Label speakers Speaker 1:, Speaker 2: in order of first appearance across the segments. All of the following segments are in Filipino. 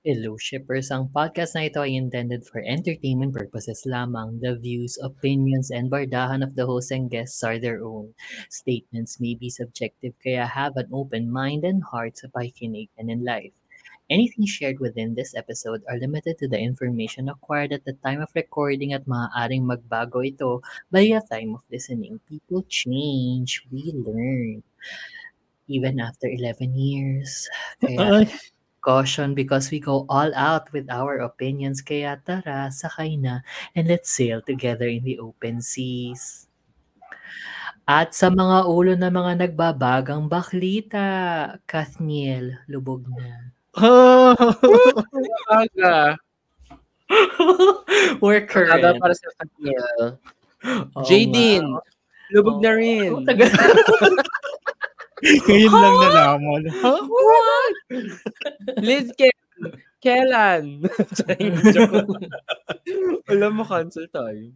Speaker 1: Hello shippers, ang podcast na ito ay intended for entertainment purposes lamang. The views, opinions, and bardahan of the host and guests are their own. Statements may be subjective kaya have an open mind and heart sa pakikinig and in life. Anything shared within this episode are limited to the information acquired at the time of recording at maaaring magbago ito by the time of listening. People change, we learn. Even after 11 years. Kaya caution because we go all out with our opinions. Kaya tara, sakay na, and let's sail together in the open seas. At sa mga ulo ng mga nagbabagang baklita, Kathniel, lubog na.
Speaker 2: Aga.
Speaker 1: We're
Speaker 2: Aga
Speaker 1: current.
Speaker 2: para sa Katniel.
Speaker 1: Oo
Speaker 2: Jaydin,
Speaker 1: nga.
Speaker 2: lubog na
Speaker 1: Oo.
Speaker 2: rin.
Speaker 3: Ngayon lang nalaman. Huh?
Speaker 1: What?
Speaker 2: Liz Ken, kailan? Alam mo, cancel tayo.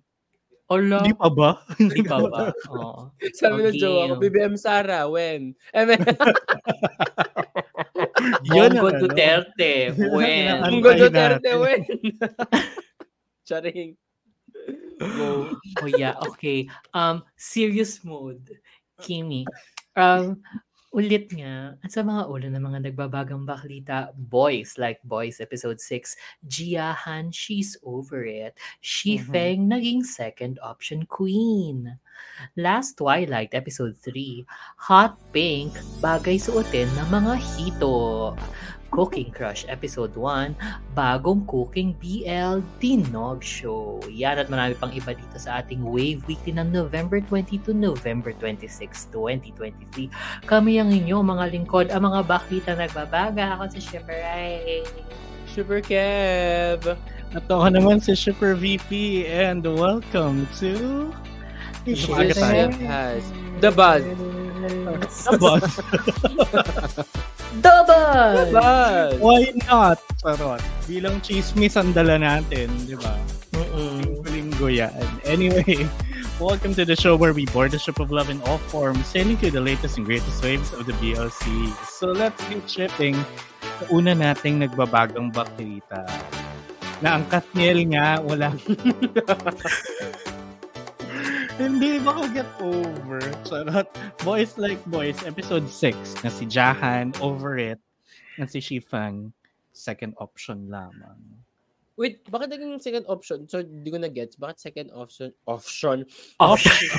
Speaker 1: Ala,
Speaker 3: Hindi pa ba?
Speaker 1: hindi pa ba? Oo.
Speaker 2: Sabi ng
Speaker 1: Okay.
Speaker 2: jowa ko, BBM Sara, when? Eh, men,
Speaker 1: Bongo
Speaker 3: ano.
Speaker 1: Duterte, when?
Speaker 2: Bongo Duterte, when? Charing. Go.
Speaker 1: Oh yeah, okay. Um, serious mode. Kimi. Um, ulit nga, at sa mga ulo ng mga nagbabagang baklita, Boys, like Boys episode 6, Jiahan, she's over it. Shi
Speaker 3: Mhm.
Speaker 1: Feng, naging second option queen. Last Twilight episode 3, Hot Pink, bagay suotin ng mga hito. Cooking Crush Episode 1, bagong Cooking BL Dinog Show. Yan at marami pang iba dito sa ating Wave Weekly ng November 20 to November 26, 2023. Kami ang inyo mga lingkod, ang mga baklita nagbabaga. Ako si Shipper Ray.
Speaker 2: Super Kev.
Speaker 3: At ako naman si Shipper VP and welcome to...
Speaker 2: Super
Speaker 3: Umaga tayo.
Speaker 2: Kev has the buzz.
Speaker 1: Double!
Speaker 2: Buzz.
Speaker 3: Why not? Charot. Bilang chismis ang dala natin, di ba?
Speaker 1: Mm-mm.
Speaker 3: Linggo yan. Anyway, welcome to the show where we board the ship of love in all forms, sailing through the latest and greatest waves of the BLC. So let's get shipping sa una nating nagbabagong baklita. Na ang Katniel nga, wala. Hindi makaget over. Charot. Boys Like Boys, episode 6, na si Jahan, over it, na si Shifang, second option lamang.
Speaker 2: Wait, bakit naging second option? So, di ko na-gets. Bakit second option? Option?
Speaker 1: Option.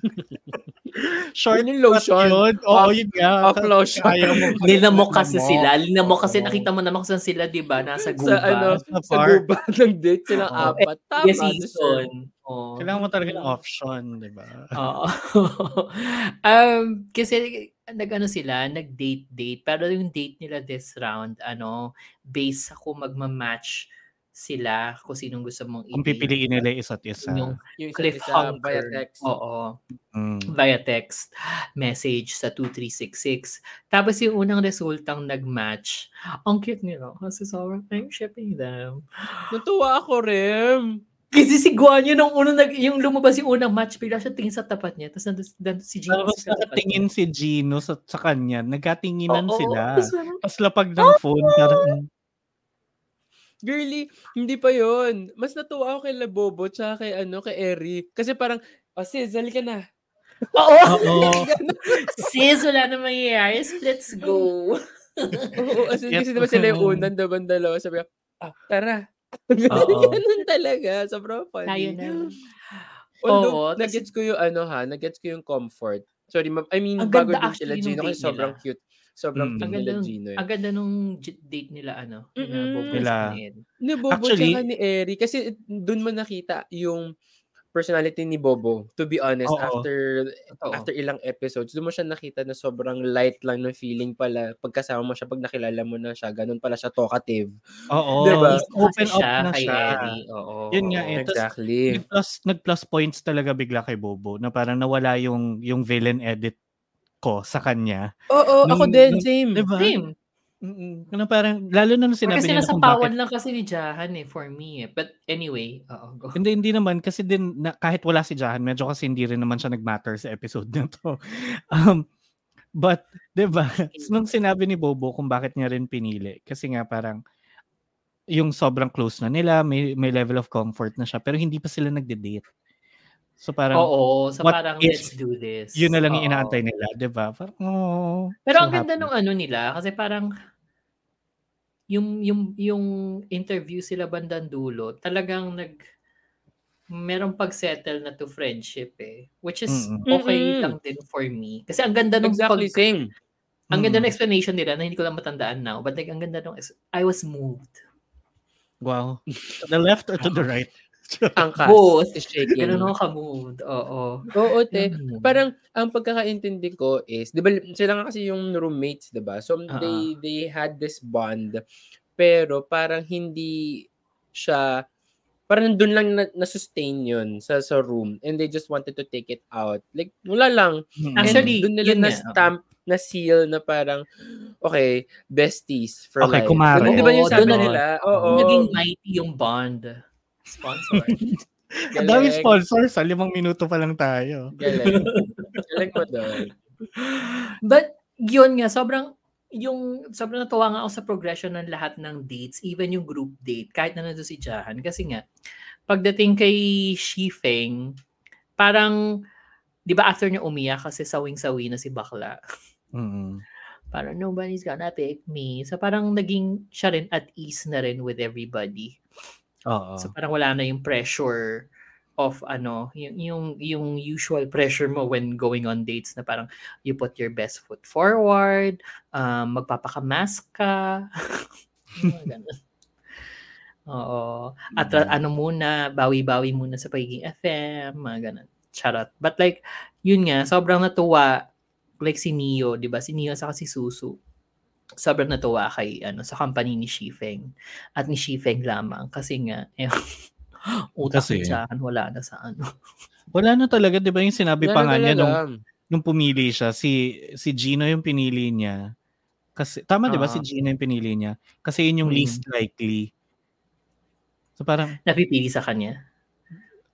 Speaker 3: Short
Speaker 2: Yun yung lotion.
Speaker 3: Yun. Oo,
Speaker 2: Off-
Speaker 3: yun nga.
Speaker 2: off lotion.
Speaker 3: Ayaw mo.
Speaker 1: Linamok kasi sila. Linamok kasi
Speaker 3: Oo.
Speaker 1: nakita mo naman saan sila, di ba? Nasa
Speaker 2: Sa
Speaker 1: guba.
Speaker 2: ano,
Speaker 3: Sa
Speaker 2: sa guba ng date silang
Speaker 1: Oo.
Speaker 2: apat. Tama,
Speaker 1: Yes, season. Oh.
Speaker 3: Kailangan mo talaga ng option, di ba?
Speaker 1: Oo. um, kasi nag-ano sila, nag-date-date. Pero yung date nila this round, ano, based sa kung magma-match sila kung sinong gusto mong
Speaker 3: Kung
Speaker 1: i-date.
Speaker 3: pipiliin nila isa't isa.
Speaker 1: Yung
Speaker 2: Yung isa, isa via text.
Speaker 1: Oo.
Speaker 3: Mm.
Speaker 1: Via text message sa 2366. Tapos yung unang resultang nag-match, ang cute nila. Kasi sobrang I'm shipping them.
Speaker 2: Natuwa ako rin.
Speaker 1: Kasi si Guan yun, nung unang, nag, yung lumabas yung unang match, bigla siya tingin sa tapat niya. Tapos nandun, nandun si Gino
Speaker 3: Tapos nakatingin si Gino sa, sa kanya. Nagkatinginan
Speaker 1: Oo,
Speaker 3: sila.
Speaker 1: tapos
Speaker 3: lapag ng phone. Parang,
Speaker 2: Girly, hindi pa yon. Mas natuwa ako kay Labobo tsaka kay ano, kay Eri. Kasi parang, oh sis, ka na.
Speaker 1: Oo!
Speaker 3: Oo.
Speaker 1: Sis, wala na mangyayari. Let's go.
Speaker 2: Oo, as in, kasi diba sila yung unang daban dalawa. Sabi ko, ah, tara. Ganun talaga. Sobrang funny.
Speaker 1: Tayo na.
Speaker 2: Although,
Speaker 1: Oo,
Speaker 2: nag-gets ko yung ano ha, nag-gets ko yung comfort. Sorry, ma- I mean,
Speaker 1: Ang
Speaker 2: bago
Speaker 1: ganda
Speaker 2: din sila Gino kasi sobrang cute. Sobrang
Speaker 3: Mm.
Speaker 1: Ang
Speaker 2: nila
Speaker 1: ganda, nung,
Speaker 2: Gino
Speaker 1: ang ganda nung date nila, ano?
Speaker 2: Mm-mm.
Speaker 1: Na Bobo
Speaker 3: Nila.
Speaker 1: Espinel.
Speaker 2: Ni Bobo
Speaker 3: Actually-
Speaker 2: tsaka ni Eri. Kasi doon mo nakita yung personality ni Bobo. To be honest,
Speaker 3: Oo.
Speaker 2: after
Speaker 1: Totoo.
Speaker 2: after ilang episodes, doon mo siya nakita na sobrang light lang ng feeling pala. Pagkasama mo siya, pag nakilala mo na siya, ganun pala siya talkative.
Speaker 3: oo.
Speaker 2: Diba?
Speaker 3: Open up
Speaker 1: siya
Speaker 3: na
Speaker 1: kay
Speaker 3: siya.
Speaker 1: Ellie. Oo.
Speaker 3: Yun nga eh.
Speaker 2: Exactly.
Speaker 3: Nag-plus, nag-plus points talaga bigla kay Bobo na parang nawala yung yung villain edit ko sa kanya.
Speaker 2: Oo, ako
Speaker 3: Nung-
Speaker 2: din,
Speaker 3: nung-
Speaker 2: same.
Speaker 3: Diba?
Speaker 1: Same.
Speaker 3: Mm-mm. Parang, lalo na nung sinabi
Speaker 1: Kasi
Speaker 3: nila
Speaker 1: nasa
Speaker 3: kung bakit
Speaker 1: pawan lang kasi ni Jahan eh, for me eh. But anyway, oo, go.
Speaker 3: Hindi, hindi naman. Kasi din, na, kahit wala si Jahan, medyo kasi hindi rin naman siya nag-matter sa episode na to. Um, but, di ba, nung sinabi ni Bobo kung bakit niya rin pinili, kasi nga parang, yung sobrang close na nila, may may level of comfort na siya, pero hindi pa sila nagde-date. So parang
Speaker 1: Oo, so
Speaker 3: what
Speaker 1: parang
Speaker 3: if
Speaker 1: let's do this.
Speaker 3: yun na lang
Speaker 1: Oo.
Speaker 3: inaantay nila, 'di ba? Parang, oh,
Speaker 1: Pero
Speaker 3: so
Speaker 1: ang ganda
Speaker 3: happy.
Speaker 1: nung ano nila kasi parang yung yung yung interview sila bandang dulo, talagang nag merong pag-settle na to friendship eh. Which is
Speaker 3: Mm.
Speaker 1: okay
Speaker 2: Mm-mm.
Speaker 1: lang din for me. Kasi ang ganda nung
Speaker 2: Exactly
Speaker 1: pag,
Speaker 2: same.
Speaker 1: ang ganda ng explanation nila na hindi ko lang matandaan now. But like, ang ganda nung, ex- I was moved.
Speaker 3: Wow. To the left or to the right?
Speaker 2: Ang cast
Speaker 1: Both.
Speaker 2: is shaking.
Speaker 1: Ganun ako ka-moved. Oo.
Speaker 2: Oo, te.
Speaker 1: Yun.
Speaker 2: Parang ang pagkakaintindi ko is, 'di ba sila nga kasi yung roommates, 'di ba? So they they had this bond pero parang hindi siya parang doon lang na, na-sustain yun sa sa room and they just wanted to take it out. Like wala lang.
Speaker 3: Mm.
Speaker 1: Actually,
Speaker 2: doon nila
Speaker 1: yun nga,
Speaker 2: na stamp na seal na parang okay, besties for
Speaker 3: Okay,
Speaker 2: life.
Speaker 3: kumare.
Speaker 2: Ganun, 'di ba yung
Speaker 1: Oo,
Speaker 2: sabi
Speaker 1: doon na-
Speaker 2: nila? Oo.
Speaker 1: Naging mighty yung bond. Sponsor.
Speaker 3: Ang dami
Speaker 2: Galing.
Speaker 3: sponsors, sa limang minuto pa lang tayo.
Speaker 2: Galing. Galing mo doon.
Speaker 1: But yun nga, sobrang yung sobrang natuwa nga ako sa progression ng lahat ng dates, even yung group date, kahit na nandun si Jahan. Kasi nga, pagdating kay Shifeng, parang, di ba after niya umiyak kasi sawing-sawi na si Bakla.
Speaker 3: Mm.
Speaker 1: Parang nobody's gonna pick me. So parang naging siya rin at ease na rin with everybody.
Speaker 3: Oo.
Speaker 1: So parang wala na yung pressure of ano, yung, yung yung usual pressure mo when going on dates na parang you put your best foot forward, um, magpapaka-mask ka. Oo. At
Speaker 3: Mm.
Speaker 1: ano muna, bawi-bawi muna sa pagiging FM, mga ganun. Charot. But like, yun nga, sobrang natuwa, like si Neo, di ba? Si Neo sa si Susu. Sobrang natuwa kay, ano, sa company ni Shifeng. At ni Shifeng lamang. Kasi nga, eh, utak
Speaker 3: Kasi-
Speaker 1: Jahan, wala na sa ano.
Speaker 3: Wala na talaga, 'di ba yung sinabi
Speaker 2: Wala
Speaker 3: pa nga niya nung, nung pumili siya, si si Gino yung pinili niya. Kasi tama 'di ba si Gino yung pinili niya? Kasi yun yung
Speaker 1: Mm.
Speaker 3: least likely. So parang
Speaker 1: Napipili sa kanya.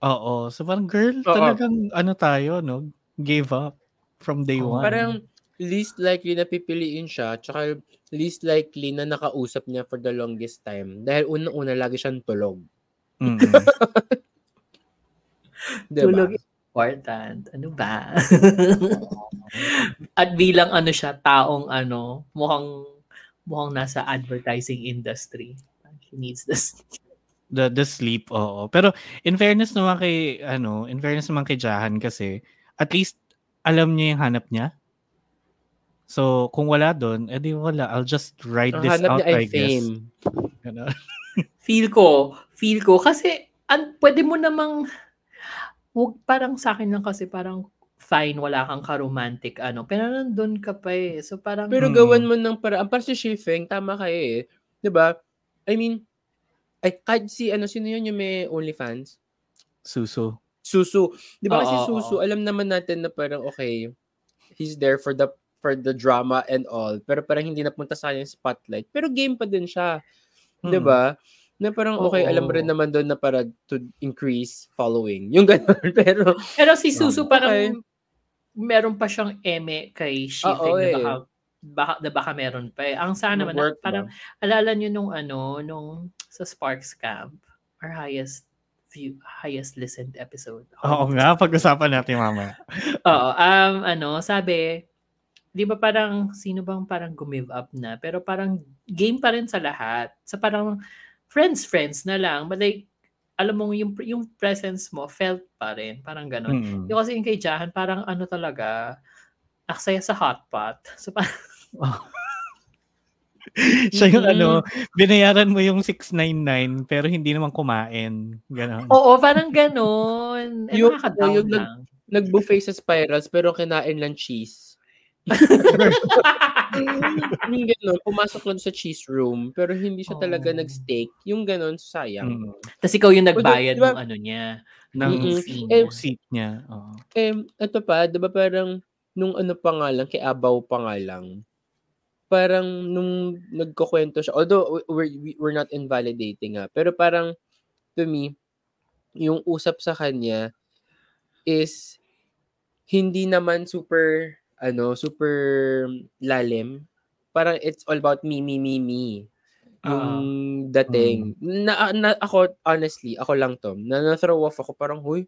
Speaker 3: oo, so parang girl,
Speaker 2: Oo.
Speaker 3: talagang ano tayo no, gave up from day
Speaker 1: Oo.
Speaker 3: one.
Speaker 2: Parang least likely na pipiliin siya, tsaka least likely na nakausap niya for the longest time. Dahil unang-una, lagi siyang tulog.
Speaker 3: Mm.
Speaker 2: Diba?
Speaker 1: Tulog important. Ano ba? At bilang ano siya, taong ano, mukhang mukhang nasa advertising industry. He needs this.
Speaker 3: the the sleep, oo. Pero in fairness naman kay ano, in fairness naman kay Jahan kasi at least alam niya yung hanap niya. So, kung wala doon, edi wala. I'll just ride
Speaker 2: Ang
Speaker 3: this
Speaker 2: hanap
Speaker 3: out,
Speaker 2: niya ay
Speaker 3: I guess.
Speaker 2: fame.
Speaker 3: Ganon.
Speaker 1: Feel ko, feel ko. Kasi, an, pwede mo namang, wag, parang sa akin lang kasi parang fine, wala kang ka-romantic ano. Pero nandun ka pa eh. So parang,
Speaker 2: Pero
Speaker 3: Mm.
Speaker 2: gawan mo ng paraan. Para si Shifeng, tama kayo eh. 'Di ba? I mean, ay, kahit si, ano, sino yun yung may OnlyFans?
Speaker 3: Suso.
Speaker 2: Susu. 'Di ba kasi
Speaker 1: oo.
Speaker 2: alam naman natin na parang okay, he's there for the for the drama and all, pero parang hindi napunta sa kanya yung spotlight. Pero game pa din siya. 'Di
Speaker 3: Mm.
Speaker 2: ba? Na parang okay, alam mo
Speaker 1: Oo.
Speaker 2: rin naman doon na para to increase following. Yung ganun. Pero
Speaker 1: pero si Susu
Speaker 3: Okay.
Speaker 1: parang, meron pa siyang eme kay Shifeng
Speaker 2: Oo,
Speaker 1: na
Speaker 2: eh.
Speaker 1: baka, baka, na baka meron pa eh. Ang sana naman,
Speaker 2: mag-work
Speaker 1: parang,
Speaker 2: ba?
Speaker 1: alala nyo nung ano, nung sa Sparks Camp, our highest view, highest listened episode.
Speaker 3: Oo nga, pag-usapan natin mamaya.
Speaker 1: Oo, um, ano, sabi, di ba parang, sino bang parang gumive up na, pero parang game pa rin sa lahat. Sa parang, friends-friends na lang, but like, alam mo, yung, yung presence mo, felt pa rin, parang ganun.
Speaker 3: Mm.
Speaker 1: Yung kasi yung kay Jahan, parang ano talaga, aksaya sa hotpot. So, parang,
Speaker 3: Siya yung
Speaker 2: Mm.
Speaker 3: ano, binayaran mo yung 699 pero hindi naman kumain. Ganon.
Speaker 1: oo, parang ganun. Eh,
Speaker 2: Yung- yung nag- nag-buffet sa spirals pero kinain lang cheese. yung ganun, pumasok lang sa cheese room pero hindi siya talaga
Speaker 1: Oh.
Speaker 2: nag-steak. Yung ganun, sayang.
Speaker 3: Mm.
Speaker 1: Tapos ikaw yung nagbayad
Speaker 2: Di ba-
Speaker 1: ng ano niya.
Speaker 3: Ng
Speaker 1: fee
Speaker 2: Eh,
Speaker 3: seat niya. Oo.
Speaker 2: Eh, ito pa, di ba parang nung ano pa nga lang, kay Abaw pa nga lang, parang nung nagkukwento siya, although we're, we're not invalidating nga, pero parang to me, yung usap sa kanya is hindi naman super, ano, super lalim. Parang it's all about me, me, me, me. yung dating. Na, na, ako, honestly, ako lang to, na na-throw off ako, parang, huy,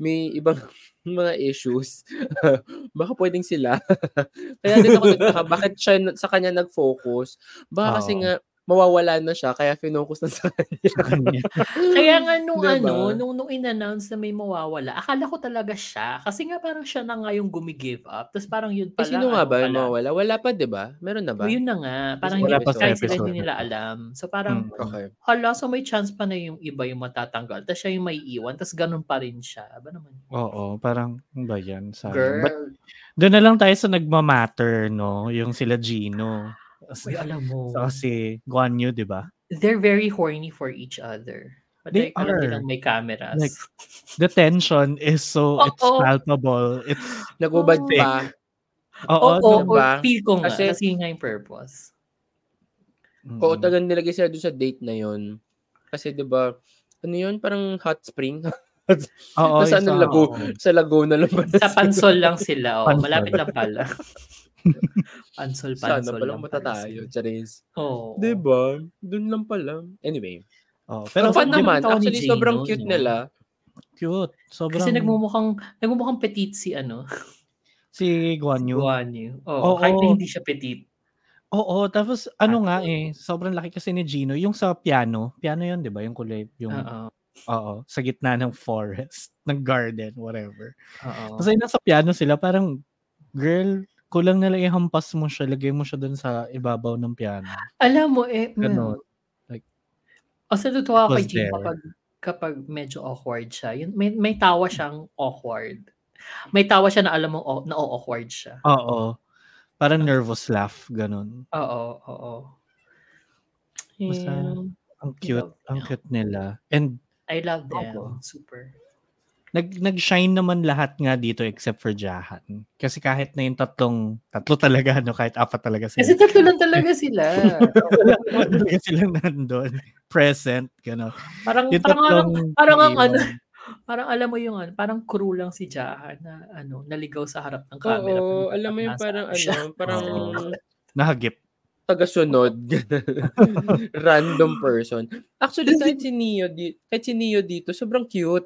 Speaker 2: may ibang mga issues. Baka pwedeng sila. Kaya din ako nagtaka, bakit siya sa kanya nag-focus? Baka kasi
Speaker 3: Oo.
Speaker 2: nga, mawawala na siya, kaya finocus na sa kanya.
Speaker 1: Kaya nga nung
Speaker 2: Diba?
Speaker 1: ano, nung, nung in-announce na may mawawala, akala ko talaga siya. Kasi nga parang siya na nga yung gumigive up. Tapos parang yun
Speaker 2: Eh,
Speaker 1: pala.
Speaker 2: sino nga
Speaker 1: ano
Speaker 2: ba yung mawawala? Wala pa, di ba? Meron na ba?
Speaker 1: Yun na nga. Parang
Speaker 2: Wala
Speaker 1: yun,
Speaker 2: pa
Speaker 1: kahit sila
Speaker 3: episode
Speaker 1: hindi nila alam. So parang,
Speaker 3: Mm.
Speaker 2: Okay.
Speaker 1: hala, so may chance pa na yung iba yung matatanggal. Tapos siya yung may iwan. Tapos ganun pa rin siya. Ba naman?
Speaker 3: Oo, parang, ano ba yan? Sayang.
Speaker 1: Girl.
Speaker 3: But doon na lang tayo sa nagmamatter, no? Yung sila Gino.
Speaker 1: Uy, alam mo.
Speaker 3: So, si Guan Yu, di ba?
Speaker 1: they're very horny for each other. But
Speaker 3: They
Speaker 1: like, alam
Speaker 3: are.
Speaker 1: nilang may cameras.
Speaker 3: Like, The tension is so,
Speaker 1: Oo.
Speaker 3: it's palpable. It's,
Speaker 2: Nagubad
Speaker 1: Oh.
Speaker 2: pa.
Speaker 3: oo,
Speaker 1: Oo,
Speaker 3: no?
Speaker 2: diba?
Speaker 1: feel ko nga.
Speaker 2: Kasi-
Speaker 1: Kasi, nga yung purpose.
Speaker 3: Mm.
Speaker 2: Oo, tagang nilagay sila doon sa date na yon Kasi, di ba, ano yun? Parang hot spring.
Speaker 3: Oo,
Speaker 2: Nasa
Speaker 3: isa-
Speaker 2: ano, lago,
Speaker 3: oo.
Speaker 2: sa Laguna lang ba?
Speaker 1: Sa pansol lang sila. Oh,
Speaker 3: Pansol.
Speaker 1: malapit lang pala. pansol,
Speaker 2: Sana
Speaker 1: pansol
Speaker 2: palang
Speaker 1: lang
Speaker 2: mata tayo. Charis.
Speaker 1: Oo.
Speaker 2: Di ba? Doon lang pala. Anyway.
Speaker 3: Oo,
Speaker 2: Pero
Speaker 1: ba
Speaker 2: naman. Actually,
Speaker 1: Gino,
Speaker 2: sobrang cute
Speaker 1: no?
Speaker 2: nila.
Speaker 3: cute. Sobrang,
Speaker 1: Kasi nagmumukhang, nagmumukhang petite si ano,
Speaker 3: si Guan Yu.
Speaker 1: Guan Yu. Oo,
Speaker 3: Oo.
Speaker 1: kahit na hindi siya petite.
Speaker 3: Oo, tapos ano nga eh, sobrang laki kasi ni Gino. Yung sa piano, piano yun, di ba? Yung kulay, yung,
Speaker 1: Oo.
Speaker 3: oo, sa gitna ng forest, ng garden, whatever.
Speaker 1: Oo.
Speaker 3: Kasi nasa piano sila, parang, girl, kulang na lang ihampas mo siya, lagay mo siya dun sa ibabaw ng piano.
Speaker 1: Alam mo, eh,
Speaker 3: Ganon.
Speaker 1: Kasi natutuwa ako
Speaker 3: It
Speaker 1: kay
Speaker 3: was
Speaker 1: Jim
Speaker 3: there.
Speaker 1: kapag, kapag medyo awkward siya. Yun, may, may tawa siyang awkward. May tawa siya na alam mo oh, na awkward siya.
Speaker 3: Oo. Parang nervous laugh, ganun.
Speaker 1: Oo, oo.
Speaker 3: Basta,
Speaker 1: Yung-
Speaker 3: Ang cute, ang cute nila. And
Speaker 1: I love them.
Speaker 3: Oo.
Speaker 1: Super.
Speaker 3: Nag nag-shine naman lahat nga dito except for Jahan. Kasi kahit na yung tatlong, tatlo talaga, no, kahit apat talaga sila.
Speaker 1: Kasi tatlo lang talaga sila.
Speaker 3: talaga silang nandun. Present, gano'n.
Speaker 1: parang,
Speaker 3: Yung
Speaker 1: parang,
Speaker 3: tatlong
Speaker 1: parang ang
Speaker 3: iiwan.
Speaker 1: ano, parang alam mo yung ano, parang crew lang si Jahan na ano, naligaw sa harap ng camera.
Speaker 2: Oo, alam mo yung parang
Speaker 1: ano siya.
Speaker 2: ano, parang
Speaker 3: Oo. Nahagip.
Speaker 2: tagasunod. Random person. Actually, kahit si Neo, di, kahit si Neo dito, sobrang cute.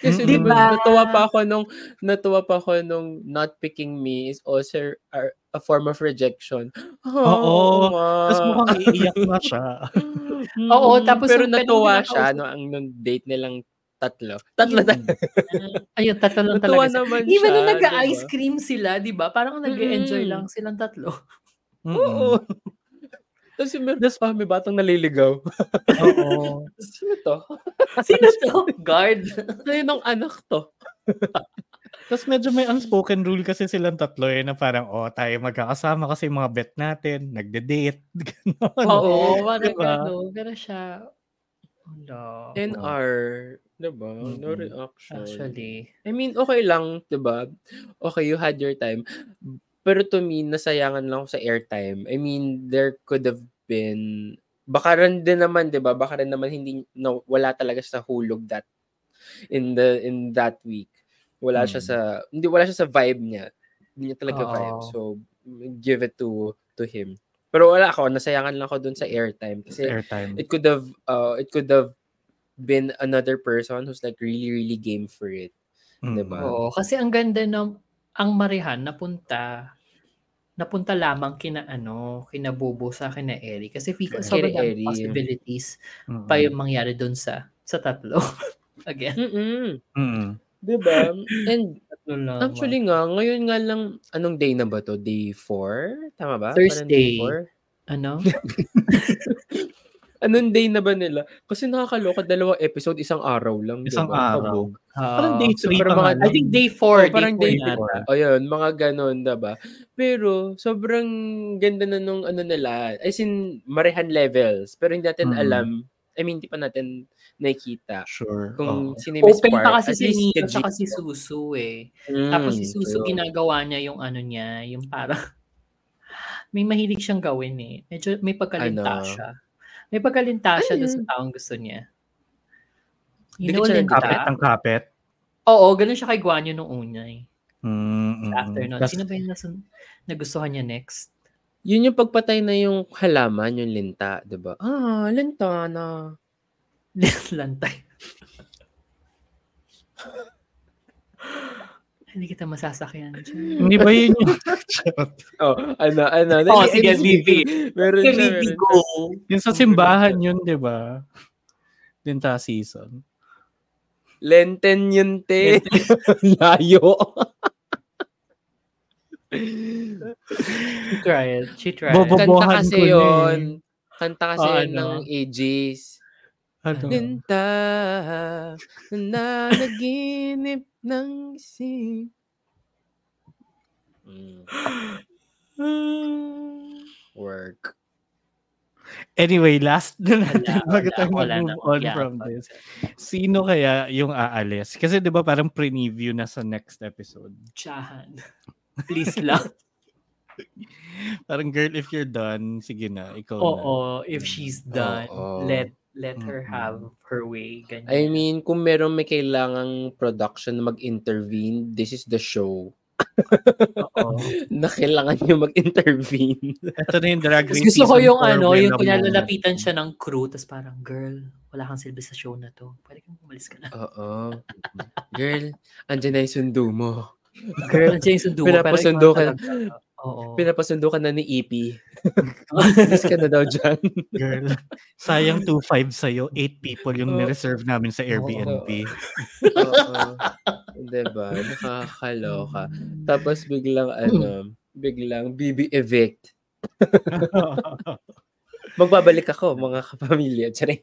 Speaker 2: Kasi
Speaker 3: Mm-mm.
Speaker 2: diba,
Speaker 1: Diba?
Speaker 2: natuwa pa ako nung natuwa pa ako nung not picking me is also a, a form of rejection.
Speaker 3: Oo.
Speaker 2: nga.
Speaker 3: Tapos mukhang iiyak na siya.
Speaker 1: Oo,
Speaker 2: Mm,
Speaker 1: tapos
Speaker 2: pero
Speaker 1: yung
Speaker 2: natuwa siya no ang nung date nilang tatlo. Tatlo
Speaker 1: Ayun.
Speaker 2: talaga.
Speaker 1: Ayun, tatlo lang
Speaker 2: Natuwa
Speaker 1: talaga.
Speaker 2: naman
Speaker 1: Even
Speaker 2: siya.
Speaker 1: nung nag-ice
Speaker 2: diba?
Speaker 1: cream sila, di ba? Parang nag-enjoy
Speaker 2: Mm-mm.
Speaker 1: lang silang tatlo.
Speaker 3: Mm-mm.
Speaker 2: Oo. Tapos yung meron pa, may batang naliligaw.
Speaker 3: Oo.
Speaker 2: Sino to?
Speaker 1: Sino to? Guard.
Speaker 2: Sino ng anak to?
Speaker 3: Tapos medyo may unspoken rule kasi silang tatlo eh, na parang, oh, tayo magkakasama kasi mga bet natin, nagde-date, gano'n.
Speaker 1: Oo, parang
Speaker 3: Diba?
Speaker 1: ano. Pero siya, Wala.
Speaker 2: NR, diba? No
Speaker 3: Mm-mm.
Speaker 2: reaction.
Speaker 1: Actually.
Speaker 2: I mean, okay lang, 'di ba? Okay, you had your time. Pero to me, nasayangan lang ako sa airtime. I mean, there could have been baka rin din naman, 'di ba? Baka rin naman hindi no, wala talaga sa hulog that in the in that week. Wala siya
Speaker 3: Mm.
Speaker 2: sa hindi wala siya sa vibe niya. Hindi niya talaga
Speaker 1: Oo.
Speaker 2: vibe. So, give it to to him. Pero wala ako, nasayangan lang ako dun sa airtime kasi
Speaker 3: Airtime.
Speaker 2: it could have uh it could have been another person who's like really really game for it.
Speaker 3: Mm.
Speaker 2: diba?
Speaker 1: Oo, kasi ang ganda ng ang Marihan napunta napunta lamang kina ano, kina Bobo sa kina Eri kasi feel ko sobrang
Speaker 2: Eri.
Speaker 1: possibilities
Speaker 3: Mm-mm.
Speaker 1: pa yung mangyari doon sa sa tatlo. Again,
Speaker 2: Mm-mm.
Speaker 3: Mm-mm.
Speaker 2: Diba? And
Speaker 1: tatlo lang.
Speaker 2: actually nga, ngayon nga lang, anong day na ba to? Day 4? Tama ba?
Speaker 1: Thursday.
Speaker 2: day four?
Speaker 1: ano?
Speaker 2: Anong day na ba nila? Kasi nakakaloka, dalawang episode, isang araw lang.
Speaker 3: Isang
Speaker 2: diba?
Speaker 3: araw.
Speaker 2: Kabog.
Speaker 3: Parang
Speaker 1: Ah,
Speaker 3: day
Speaker 2: so
Speaker 3: 3
Speaker 2: parang
Speaker 3: pa
Speaker 2: mga-
Speaker 1: I think day 4,
Speaker 2: Oh,
Speaker 1: day
Speaker 2: parang
Speaker 1: 4
Speaker 2: day
Speaker 1: yata.
Speaker 3: four.
Speaker 2: O yun, mga ganon, diba? Pero, sobrang ganda na nung ano nila. As in, marehan levels. Pero hindi natin
Speaker 3: Mm.
Speaker 2: alam. I mean, hindi pa natin nakikita.
Speaker 3: Sure.
Speaker 2: Kung
Speaker 3: Oo.
Speaker 2: sino
Speaker 1: Open
Speaker 2: Spark.
Speaker 1: pa kasi si Nino at si. Susu eh.
Speaker 2: Mm,
Speaker 1: Tapos si Susu
Speaker 2: ayun.
Speaker 1: ginagawa niya yung ano niya, yung parang may mahilig siyang gawin eh. Medyo may pagkalinta
Speaker 2: Ano?
Speaker 1: siya. May pagkalinta siya doon sa taong gusto niya. You
Speaker 2: Dikit
Speaker 1: know,
Speaker 2: siya?
Speaker 3: Kapit ang kapit.
Speaker 1: Oo, ganun siya kay Guanyo nung una eh.
Speaker 3: Mm-mm.
Speaker 1: After nun. Sino ba yung nasun- nagustuhan niya next?
Speaker 2: Yun yung pagpatay na yung halaman, yung linta, 'di ba? Ah, linta na.
Speaker 1: Lantay. Hindi kita masasakyan.
Speaker 3: Hindi ba yun yung,
Speaker 2: Oh, ano, ano.
Speaker 1: Oh,
Speaker 2: dali,
Speaker 1: sige,
Speaker 2: ano,
Speaker 1: VP.
Speaker 2: Meron siya, siya.
Speaker 1: go.
Speaker 3: yung sa simbahan yun, di ba? Linta season.
Speaker 2: Lenten yun, te. Layo.
Speaker 1: She tried. She tried.
Speaker 2: Kanta kasi yun. Kanta kasi
Speaker 3: Oh,
Speaker 2: yun
Speaker 3: ano?
Speaker 2: ng AJs.
Speaker 3: Ano?
Speaker 2: Linta na naginip ng isip. Mm. Work.
Speaker 3: Anyway, last na natin
Speaker 1: Wala,
Speaker 3: bago
Speaker 1: wala,
Speaker 3: tayo
Speaker 1: wala
Speaker 3: mag-move
Speaker 1: na.
Speaker 3: on
Speaker 1: Yeah,
Speaker 3: from
Speaker 1: but-
Speaker 3: this. Sino kaya yung aalis? Kasi di ba parang preview na sa next episode.
Speaker 1: Tsahan. Please lang.
Speaker 3: Parang girl, if you're done, sige na, ikaw na.
Speaker 1: Oo, if she's done,
Speaker 2: Oo.
Speaker 1: let let her have her way. Ganyan.
Speaker 2: I mean, kung meron may kailangang production na mag-intervene, this is the show na kailangan nyo mag-intervene.
Speaker 3: Ito na yung drag race
Speaker 1: gusto ko yung ano, yung kunya lalapitan siya ng crew, tapos parang, girl, wala kang silbi sa show na to. Pwede kang umalis ka na.
Speaker 2: Oo. Girl, andyan na yung sundo mo.
Speaker 1: Girl, nandiyan yung sundo mo. pero
Speaker 2: Pinapasundo ka.
Speaker 1: talaga. Oo.
Speaker 2: Pinapasundo ka na ni EP. Miss ka na daw dyan.
Speaker 3: Girl, sayang 2-5 sa'yo. 8 people yung
Speaker 2: Oo.
Speaker 3: nireserve namin sa Airbnb.
Speaker 2: Oo. diba? Nakakaloka. Tapos biglang ano, biglang BB evict. Magbabalik ako, mga kapamilya. Charing.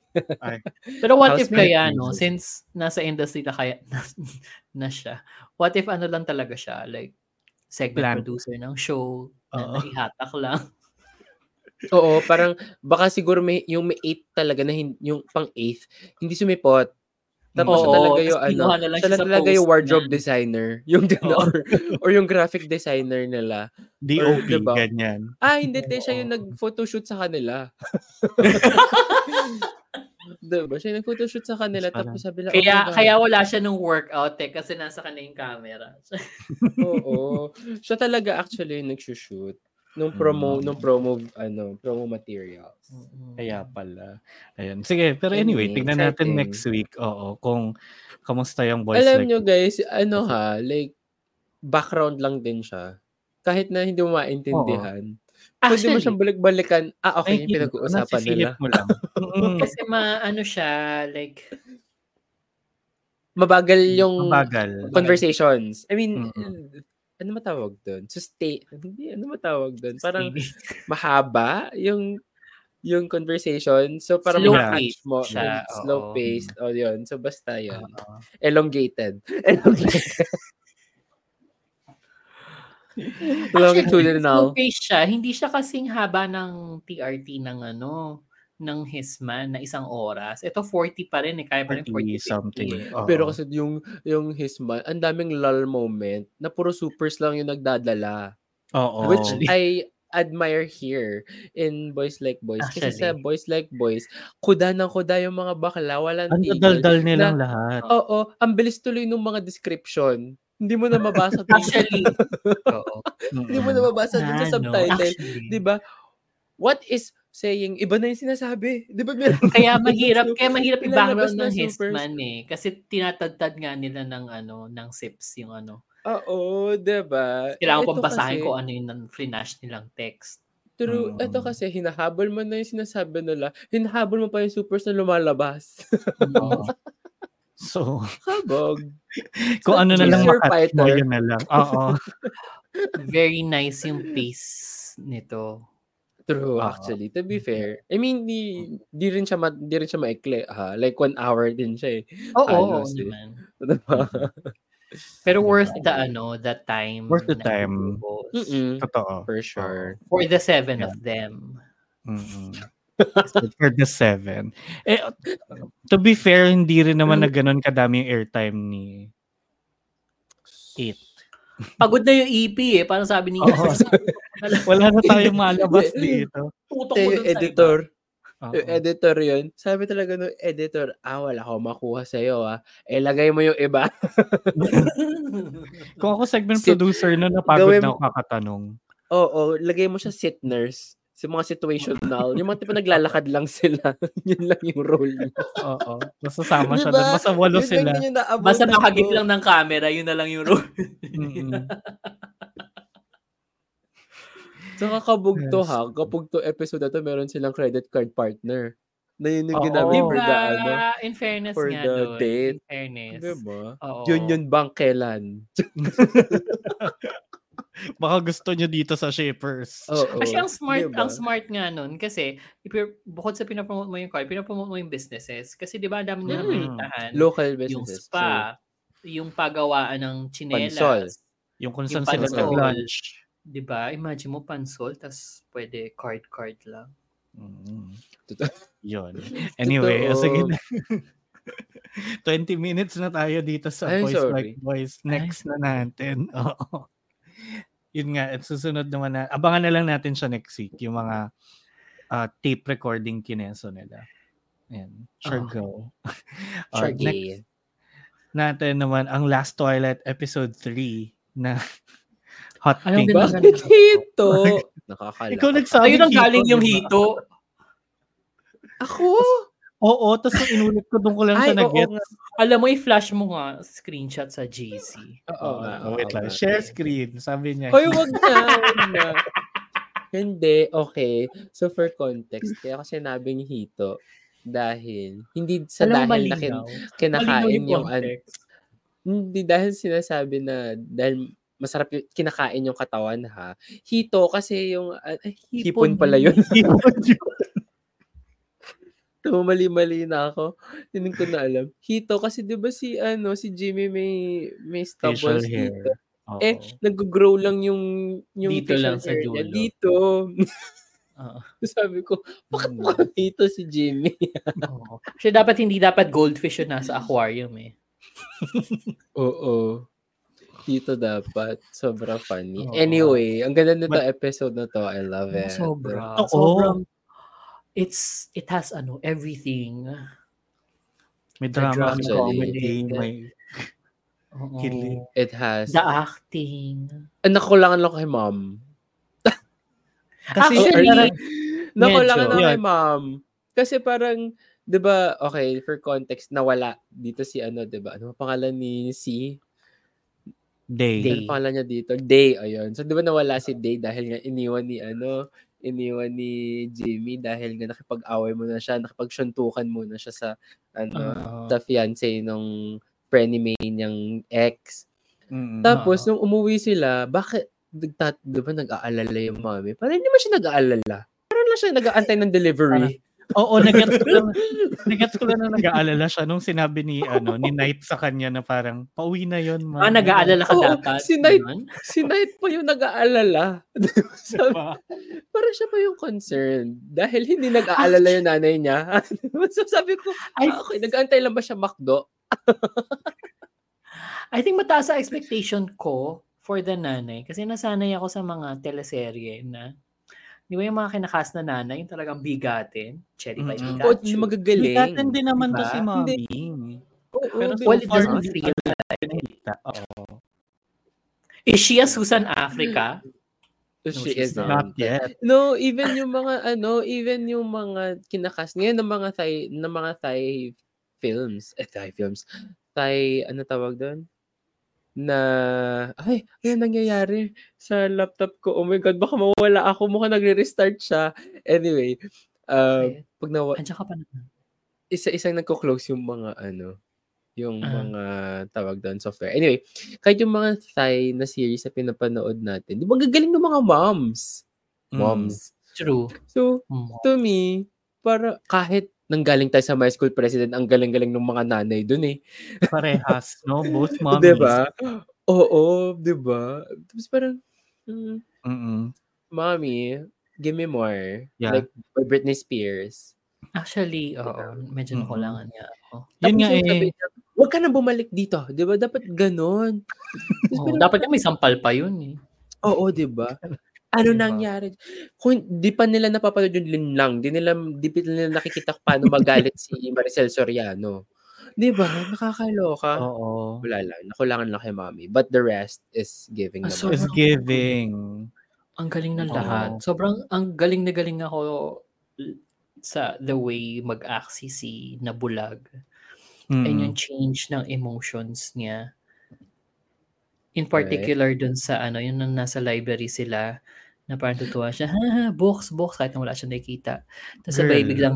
Speaker 1: Pero what if
Speaker 2: Housemate
Speaker 1: kaya, no, since nasa industry na kaya na, na siya, what if ano lang talaga siya, like, segment
Speaker 3: Plan.
Speaker 1: producer ng show, na
Speaker 3: Oo.
Speaker 1: naihatak lang.
Speaker 2: Oo, parang baka siguro may yung may 8 talaga na hin- yung pang 8 hindi sumipot. Tapos siya
Speaker 1: Oo,
Speaker 2: talaga yung ano,
Speaker 1: kinuha na lang
Speaker 2: siya
Speaker 1: siya sa
Speaker 2: talaga yung wardrobe
Speaker 1: niya.
Speaker 2: designer, yung gano'n,
Speaker 1: Oo.
Speaker 2: or, or yung graphic designer nila.
Speaker 3: DOP,
Speaker 2: diba?
Speaker 3: ganyan.
Speaker 2: Ah, hindi, te, siya yung
Speaker 1: Oo.
Speaker 2: nag-photoshoot sa kanila. diba? Siya nag-photoshoot sa kanila,
Speaker 3: Parang-
Speaker 2: tapos sabi na,
Speaker 1: Kaya
Speaker 2: oh
Speaker 1: kaya wala siya nung workout eh, kasi nasa kanya yung camera.
Speaker 2: Oo. Siya talaga actually yung nag-shoot nung promo,
Speaker 3: Mm.
Speaker 2: nung promo, ano, promo materials.
Speaker 3: Kaya pala. Ayun. Sige, pero anyway,
Speaker 2: Anyway,
Speaker 3: tignan natin next week. Oo, kung kamusta yung boys
Speaker 2: Alam
Speaker 3: like
Speaker 2: nyo guys, ano ha, like, background lang din siya. Kahit na hindi mo maintindihan. Pwede mo
Speaker 1: Actually,
Speaker 2: siyang balik-balikan. Ah, okay,
Speaker 3: Ay,
Speaker 2: yung pinag-uusapan nila.
Speaker 3: mo lang. Mm,
Speaker 1: kasi maano siya, like,
Speaker 2: Mabagal yung
Speaker 3: Mabagal.
Speaker 2: conversations. I mean,
Speaker 3: Mm-mm.
Speaker 2: ano matawag doon? Sustain, hindi, ano matawag doon? Parang mahaba yung yung conversation. So, parang
Speaker 1: Slow paced
Speaker 2: mo.
Speaker 1: siya.
Speaker 2: Slow paced. O, yun. So, basta yun.
Speaker 3: Oo.
Speaker 2: Elongated. Elongated.
Speaker 1: Actually,
Speaker 2: Longitudinal.
Speaker 1: slow pace siya. Hindi siya kasing haba ng TRT ng ano, ng Hisman na isang oras. Ito 40 pa rin eh. Kaya pa rin 40
Speaker 3: 40 something. Oo.
Speaker 2: Pero kasi yung yung his man, ang daming lull moment na puro supers lang yung nagdadala.
Speaker 3: Oo.
Speaker 2: Which I admire here in Boys Like Boys. Kasi sa
Speaker 1: Actually.
Speaker 2: Boys Like Boys, kuda ng kuda yung mga bakla, walang
Speaker 3: ang
Speaker 2: tigil.
Speaker 3: daldal nilang lahat.
Speaker 2: Oo, ang bilis tuloy ng mga description. Hindi mo na mabasa dun sa-
Speaker 1: Actually, oo.
Speaker 2: hindi mo na mabasa dun sa
Speaker 1: Ano,
Speaker 2: subtitle.
Speaker 1: actually.
Speaker 2: 'Di ba? What is saying? Iba na yung sinasabi. 'Di ba?
Speaker 1: Kaya mahirap, kaya mahirap i-background
Speaker 2: na
Speaker 1: ng. Hisman eh. Kasi tinatagtad nga nila ng ano, ng sips yung ano.
Speaker 2: Oo, 'di ba?
Speaker 1: Kailangan pang basahin
Speaker 2: kasi-
Speaker 1: ko ano yung flash nilang text.
Speaker 2: True.
Speaker 3: Mm.
Speaker 2: Ito kasi, hinahabol mo na yung sinasabi nila. Hinahabol mo pa yung supers na lumalabas.
Speaker 3: Oo. So,
Speaker 2: Habog.
Speaker 3: kung
Speaker 2: not
Speaker 3: ano na lang yun na lang. Oo.
Speaker 1: Very nice yung pace nito.
Speaker 2: True,
Speaker 3: Oo.
Speaker 2: actually. To be fair. I mean, di, di rin siya, ma, di rin siya maikli. Ha? Like, one hour din siya eh.
Speaker 1: Oo,
Speaker 2: eh.
Speaker 1: naman.
Speaker 2: Diba?
Speaker 1: Pero worth the ano, the time.
Speaker 3: Worth the time. Totoo.
Speaker 2: For sure.
Speaker 1: For the seven
Speaker 3: Yeah.
Speaker 1: of them.
Speaker 3: Mm-mm. For the seven. Eh, to be fair, hindi rin naman na ganun kadami yung airtime ni It.
Speaker 1: Pagod na yung EP eh. Parang sabi ni
Speaker 3: Oo. Wala na tayong malabas dito.
Speaker 1: Tutok
Speaker 2: Kaya
Speaker 1: ko
Speaker 2: yung editor,
Speaker 3: Oo.
Speaker 2: yung editor yun, sabi talaga ng editor, ah, wala akong makuha sa'yo, ah. Eh, lagay mo yung iba.
Speaker 3: Kung ako segment producer na napagod
Speaker 2: gawin
Speaker 3: na ako kakatanong.
Speaker 2: Oo, lagay mo siya sit nurse. Sa mga situational. Yung mga tipo naglalakad lang sila. Yun lang yung role niya.
Speaker 3: Oo. Basta sama siya
Speaker 2: Diba?
Speaker 3: doon. Basta walo
Speaker 2: Yun
Speaker 3: sila.
Speaker 2: naabutan
Speaker 1: Basta nakagit
Speaker 2: ko.
Speaker 1: lang ng camera, yun na lang yung role.
Speaker 2: Saka kabugto
Speaker 3: Yes.
Speaker 2: ha. Kapag to episode na to, meron silang credit card partner. Na yun yung ginamit for
Speaker 1: diba?
Speaker 2: the ano.
Speaker 1: In fairness
Speaker 2: for
Speaker 1: nga
Speaker 2: the
Speaker 1: doon.
Speaker 2: date.
Speaker 1: In fairness.
Speaker 2: Diba?
Speaker 1: Oo.
Speaker 2: Union Bank kailan?
Speaker 3: Baka gusto nyo dito sa Shippers.
Speaker 2: Oo.
Speaker 1: Kasi ang smart,
Speaker 2: Diba?
Speaker 1: ang smart nga nun kasi ipir- bukod sa pinapromote mo yung card, pinapromote mo yung businesses. Kasi di ba, ang dami nila
Speaker 2: Hmm. Local
Speaker 1: Yung
Speaker 2: businesses.
Speaker 1: spa, yung paggawaan ng chinelas.
Speaker 2: Pansol.
Speaker 3: Yung kung
Speaker 1: Yung
Speaker 3: saan sila nag-lunch.
Speaker 1: Di ba? Imagine mo pansol, tas pwede card-card lang.
Speaker 3: Mm.
Speaker 2: Totoo.
Speaker 3: Yun. Anyway,
Speaker 2: Totoo.
Speaker 3: sige na. 20 minutes na tayo dito sa
Speaker 2: Ay,
Speaker 3: Voice
Speaker 2: sorry.
Speaker 3: Like Voice. Next na natin. Oo. Yun nga, at susunod naman na, abangan na lang natin siya next week, yung mga ah, tape recording kineso nila. Ayan. Sure
Speaker 1: Oh.
Speaker 3: go.
Speaker 2: Sure,
Speaker 3: next
Speaker 2: gay.
Speaker 3: natin naman ang Last Twilight episode 3 na Hot
Speaker 1: Anong
Speaker 3: Pink.
Speaker 2: Bakit hito? Nakakala.
Speaker 3: Ikaw nagsabi
Speaker 1: Ayun ang galing yung hito.
Speaker 2: Ako?
Speaker 3: Oo, tapos nung inulit ko doon ko lang siya nag-get.
Speaker 1: Alam mo, i-flash mo nga screenshot sa GC.
Speaker 2: Oo.
Speaker 3: Oh, wait lang. Share screen. Sabi niya.
Speaker 2: Hoy, wag na. Hindi, okay. So for context, kaya ako sinabing hito dahil hindi sa
Speaker 1: Alam
Speaker 2: dahil na kin-
Speaker 1: malinaw.
Speaker 2: kinakain
Speaker 1: Malinaw
Speaker 2: yung, an- hindi dahil sinasabi na dahil masarap yung kinakain yung katawan ha. Hito kasi yung ah, ay, hipon, pala yun. Mali-mali na ako. Hindi ko na alam. Hito kasi 'di ba si ano si Jimmy may may stubbles
Speaker 3: hair.
Speaker 2: dito.
Speaker 3: Oo.
Speaker 2: Eh nag-grow lang yung yung
Speaker 1: Dito lang sa
Speaker 2: niya
Speaker 1: dulo.
Speaker 2: dito.
Speaker 1: Oo.
Speaker 2: Sabi ko, bakit mo dito si Jimmy?
Speaker 1: Oo. Kasi dapat hindi dapat goldfish yun nasa aquarium eh.
Speaker 2: Oo. Dito dapat. Sobra funny.
Speaker 1: Oo.
Speaker 2: Anyway, ang ganda nito episode na to. I love it.
Speaker 1: Sobra.
Speaker 3: Oo.
Speaker 1: Sobrang, it's, it has ano, everything.
Speaker 3: May drama, may comedy, may
Speaker 1: Oo.
Speaker 3: Kilig.
Speaker 2: It has.
Speaker 1: The acting.
Speaker 2: Ang nakulangan lang kay mom.
Speaker 3: Kasi
Speaker 1: Actually,
Speaker 3: parang-
Speaker 2: Nakulangan lang kay mom. Kasi parang, di ba, okay, for context, nawala dito si ano, di ba? Ano ang pangalan ni si?
Speaker 3: day.
Speaker 1: Day.
Speaker 2: Ano pangalan niya dito? Day, ayun. So, di ba nawala si Day dahil nga iniwan ni ano, iniwan ni Jimmy dahil nga nakipag-away mo na siya, nakipagsyuntukan mo na siya sa, ano,
Speaker 1: Oo.
Speaker 2: sa fiancé nung frenemy niyang ex.
Speaker 3: Mm.
Speaker 2: Tapos, nung umuwi sila, bakit, nagtat, di ba nag-aalala yung mami? Parang hindi man siya nag-aalala. Parang lang siya nag-aantay ng delivery.
Speaker 3: Oo, nagets ko lang, nagets ko lang na nag-aalala siya nung sinabi ni ano ni Knight sa kanya na parang pauwi na yon ma.
Speaker 1: Ah, nag-aalala ka
Speaker 2: Oo,
Speaker 1: dapat.
Speaker 2: si Knight-
Speaker 1: Ganon?
Speaker 2: si Knight pa yung nag-aalala. Sabi, parang siya pa yung concerned. Dahil hindi nag-aalala yung nanay niya. so sabi ko,
Speaker 1: I,
Speaker 2: ah, okay, nag-aantay lang ba siya makdo?
Speaker 1: I think mataas sa expectation ko for the nanay. Kasi nasanay ako sa mga teleserye na Di ba yung mga kinakas na nanay, yung talagang bigatin? Cherry pie
Speaker 3: Mm-mm.
Speaker 2: Oo,
Speaker 1: Pikachu.
Speaker 2: magagaling.
Speaker 3: Bigatin din naman to
Speaker 1: Diba?
Speaker 3: si Mommy.
Speaker 2: Oo,
Speaker 3: Pero
Speaker 2: but-
Speaker 3: so
Speaker 1: Well, it doesn't
Speaker 3: hindi
Speaker 1: feel
Speaker 3: nakikita. Oo.
Speaker 1: Is she a Susan Africa?
Speaker 2: So
Speaker 1: No,
Speaker 2: she
Speaker 1: she's
Speaker 2: isn't.
Speaker 3: Not yet.
Speaker 2: No, even yung mga ano, even yung mga kinakas ngayon ng mga Thai ng mga Thai films, eh Thai films. Thai ano tawag doon? Na ay, ano nangyayari sa laptop ko? Oh my god, baka mawala ako, mukhang nagre-restart siya. Anyway, uh,
Speaker 1: Ay,
Speaker 2: pag nawa,
Speaker 1: Andiyan ka pa naman.
Speaker 2: isa-isang nagko-close yung mga ano, yung
Speaker 1: Ah.
Speaker 2: mga tawag doon software. Anyway, kahit yung mga Thai na series na pinapanood natin, di ba gagaling ng mga moms?
Speaker 3: Mm.
Speaker 2: Moms.
Speaker 1: True.
Speaker 2: So,
Speaker 1: Mm.
Speaker 2: to me, para kahit nanggaling tayo sa my school president, ang galing-galing ng mga nanay dun eh.
Speaker 3: Parehas, no? Both mommies.
Speaker 2: Di ba? Oo, di ba? Tapos parang, hmm,
Speaker 3: Mm-mm.
Speaker 2: mommy, give me more.
Speaker 3: Yeah.
Speaker 2: Like, Britney Spears.
Speaker 1: Actually, oo. Medyo
Speaker 3: Mm-mm.
Speaker 1: nakulangan niya ako.
Speaker 3: Yun nga eh.
Speaker 2: sabi Huwag ka na bumalik dito. Di ba? Dapat
Speaker 1: Oo,
Speaker 2: parang,
Speaker 1: dapat nga may sampal pa yun eh.
Speaker 2: Oo, di ba? Ano
Speaker 1: Diba?
Speaker 2: nangyari? Kung di pa nila napapanood yung linlang, di nila, di pa nila nakikita kung paano magalit si Maricel Soriano. Di ba? Nakakaloka.
Speaker 3: Oo.
Speaker 2: Wala lang. Nakulangan lang kay mommy. But the rest is giving
Speaker 1: Ah,
Speaker 2: naman.
Speaker 1: so-
Speaker 3: Is giving.
Speaker 1: Ang galing ng
Speaker 3: Oo.
Speaker 1: lahat. Sobrang ang galing na galing ako sa the way mag-act si si na bulag.
Speaker 3: Mm.
Speaker 1: And yung change ng emotions niya. In particular dun sa ano, yung nang nasa library sila na parang tutuwa siya, ha, ha, books, books, kahit na wala siya nakikita. Tapos sabay
Speaker 3: Girl.
Speaker 1: biglang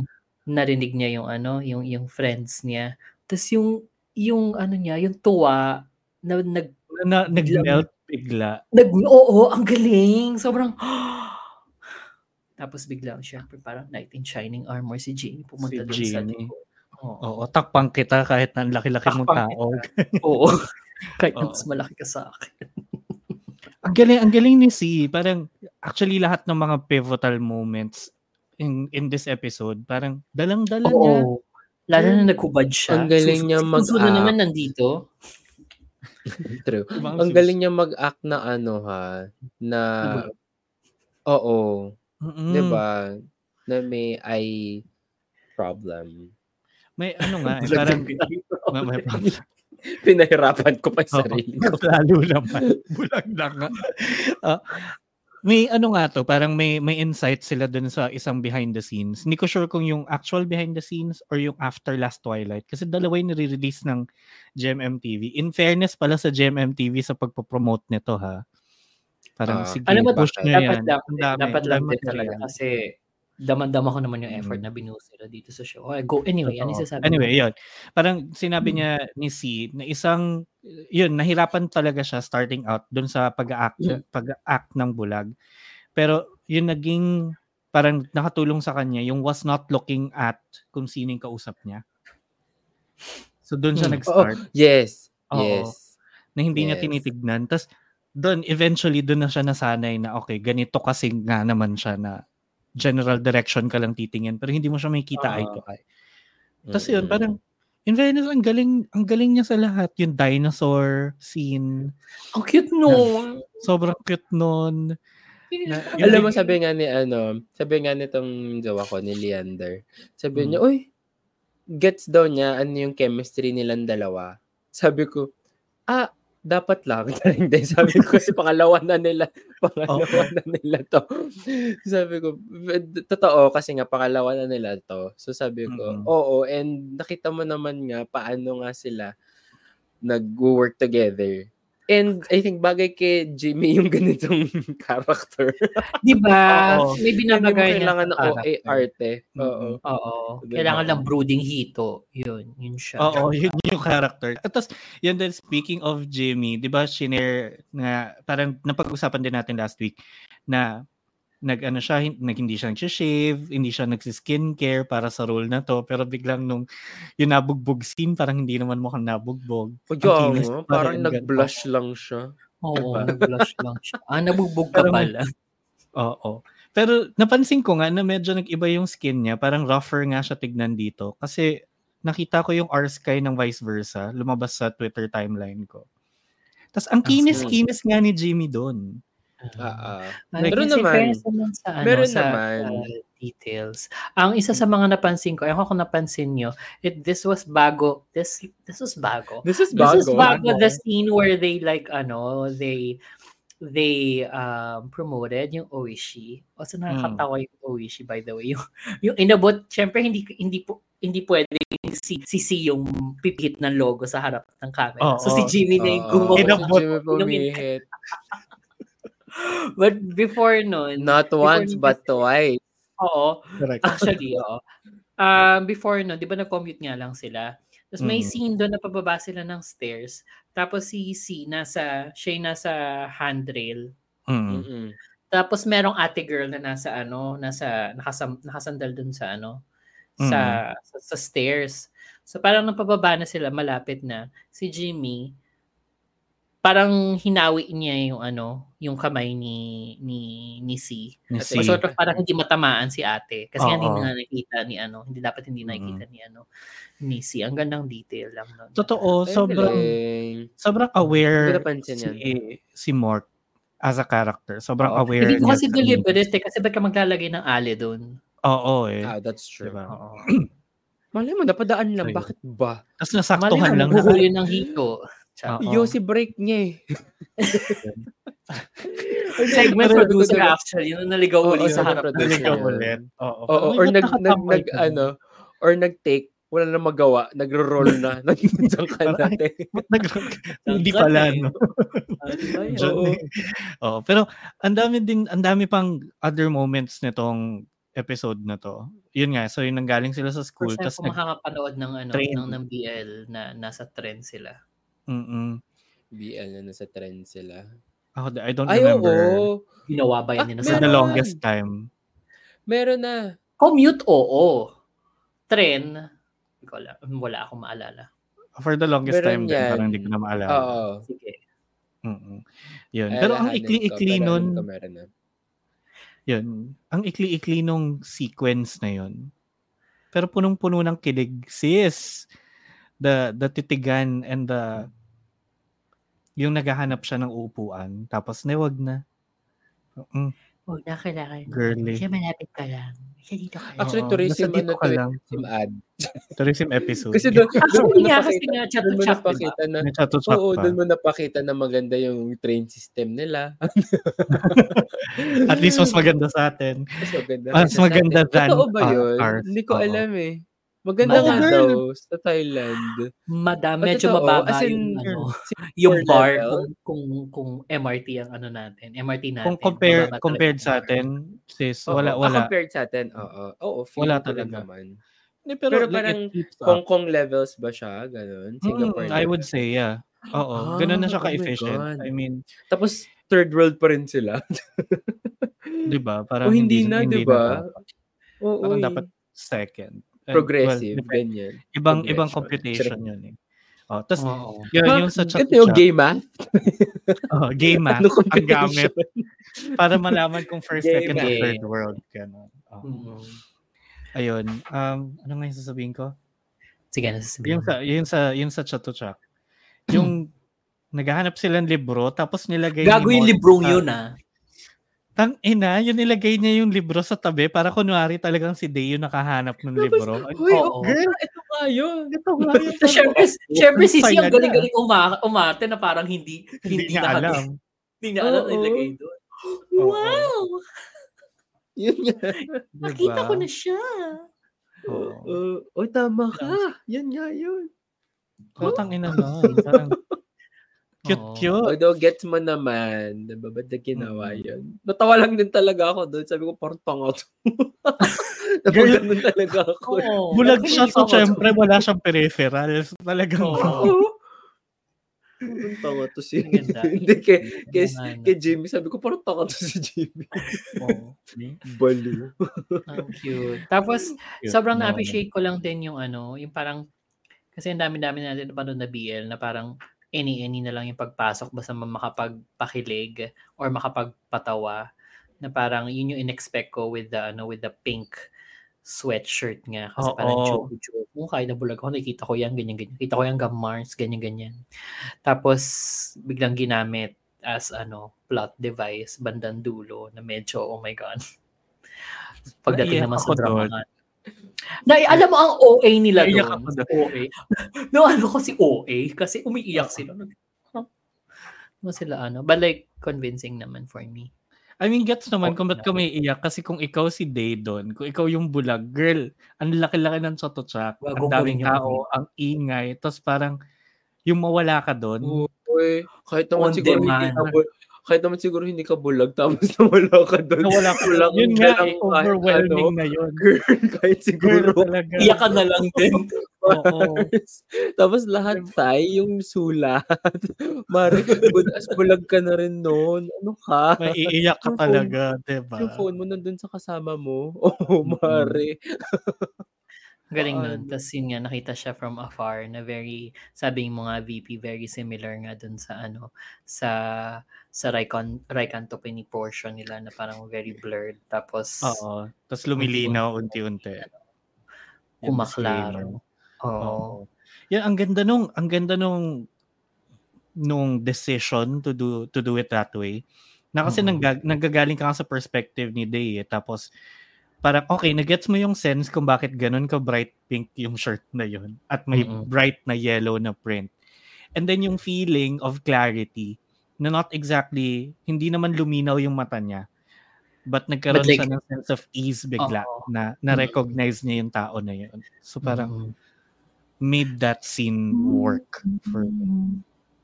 Speaker 1: narinig niya yung ano, yung yung friends niya. Tapos yung yung ano niya, yung tuwa na nag
Speaker 3: na, nag-melt bigla.
Speaker 1: Nag, oo, ang galing. Sobrang, tapos biglang, syempre, parang knight in shining armor si Jamie pumunta
Speaker 3: Si
Speaker 1: dun sa
Speaker 3: Jamie.
Speaker 1: likod. Oo.
Speaker 3: Oo, takpang kita kahit na laki-laki mong tao.
Speaker 1: Oo. Kahit na mas malaki ka sa akin.
Speaker 3: Ang galing, ang galing ni C. Parang actually lahat ng mga pivotal moments in in this episode, parang dalang-dala niya.
Speaker 1: Lalo na naghubad siya.
Speaker 2: Ang galing niya mag-act.
Speaker 1: na naman nandito.
Speaker 2: True. Ang galing niya mag-act na ano ha, na oo,
Speaker 3: Mm-mm.
Speaker 2: 'di ba? Na may eye problem.
Speaker 3: May ano nga, eh, parang may, may problem.
Speaker 2: Pinahirapan ko pa yung sarili ko.
Speaker 3: Lalo naman. Bulag na nga. Ah, may ano nga to, parang may may insight sila dun sa isang behind the scenes. Hindi ko sure kung yung actual behind the scenes or yung after Last Twilight. Kasi dalawa yung nire-release ng GMMTV. In fairness pala sa GMMTV sa pagpo-promote nito ha. Parang
Speaker 2: Ah.
Speaker 3: sige,
Speaker 1: mo,
Speaker 3: push
Speaker 2: dapat-
Speaker 3: nyo
Speaker 1: dapat
Speaker 3: yan. dami,
Speaker 1: dapat
Speaker 3: ang
Speaker 1: lang din talaga kasi daman-dama ko naman yung effort
Speaker 3: Mm.
Speaker 1: na binuhos nila dito sa show. Okay, go. Anyway, ano sasabi
Speaker 3: Anyway, yun. Parang sinabi niya ni C na isang, yun, nahirapan talaga siya starting out dun sa pag-act, pag-act ng bulag. Pero yun naging, parang nakatulong sa kanya yung was not looking at kung sino yung kausap niya. So dun siya
Speaker 1: Hmm.
Speaker 3: nag-start
Speaker 2: Yes.
Speaker 3: Oo.
Speaker 2: Yes.
Speaker 3: na hindi niya
Speaker 2: Yes.
Speaker 3: tinitignan. Tapos doon, eventually, doon na siya nasanay na okay, ganito kasi nga naman siya na general direction ka lang titingin pero hindi mo siya makikita
Speaker 1: Ah.
Speaker 3: eye to eye. Tapos yun,
Speaker 2: Mm-mm.
Speaker 3: parang, in fairness, ang galing, ang galing niya sa lahat. Yung dinosaur scene,
Speaker 1: Ang cute nun.
Speaker 3: sobrang cute nun. Na,
Speaker 2: Alam mo, sabi nga ni ano, sabi nga nitong jowa ko, ni Leander, sabi
Speaker 3: Mm.
Speaker 2: niya, uy, gets daw niya ano yung chemistry nilang dalawa. Sabi ko, ah, dapat lang. Hindi, sabi ko kasi pangalawa na nila, pangalawa na nila to. sabi ko, totoo kasi nga pangalawa na nila to. So sabi ko,
Speaker 3: Mm.
Speaker 2: oo, and nakita mo naman nga paano nga sila nag-work together. And I think bagay kay Jimmy yung ganitong character.
Speaker 1: Di ba?
Speaker 3: Oo.
Speaker 1: May binabagay niya
Speaker 2: kailangan ng OA arte. Oo.
Speaker 1: Oo.
Speaker 2: Diba?
Speaker 1: Kailangan lang brooding hito. Yun. Yun siya.
Speaker 3: Oo, yun yung character. At tapos, yun din, speaking of Jimmy, di ba, shinare nga, parang napag-usapan din natin last week, na nag ano siya, hin- nag, hindi siya nag-shave, hindi siya nag-skincare para sa role na to, pero biglang nung yung nabugbog scene, parang hindi naman mukhang nabugbog.
Speaker 2: O
Speaker 3: Ang
Speaker 2: diyan,
Speaker 3: kinis
Speaker 2: nga,
Speaker 3: pa
Speaker 2: parang nag-blush lang siya.
Speaker 1: Oo. Nag-blush lang siya. Ah, nabugbog ka
Speaker 3: may-
Speaker 1: pala.
Speaker 3: Oo. Pero napansin ko nga na medyo nag-iba yung skin niya, parang rougher nga siya tignan dito. Kasi nakita ko yung R-Sky ng vice versa, lumabas sa Twitter timeline ko. Tapos ang
Speaker 1: Ang
Speaker 3: kinis-kinis nga ni Jimmy doon.
Speaker 2: Ah.
Speaker 1: Ay,
Speaker 2: Meron
Speaker 1: kasi
Speaker 2: naman.
Speaker 1: sa, ano,
Speaker 2: Meron
Speaker 1: sa,
Speaker 2: naman.
Speaker 1: uh, details. Ang isa sa mga napansin ko, ayoko kung napansin nyo, it, this was bago, this this was bago.
Speaker 2: This is
Speaker 1: This
Speaker 2: bago.
Speaker 1: is bago
Speaker 3: Bago.
Speaker 1: the scene where they like, ano, they, they um, promoted yung Oishi. O sa nakakatawa yung Oishi, by the way. Yung, yung inabot, syempre hindi, hindi po, hindi pwede si, si C yung pipihit ng logo sa harap ng camera.
Speaker 3: Oo.
Speaker 1: so si Jimmy na yung
Speaker 2: Oo,
Speaker 1: gumawa.
Speaker 2: si
Speaker 3: Inabot.
Speaker 1: Yung-
Speaker 2: pumihit.
Speaker 1: But before nun,
Speaker 2: Not
Speaker 1: Before
Speaker 2: once,
Speaker 1: ni-
Speaker 2: but twice.
Speaker 1: oo,
Speaker 3: Correct.
Speaker 1: Actually, oo. Um, before no, di ba nag-commute nga lang sila? Tapos may
Speaker 3: Mm.
Speaker 1: scene doon na pababa sila ng stairs. Tapos si C, nasa, siya nasa handrail.
Speaker 3: Mm.
Speaker 2: Mm-mm.
Speaker 1: Tapos merong ate girl na nasa ano, nasa nakasam, nakasandal doon sa ano, sa, sa sa stairs. So parang nang pababa na sila, malapit na. Si Jimmy, parang hinawi niya yung ano, yung kamay ni ni ni C.
Speaker 3: Ni
Speaker 1: Kasi
Speaker 3: C.
Speaker 1: sort of parang hindi matamaan si ate. Kasi hindi na nakikita ni ano, hindi dapat hindi nakikita ni ano, ni C. Ang gandang detail lang nun.
Speaker 3: Totoo,
Speaker 2: Ay,
Speaker 3: sobrang
Speaker 2: galing.
Speaker 3: sobrang aware si,
Speaker 2: yan.
Speaker 3: si Mort as a character. Sobrang
Speaker 1: Oo.
Speaker 3: aware
Speaker 1: Hindi ko kasi deliberate eh, kasi ba't ka maglalagay ng ale doon?
Speaker 3: Oo eh.
Speaker 2: Ah, that's true.
Speaker 3: Diba?
Speaker 1: Oo.
Speaker 2: Malay mo, napadaan lang.
Speaker 3: So.
Speaker 2: Bakit ba?
Speaker 3: Tapos nasaktuhan lang
Speaker 1: lang,
Speaker 3: na
Speaker 1: huhuli ng hito.
Speaker 3: Oo.
Speaker 2: Yo, si break niya eh.
Speaker 1: Segment producer actually, yung naligaw uli sa harap
Speaker 2: producer.
Speaker 3: Naligaw
Speaker 2: yun.
Speaker 3: ulit. Oo.
Speaker 2: Or nag, nag, nag, ano, or nag-take, wala na magawa, nagro-roll na, nandiyan ka
Speaker 3: Parang,
Speaker 2: na, te.
Speaker 3: Ba't nag- Hindi pala, no?
Speaker 1: Yun?
Speaker 2: Oo.
Speaker 3: eh. Oo, pero ang dami din, ang dami pang other moments nitong episode na to. Yun nga, so yung nanggaling sila sa school,
Speaker 1: First time ko
Speaker 3: nag,
Speaker 1: makakapanood ng ano,
Speaker 3: Train.
Speaker 1: ng, ng BL na nasa trend sila.
Speaker 3: Mm
Speaker 2: BL na nasa trend sila.
Speaker 3: Ako, I don't
Speaker 2: Ay,
Speaker 3: remember
Speaker 2: oo.
Speaker 1: Ginawa ba yan
Speaker 2: Ah,
Speaker 1: nila
Speaker 3: for
Speaker 1: sa
Speaker 3: the longest time.
Speaker 2: Meron na.
Speaker 1: Commute, oo. Trend, hindi ko alam. Wala akong maalala.
Speaker 3: For the longest
Speaker 2: Meron
Speaker 3: time, din,
Speaker 2: yan.
Speaker 3: parang hindi ko na maalala.
Speaker 2: Oo.
Speaker 1: Sige.
Speaker 3: Mm-mm. Yun. Pero ang
Speaker 2: ko,
Speaker 3: ikli-ikli
Speaker 2: pero
Speaker 3: nun,
Speaker 2: ko meron na.
Speaker 3: yun, ang ikli-ikli nung sequence na yun. Pero punong-puno ng kilig. Sis, the, the titigan and the, yung naghahanap siya ng upuan, tapos nawag na. Mm,
Speaker 1: Huwag na kailangan.
Speaker 3: Girly.
Speaker 1: Siya malapit ka lang. Siya dito ka lang.
Speaker 2: Actually, tourism,
Speaker 3: nasa dito
Speaker 2: ano
Speaker 3: ka
Speaker 2: to,
Speaker 3: lang.
Speaker 2: tourism ad.
Speaker 3: tourism episode.
Speaker 2: Kasi doon, doon
Speaker 1: Actually nga, kasi nga, chat
Speaker 2: doon
Speaker 1: to
Speaker 2: mo
Speaker 1: chat, diba?
Speaker 2: napakita na,
Speaker 3: chat to chat
Speaker 2: oo, doon mo napakita na maganda yung train system nila.
Speaker 3: At least mas maganda sa atin.
Speaker 2: Mas maganda.
Speaker 3: Mas maganda
Speaker 2: atin.
Speaker 3: than
Speaker 2: Totoo ba
Speaker 3: our-
Speaker 2: yun?
Speaker 3: ours.
Speaker 2: Hindi ko alam eh. Maganda
Speaker 1: Oo,
Speaker 2: nga
Speaker 3: girl.
Speaker 2: daw sa Thailand.
Speaker 1: Madam,
Speaker 2: Oh,
Speaker 1: medyo
Speaker 2: totoo.
Speaker 1: mababa
Speaker 2: As in,
Speaker 1: yung, ano, yung bar kung, kung, kung MRT ang ano natin. MRT natin.
Speaker 3: Kung compare compared sa atin, sis,
Speaker 2: Oo.
Speaker 3: wala
Speaker 2: Ah,
Speaker 3: wala.
Speaker 2: compared sa atin, oo. Oo,
Speaker 3: Wala talaga.
Speaker 2: naman.
Speaker 3: Hindi, pero,
Speaker 2: Pero
Speaker 3: like,
Speaker 2: parang. Hong Kong levels ba siya? Ganon? Singapore
Speaker 3: Mm, I would say, yeah. Oo. Ganun na siya
Speaker 2: Ah, oh
Speaker 3: ka-efficient.
Speaker 2: God.
Speaker 3: I mean,
Speaker 2: Tapos, third world pa rin sila.
Speaker 3: di ba? Parang
Speaker 2: o hindi na,
Speaker 3: hindi
Speaker 2: di ba? Oo.
Speaker 3: Parang
Speaker 2: eh.
Speaker 3: dapat second.
Speaker 2: Progressive,
Speaker 3: well,
Speaker 2: ganyan.
Speaker 3: ibang ibang computation yun eh. Oh, tapos
Speaker 1: Oo.
Speaker 3: yun, yung sa chat
Speaker 2: Ito yung gay math?
Speaker 3: oh, gay math
Speaker 2: Ano
Speaker 3: ang gamit para malaman kung first,
Speaker 2: Gay
Speaker 3: second, and third world. Ganun. Oh.
Speaker 1: Mm.
Speaker 3: Ayun. Um, ano nga yung sasabihin ko?
Speaker 1: Sige, nasasabihin
Speaker 3: Yung
Speaker 1: mo.
Speaker 3: sa, yung sa, yung sa chat to chat. Yung naghahanap sila ng libro, tapos nilagay
Speaker 1: Gago
Speaker 3: ni
Speaker 1: yung librong yun ah.
Speaker 3: Tang ina, yun nilagay niya yung libro sa tabi para kunwari talagang si Day yung nakahanap ng libro.
Speaker 2: Uy, oh, girl, ito nga yun.
Speaker 3: ito nga yun.
Speaker 1: So, syempre, syempre si Si
Speaker 3: Saya
Speaker 1: ang
Speaker 3: na.
Speaker 1: galing-galing uma umate na parang hindi
Speaker 3: Hindi
Speaker 1: hindi,
Speaker 3: niya
Speaker 1: nakag-
Speaker 3: alam.
Speaker 1: Hindi niya alam na
Speaker 2: Oo.
Speaker 1: ilagay doon.
Speaker 3: Oo.
Speaker 1: Wow!
Speaker 2: Yun nga.
Speaker 1: Nakita
Speaker 3: Diba?
Speaker 1: ko na siya.
Speaker 3: Oo.
Speaker 2: Uh, oh, tama ka. Yan nga yun.
Speaker 3: Pero tang ina nun. Cute,
Speaker 1: Oo.
Speaker 3: cute.
Speaker 2: Although, gets mo naman. Diba, ba't na ginawa
Speaker 3: Mm.
Speaker 2: yun? Natawa lang din talaga ako doon. Sabi ko, parang tanga to.
Speaker 3: Girl.
Speaker 2: Napagano'n talaga ako.
Speaker 1: Oo.
Speaker 3: Bulag siya, so syempre wala siyang peripherals. Talagang.
Speaker 1: Oo.
Speaker 2: Parang tanga to si... Hindi, kay, kay, kay Jimmy. Sabi ko, parang tanga to si Jimmy.
Speaker 1: Oo.
Speaker 2: Baliw.
Speaker 1: Ang cute. Tapos,
Speaker 3: Cute
Speaker 1: sobrang
Speaker 3: naman.
Speaker 1: na-appreciate ko lang din yung ano, yung parang, kasi ang dami-dami natin napanood na BL na parang any-any na lang yung pagpasok basta ma- makapagpakilig or makapagpatawa na parang yun yung in-expect ko with the ano with the pink sweatshirt nga kasi
Speaker 3: Oo.
Speaker 1: parang joke mo kahit na bulag ako nakita ko yan ganyan ganyan. Kita ko yan gum Mars ganyan ganyan. Tapos biglang ginamit as ano plot device bandang dulo na medyo oh my god. Pagdating
Speaker 3: Naiyak
Speaker 1: naman sa drama
Speaker 3: doon.
Speaker 1: Na, alam mo ang OA nila doon.
Speaker 3: ako
Speaker 1: OA. no, ano ko si OA kasi umiiyak sila. Huh? Ano sila ano? But like convincing naman for me.
Speaker 3: I mean, gets naman
Speaker 1: Oo
Speaker 3: kung ba't ka may iyak. Kasi kung ikaw si Day doon, kung ikaw yung bulag, girl, ang laki-laki ng chotochak, ang
Speaker 1: Gagawin
Speaker 3: daming
Speaker 1: yung
Speaker 3: tao, ang ingay, tapos parang yung mawala ka doon,
Speaker 2: Uy, kahit naman
Speaker 1: On
Speaker 2: siguro hindi
Speaker 1: demand.
Speaker 2: bu- kahit naman siguro hindi ka bulag tapos nawala ka doon.
Speaker 3: nawala ka doon. Yun nga,
Speaker 2: ganang
Speaker 3: eh, overwhelming
Speaker 2: ano.
Speaker 3: na yun.
Speaker 2: Girl, kahit
Speaker 3: Girl,
Speaker 2: siguro.
Speaker 3: talaga.
Speaker 1: Iyak ka na lang din.
Speaker 3: Oo.
Speaker 2: Tapos lahat tay yung sulat. Good as bulag ka na rin noon. Ano ka?
Speaker 3: May iiyak ka
Speaker 2: Yung phone-
Speaker 3: talaga, diba?
Speaker 2: Yung phone mo nandun sa kasama mo. Oh, Mari.
Speaker 1: Galing
Speaker 2: Paano?
Speaker 1: nun. Tapos yun nga, nakita siya from afar na very, sabi mo nga VP, very similar nga dun sa ano, sa sa Raikon, Raikantopini portion nila na parang very blurred. Tapos
Speaker 3: Oo. Tapos lumilinaw unti-unti. Yung
Speaker 1: kumaklaro. Oo.
Speaker 3: Oo. Yan ang ganda nung ang ganda nung nung decision to do to do it that way. Na kasi
Speaker 1: Mm.
Speaker 3: nangga- nanggagaling ka nga sa perspective ni Day eh. Tapos parang okay, nagets mo yung sense kung bakit ganun ka bright pink yung shirt na yun at may
Speaker 1: Mm-mm.
Speaker 3: bright na yellow na print. And then yung feeling of clarity na not exactly, hindi naman luminaw yung mata niya. But nagkaroon
Speaker 1: But like-
Speaker 3: siya ng sense of ease bigla
Speaker 1: Oo.
Speaker 3: na na-recognize niya yung tao na yun. So parang
Speaker 4: Mm.
Speaker 3: made that scene work for me.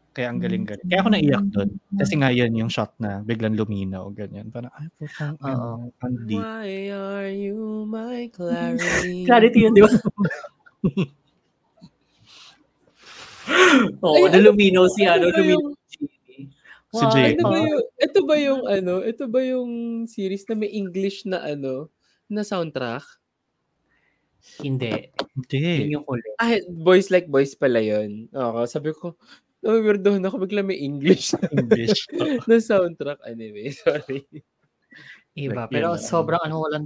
Speaker 3: Kaya ang galing-galing. Kaya ako naiyak doon. Kasi nga yun yung shot na biglang luminaw, ganyan. Parang, ay, putang,
Speaker 4: Oo.
Speaker 3: ang deep.
Speaker 2: Why are you my clarity?
Speaker 1: Clarity yun, di ba? Oo,
Speaker 2: Ay,
Speaker 1: na luminaw si
Speaker 2: ano
Speaker 1: ano,
Speaker 2: ba
Speaker 1: luminaw
Speaker 2: yung-
Speaker 1: si? Jamie.
Speaker 2: Ito ba yung, ito ba yung ano, ito ba yung series na may English na ano, na soundtrack?
Speaker 1: Hindi.
Speaker 3: Hindi.
Speaker 1: Yun yung huli.
Speaker 2: Ah, Boys Like Boys pala yun. Oo, sabi ko, nawirdohan ako bigla may English
Speaker 3: English.
Speaker 2: na soundtrack. Anyway, sorry.
Speaker 1: Iba.
Speaker 3: Like,
Speaker 1: pero
Speaker 3: yun lang.
Speaker 1: sobrang ano, walang,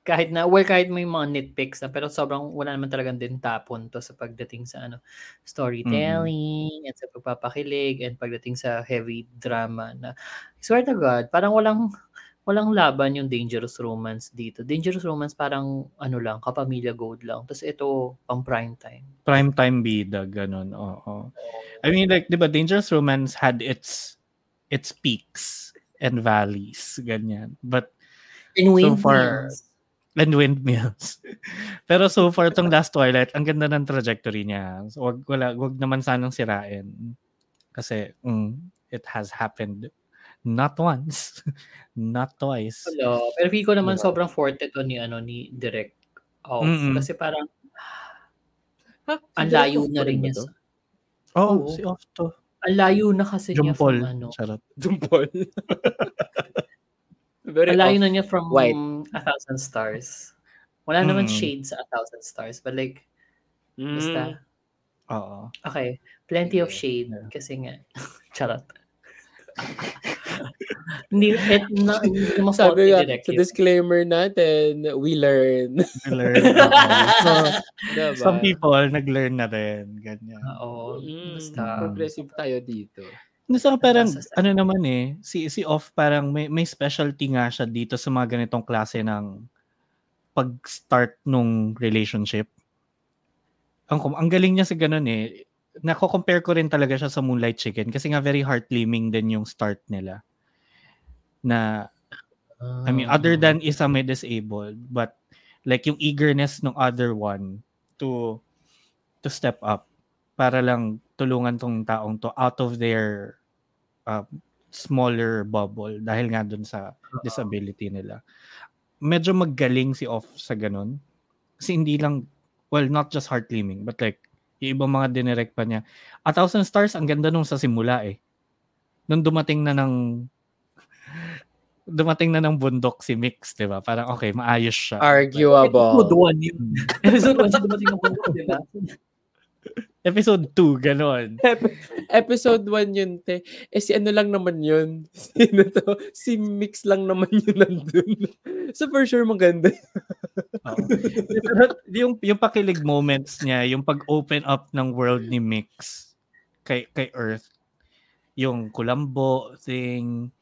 Speaker 1: kahit na, well, kahit may mga nitpicks na, pero sobrang wala naman talagang din tapon to sa pagdating sa ano, storytelling, at sa pagpapakilig, and pagdating sa heavy drama na, I swear to God, parang walang, walang laban yung Dangerous Romance dito. Dangerous Romance parang, ano lang, kapamilya gold lang. Tapos ito, pang prime time.
Speaker 3: Prime time bida, ganun. Oo. I mean, like, di ba, Dangerous Romance had its its peaks and valleys, ganyan. But,
Speaker 1: And
Speaker 3: So far,
Speaker 1: Windmills.
Speaker 3: and windmills. Pero so far, tong Last Twilight, ang ganda ng trajectory niya. So, wag, wala, wag naman sanang sirain. Kasi, mm, it has happened not once, not twice.
Speaker 1: Hello. Pero feel ko naman
Speaker 3: Diba?
Speaker 1: sobrang forte to ni ano ni Direct Off.
Speaker 3: Mm-mm.
Speaker 1: Kasi parang
Speaker 2: Ha?
Speaker 1: ang
Speaker 2: Si
Speaker 1: layo na rin niya. sa-
Speaker 3: Oh,
Speaker 1: Oo.
Speaker 3: si off to.
Speaker 1: Ang layo na kasi niya
Speaker 3: Jumpol.
Speaker 1: from ano.
Speaker 3: Charot.
Speaker 2: Dumpol. Very
Speaker 1: Ang layo na niya from
Speaker 2: White.
Speaker 1: A Thousand Stars. Wala naman
Speaker 3: Mm.
Speaker 1: shade sa A Thousand Stars. But like,
Speaker 2: Mm.
Speaker 1: basta,
Speaker 3: Oo.
Speaker 1: okay. Plenty of shade. Kasi nga, charot. Hindi, et, na, hindi fault
Speaker 2: Sabi nga, sa disclaimer natin, we learn.
Speaker 3: Nag-learn. Oo. so,
Speaker 2: diba?
Speaker 3: some people nag-learn na rin. Ganyan.
Speaker 1: Oo.
Speaker 2: Mm,
Speaker 1: Basta,
Speaker 2: progressive tayo dito.
Speaker 3: So, parang,
Speaker 1: Nasa-
Speaker 3: ano naman eh, si, si Off parang may, may specialty nga siya dito sa mga ganitong klase ng pag-start nung relationship. Ang, ang galing niya sa ganun eh. Nako-compare ko rin talaga siya sa Moonlight Chicken kasi nga very heart-liming din yung start nila. Na, I mean, other than isa may disabled, but like yung eagerness ng other one to to step up para lang tulungan tong taong to out of their uh, smaller bubble dahil nga dun sa disability nila. Medyo maggaling si Off sa ganun. Kasi hindi lang, well, not just heart-liming, but like, yung ibang mga dinirect pa niya. A Thousand Stars, ang ganda nung sa simula eh. Nung dumating na ng dumating na ng bundok si Mix, di ba? Parang okay, maayos siya.
Speaker 2: Arguable.
Speaker 1: 1 yun. Episode 1 siya dumating ng bundok, di ba?
Speaker 3: Episode 2, ganon.
Speaker 2: Episode 1 yun, te. Eh, si ano lang naman yun? Sino to? Si Mix lang naman yun nandun. So, for sure, maganda.
Speaker 3: Pero yung, yung pakilig moments niya, yung pag-open up ng world ni Mix kay, kay Earth, yung kulambo thing,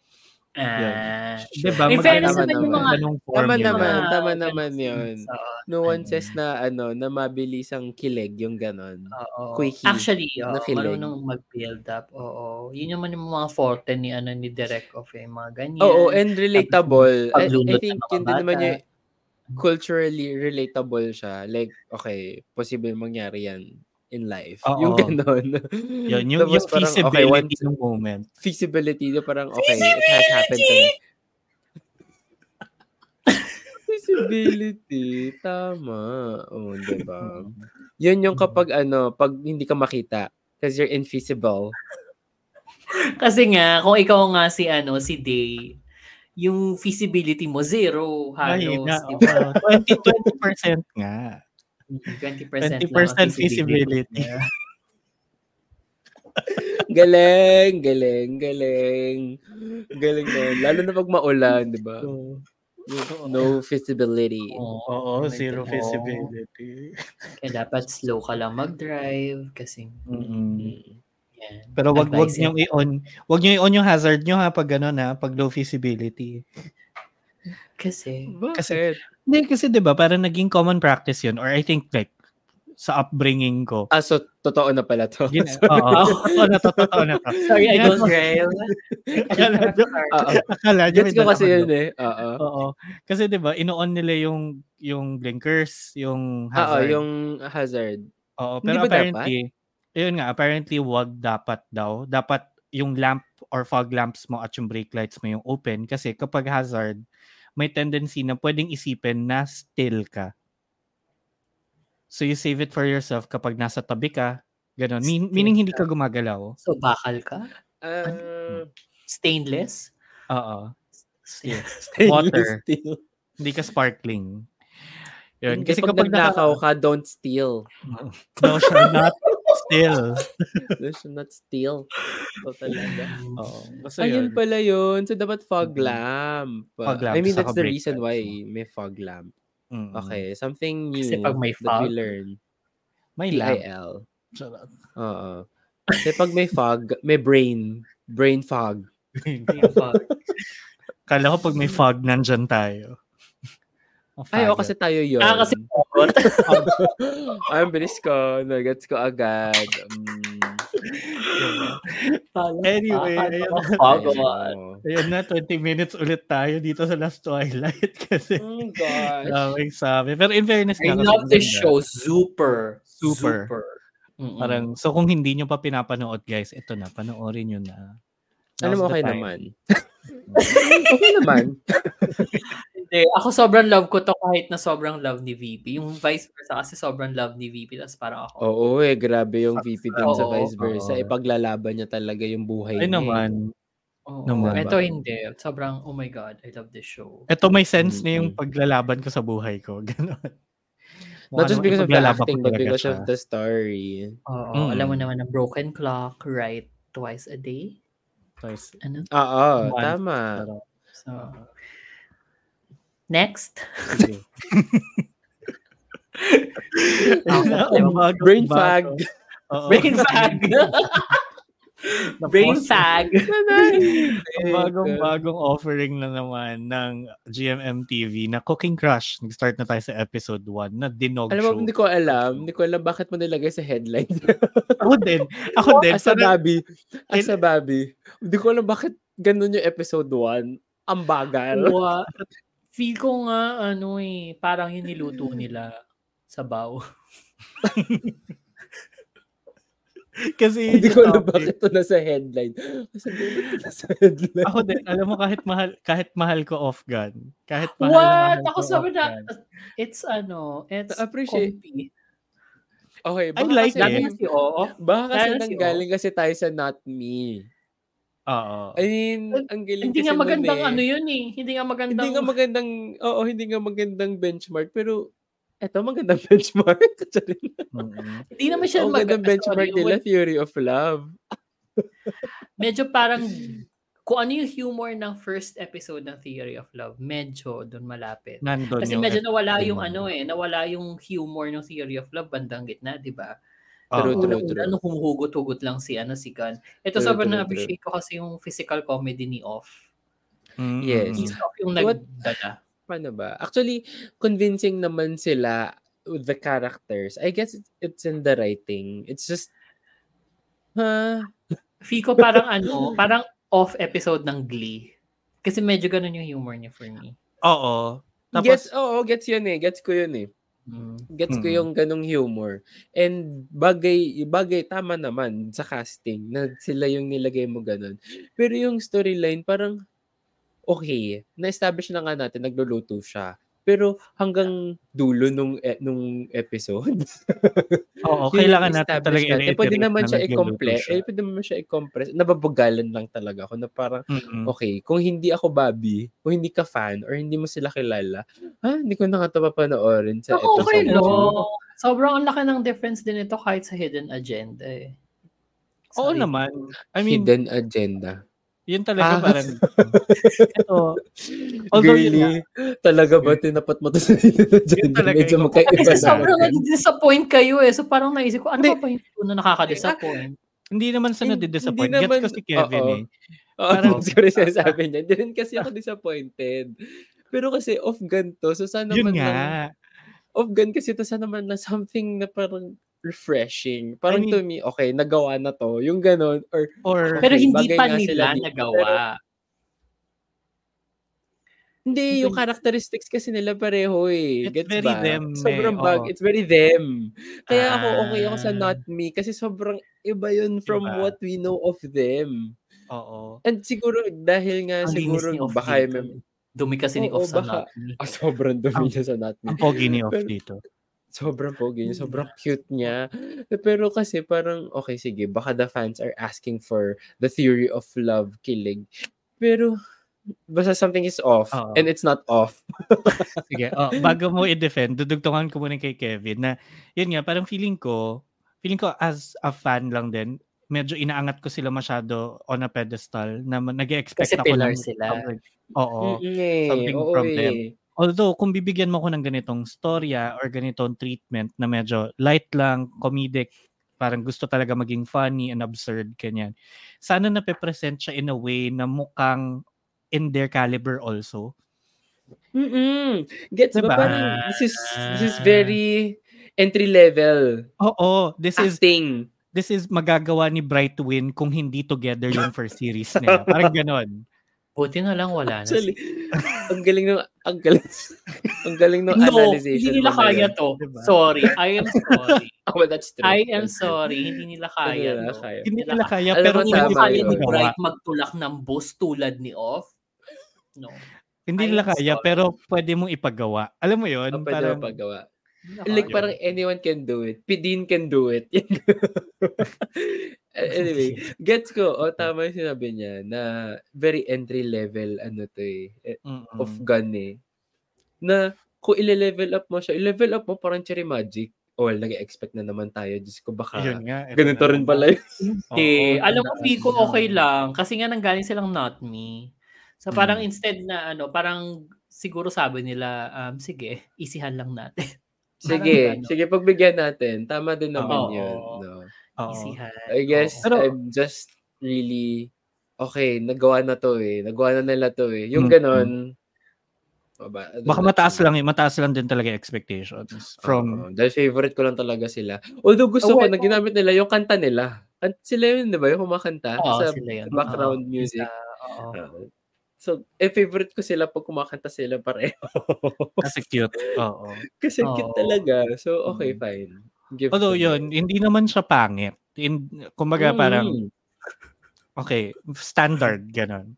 Speaker 1: Ah.
Speaker 3: Diba?
Speaker 1: In fairness
Speaker 2: naman
Speaker 1: naman yung
Speaker 2: naman.
Speaker 1: mga
Speaker 2: Tama
Speaker 3: yun.
Speaker 2: naman,
Speaker 1: mga
Speaker 2: tama naman yun.
Speaker 1: oo.
Speaker 2: No one says na, ano, na mabilis ang kilig, yung ganon.
Speaker 1: Oo.
Speaker 2: Quickie
Speaker 1: Actually, oo,
Speaker 2: na kilig.
Speaker 1: marunong mag-build up. Oo. Yun naman yung mga forte ni ano ni Direct of eh, mga ganyan.
Speaker 2: Oo, and relatable. I, I think yun din naman yung culturally relatable siya. Like, okay, possible mangyari yan in life.
Speaker 3: Oo.
Speaker 2: Yung ganon.
Speaker 3: Yun, yung,
Speaker 2: Tapos
Speaker 3: yung
Speaker 2: parang,
Speaker 3: feasibility
Speaker 2: okay, once-
Speaker 3: ng moment.
Speaker 2: feasibility na parang, okay, it has happened to me. Feasibility. Tama. Oo, di ba? Yun yung kapag ano, pag hindi ka makita. Because you're invisible.
Speaker 1: Kasi nga, kung ikaw nga si ano, si Day, yung feasibility mo zero
Speaker 3: Ay,
Speaker 1: halos,
Speaker 3: na,
Speaker 1: di ba?
Speaker 3: oo. 20, 20% nga.
Speaker 1: 20%
Speaker 3: 20%
Speaker 1: lang ang
Speaker 3: feasibility.
Speaker 1: niya.
Speaker 2: Galing, galing, galing. Galing na. Lalo na pag maulan, di ba? No visibility.
Speaker 1: Oo,
Speaker 3: Oo,
Speaker 1: oh
Speaker 3: zero feasibility.
Speaker 1: Kaya dapat slow ka lang mag-drive kasi
Speaker 3: Mm-mm.
Speaker 1: yan.
Speaker 3: Pero wag wag niyo i-on. Wag niyo i-on yung hazard niyo ha pag gano'n ha, pag low feasibility.
Speaker 1: Kasi,
Speaker 2: Bakit?
Speaker 3: Hindi kasi 'di ba, parang naging common practice 'yun or I think like sa upbringing ko.
Speaker 2: Ah, so totoo na pala to.
Speaker 3: Gin- Oo, totoo na to, totoo na to.
Speaker 1: Sorry, I don't rail.
Speaker 3: Akala nyo,
Speaker 2: Oo.
Speaker 3: akala nyo
Speaker 2: Gets ko kasi yun eh. Oo.
Speaker 3: Oo. Kasi 'di ba, ino-on nila yung yung blinkers, yung
Speaker 2: Oo,
Speaker 3: hazard.
Speaker 2: yung hazard.
Speaker 3: Oo, pero apparently, yun nga, apparently wag dapat daw. Dapat yung lamp or fog lamps mo at yung brake lights mo yung open kasi kapag hazard, may tendency na pwedeng isipin na still ka. So you save it for yourself kapag nasa tabi ka, ganun. Mean- meaning hindi
Speaker 1: ka.
Speaker 3: gumagalaw.
Speaker 1: So, bakal ka?
Speaker 2: Ah,
Speaker 1: Stainless?
Speaker 3: Oo.
Speaker 1: Steel.
Speaker 3: Water.
Speaker 2: steel.
Speaker 3: Hindi ka sparkling. Yun.
Speaker 2: Hindi,
Speaker 3: Kasi
Speaker 2: pag
Speaker 3: kapag
Speaker 2: nagnakaw
Speaker 3: naka,
Speaker 2: ka, don't steal.
Speaker 3: no, shall not still.
Speaker 2: You should not steal. So talaga.
Speaker 3: Oo. Basta
Speaker 2: Ayun
Speaker 3: yun.
Speaker 2: pala yun. So, dapat fog lamp.
Speaker 3: Fog
Speaker 2: I
Speaker 3: lamp,
Speaker 2: mean,
Speaker 3: saka
Speaker 2: that's the reason why may fog lamp.
Speaker 3: Mm-mm.
Speaker 2: Okay, something new
Speaker 1: Kasi pag may
Speaker 2: that we
Speaker 1: fog,
Speaker 2: learn.
Speaker 3: May lamp.
Speaker 2: TIL.
Speaker 3: Charot.
Speaker 2: Oo. Kasi pag may fog, may brain. Brain fog.
Speaker 3: Kala ko pag may fog, nandyan tayo.
Speaker 2: Ay, o kasi tayo yun.
Speaker 1: Ah, kasi.
Speaker 2: Ay, bilis ko. Nagets ko agad. Mm.
Speaker 3: Anyway, ayun. Ayun na, 20 minutes ulit tayo dito sa Last Twilight kasi
Speaker 2: Oh gosh.
Speaker 3: daming sabi. Pero in fairness
Speaker 1: I
Speaker 3: nga,
Speaker 1: love this show. Super.
Speaker 3: Super.
Speaker 1: Super. Mm-mm.
Speaker 3: Parang, so kung hindi nyo pa pinapanood guys, ito na, panoorin nyo na.
Speaker 2: Alam mo, okay naman. okay naman.
Speaker 1: Hindi. Ako sobrang love ko to kahit na sobrang love ni VP. Yung vice versa kasi sobrang love ni VP. Tapos parang ako.
Speaker 2: Oo eh, grabe yung VP dun sa vice versa.
Speaker 3: oo.
Speaker 2: Ipaglalaban niya talaga yung buhay
Speaker 3: Ay
Speaker 2: niya. eh.
Speaker 3: naman.
Speaker 1: Oo.
Speaker 3: naman.
Speaker 1: Ito hindi. Sobrang, oh my God, I love this show.
Speaker 3: Ito may sense na yung paglalaban ko sa buhay ko. Ganon.
Speaker 2: Not just because of the acting, but because
Speaker 3: siya.
Speaker 2: of the story.
Speaker 1: Oo.
Speaker 3: Mm.
Speaker 1: Alam mo naman na broken clock, right twice a day.
Speaker 3: Twice.
Speaker 1: Ano?
Speaker 2: Oo, tama.
Speaker 1: So, next.
Speaker 3: Ang bago-
Speaker 2: Brain fag.
Speaker 3: Oo.
Speaker 1: Brain fag. Brain fag.
Speaker 3: Ang bagong-bagong offering na naman ng GMM TV na Cooking Crush. Nag-start na tayo sa episode 1 na Dinog
Speaker 2: Alam mo,
Speaker 3: Show.
Speaker 2: hindi ko alam. Hindi ko alam bakit mo nilagay sa headline.
Speaker 3: Ako din. Ako din.
Speaker 2: As a Bobby. As a Bobby. Hindi ko alam bakit ganun yung episode 1. Ang bagal.
Speaker 1: Wa- Feel ko nga, ano eh, parang yung niluto nila sa baw.
Speaker 3: kasi
Speaker 2: Hindi ko alam bakit ito nasa headline. Nasa headline?
Speaker 3: Ako din. Alam mo, kahit mahal, kahit mahal ko off gun. Kahit mahal
Speaker 1: What?
Speaker 3: mahal
Speaker 1: Ako
Speaker 3: ko
Speaker 1: sabi na, it's ano, it's
Speaker 2: Appreciate-
Speaker 1: comfy.
Speaker 2: Okay,
Speaker 3: I
Speaker 2: baka
Speaker 3: like
Speaker 2: kasi,
Speaker 3: it.
Speaker 1: na si Oo.
Speaker 2: Baka kasi nanggaling kasi tayo sa Not Me.
Speaker 3: Oo.
Speaker 2: I mean, ang galing
Speaker 1: Hindi
Speaker 2: kasi
Speaker 1: nga
Speaker 2: nun
Speaker 1: magandang
Speaker 2: eh.
Speaker 1: ano yun eh. Hindi nga magandang...
Speaker 2: Hindi nga magandang, oo, hindi nga magandang benchmark. Pero, eto magandang benchmark.
Speaker 3: Mm-mm.
Speaker 1: Hindi naman siya
Speaker 2: Ang
Speaker 1: mag-
Speaker 2: gandang benchmark
Speaker 1: sorry,
Speaker 2: nila, Theory of Love.
Speaker 1: Medyo parang kung ano yung humor ng first episode ng Theory of Love, medyo doon malapit.
Speaker 3: Nandun
Speaker 1: Kasi medyo nawala yung ano eh, nawala yung humor ng Theory of Love bandang gitna, 'di ba?
Speaker 2: True, true, true.
Speaker 1: nung humuhugot-hugot lang si ano si Gun. Ito
Speaker 2: True,
Speaker 1: sobrang na-appreciate ko kasi yung physical comedy ni Off.
Speaker 3: Mm-mm.
Speaker 2: Yes.
Speaker 1: He's Off yung
Speaker 2: What-
Speaker 1: nagdala.
Speaker 2: Paano ba? Actually, convincing naman sila with the characters. I guess it- it's in the writing. It's just, huh?
Speaker 1: Feel ko parang ano, parang off episode ng Glee. Kasi medyo ganun yung humor niya for me.
Speaker 3: Oo. Tapos,
Speaker 2: gets, oo, gets yun eh. Gets ko yun eh.
Speaker 1: Mm.
Speaker 2: Gets ko
Speaker 3: Mm.
Speaker 2: yung ganong humor. And bagay, bagay, tama naman sa casting na sila yung nilagay mo ganon. Pero yung storyline, parang okay. Na-establish na nga natin, nagluluto siya. Pero hanggang dulo nung e- nung episode.
Speaker 3: oo, kailangan natin talaga
Speaker 2: natin.
Speaker 3: i-reiterate
Speaker 2: Pwede naman
Speaker 3: na
Speaker 2: siya i-compress. Eh, pwede naman siya i-compress. Nababugalan lang talaga ako na parang,
Speaker 3: Mm-mm.
Speaker 2: okay, kung hindi ako Bobby, kung hindi ka fan, or hindi mo sila kilala, ha, hindi ko na nga ito papanoorin sa
Speaker 1: okay
Speaker 2: episode.
Speaker 1: lang. Sobrang ang laki ng difference din ito kahit sa hidden agenda eh.
Speaker 3: Oo
Speaker 1: Sorry.
Speaker 3: naman. I mean,
Speaker 2: Hidden agenda.
Speaker 3: Yun talaga
Speaker 2: Ah.
Speaker 3: parang, ito, although yun nga,
Speaker 2: Girly, talaga ba tinapat mo to sa agenda?
Speaker 3: talaga,
Speaker 2: Medyo magkaiba
Speaker 1: Kasi sobrang nadi-disappoint kayo eh. So parang naisip ko, ano
Speaker 2: Hindi.
Speaker 1: ba ba yung na nakaka-disappoint?
Speaker 3: hindi naman sa nadidisappoint. Gets ko
Speaker 2: naman-
Speaker 3: si Kevin
Speaker 2: oo.
Speaker 3: eh.
Speaker 2: Oo,
Speaker 3: Parang-
Speaker 2: siguro sinasabi niya. Hindi rin kasi ako disappointed. Pero kasi off ganto. So sana
Speaker 3: Yun
Speaker 2: man lang,
Speaker 3: nga.
Speaker 2: of gun kasi to sa naman na something na parang refreshing. Parang
Speaker 3: I mean-
Speaker 2: to me, okay, nagawa na to. Yung ganon. Or,
Speaker 3: Or,
Speaker 1: Pero
Speaker 2: Okay,
Speaker 1: hindi
Speaker 2: bagay
Speaker 1: pa
Speaker 2: nga sila
Speaker 1: nila
Speaker 2: dito,
Speaker 1: nagawa.
Speaker 2: hindi, yung characteristics kasi nila pareho eh.
Speaker 3: It's
Speaker 2: Gets
Speaker 3: very
Speaker 2: ba?
Speaker 3: them,
Speaker 2: Sobrang
Speaker 3: eh,
Speaker 2: bag.
Speaker 3: oo.
Speaker 2: It's very them. Kaya ako, okay ako sa
Speaker 1: Ah.
Speaker 2: not me. Kasi sobrang iba yun from
Speaker 3: Diba?
Speaker 2: what we know of them.
Speaker 3: oo.
Speaker 2: And siguro, dahil nga,
Speaker 1: Ang
Speaker 2: siguro, baka, may-
Speaker 1: Dumi kasi ni Off sa
Speaker 2: baka-
Speaker 1: not me.
Speaker 2: ah, sobrang dumi niya sa not me.
Speaker 3: Ang pogi ni Off
Speaker 2: Pero-
Speaker 3: dito.
Speaker 2: Sobrang pogi niya, sobrang cute niya. Pero kasi parang, okay, sige, baka the fans are asking for the theory of love killing. Pero, basta something is off.
Speaker 3: Oo.
Speaker 2: And it's not off.
Speaker 3: Sige, oh, bago mo i-defend, dudugtungan ko muna kay Kevin na, yun nga, parang feeling ko, feeling ko as a fan lang din, medyo inaangat ko sila masyado on a pedestal na nag-expect
Speaker 1: Kasi
Speaker 3: ako
Speaker 1: pillar
Speaker 3: ng
Speaker 1: sila.
Speaker 3: coverage. Oo.
Speaker 2: Mm-mm eh.
Speaker 3: something
Speaker 2: Oo
Speaker 3: from
Speaker 2: eh.
Speaker 3: them. Although, kung bibigyan mo ko ng ganitong storya or ganitong treatment na medyo light lang, comedic, parang gusto talaga maging funny and absurd, kanyan. Sana nape-present siya in a way na mukhang in their caliber also.
Speaker 2: Mm-mm. Gets
Speaker 3: Diba?
Speaker 2: ba? Parang, this is, this is very entry level
Speaker 3: Oo, this is
Speaker 2: acting.
Speaker 3: this is magagawa ni Brightwin kung hindi together yung first series nila. Parang ganon.
Speaker 1: Buti na lang wala na.
Speaker 2: Actually, ang galing ng, ang galing, ang galing ng
Speaker 1: no,
Speaker 2: analysis.
Speaker 1: hindi nila kaya to.
Speaker 3: Diba?
Speaker 1: Sorry. I am sorry.
Speaker 2: Oh, well, that's true.
Speaker 1: I am sorry. Hindi nila
Speaker 2: Hindi
Speaker 1: kaya
Speaker 2: nila
Speaker 1: to.
Speaker 2: kaya.
Speaker 3: Hindi nila kaya,
Speaker 2: Alam
Speaker 3: pero
Speaker 1: Hindi
Speaker 3: hindi
Speaker 2: tama
Speaker 1: kaya ni. Bright magtulak ng boss tulad ni Off. No.
Speaker 3: Hindi
Speaker 1: I
Speaker 3: nila kaya,
Speaker 1: sorry.
Speaker 3: pero pwede mong ipagawa. Alam mo yun?
Speaker 2: Ang pwede
Speaker 3: parang.
Speaker 1: Hindi nila
Speaker 2: Like, parang anyone can do it. Pidin can do it. anyway, gets ko. O, tama yung sinabi niya na very entry level, ano to eh, eh,
Speaker 3: Mm-mm.
Speaker 2: of gun eh. Na, kung ile-level up mo siya, i-level up mo parang cherry magic. O, well, nag-expect na naman tayo. Diyos ko, baka
Speaker 3: Yun nga. ito
Speaker 2: ganito
Speaker 3: na
Speaker 2: rin pala yun.
Speaker 1: Eh,
Speaker 3: Oo,
Speaker 1: alam ko
Speaker 3: na.
Speaker 1: okay lang. Kasi nga nanggaling silang not me. So parang
Speaker 3: Mm.
Speaker 1: instead na ano, parang siguro sabi nila, um, sige, isihan lang natin.
Speaker 2: Sige,
Speaker 1: Parang ano,
Speaker 2: sige, pagbigyan natin. Tama din naman
Speaker 1: Oo.
Speaker 2: yun. No?
Speaker 3: Oo.
Speaker 1: Isihan.
Speaker 2: I guess
Speaker 3: Pero-
Speaker 2: I'm just really okay, nagawa na to eh. Nagawa na nila to eh. Yung
Speaker 3: Mm-mm.
Speaker 2: ganon. Baba, ano
Speaker 3: Baka
Speaker 2: na
Speaker 3: mataas lang, eh, mataas lang din talaga expectations from
Speaker 2: Oo, dahil favorite ko lang talaga sila. Although gusto
Speaker 1: Oh,
Speaker 2: ko
Speaker 1: well,
Speaker 2: na ginamit nila yung kanta nila. Kan- Sila yun, di ba? Yung kumakanta
Speaker 1: Oo,
Speaker 2: sa
Speaker 1: sila yun.
Speaker 2: background music.
Speaker 1: Sa- oo.
Speaker 2: Oo. so, eh, favorite ko sila pag kumakanta sila pareho.
Speaker 3: kasi cute. Oo.
Speaker 2: Kasi cute
Speaker 1: Oo.
Speaker 2: talaga. So, okay,
Speaker 3: Mm.
Speaker 2: fine. Give
Speaker 3: Although yun, hindi naman siya pangit. In, kumbaga
Speaker 2: Mm.
Speaker 3: parang, okay, standard, ganon.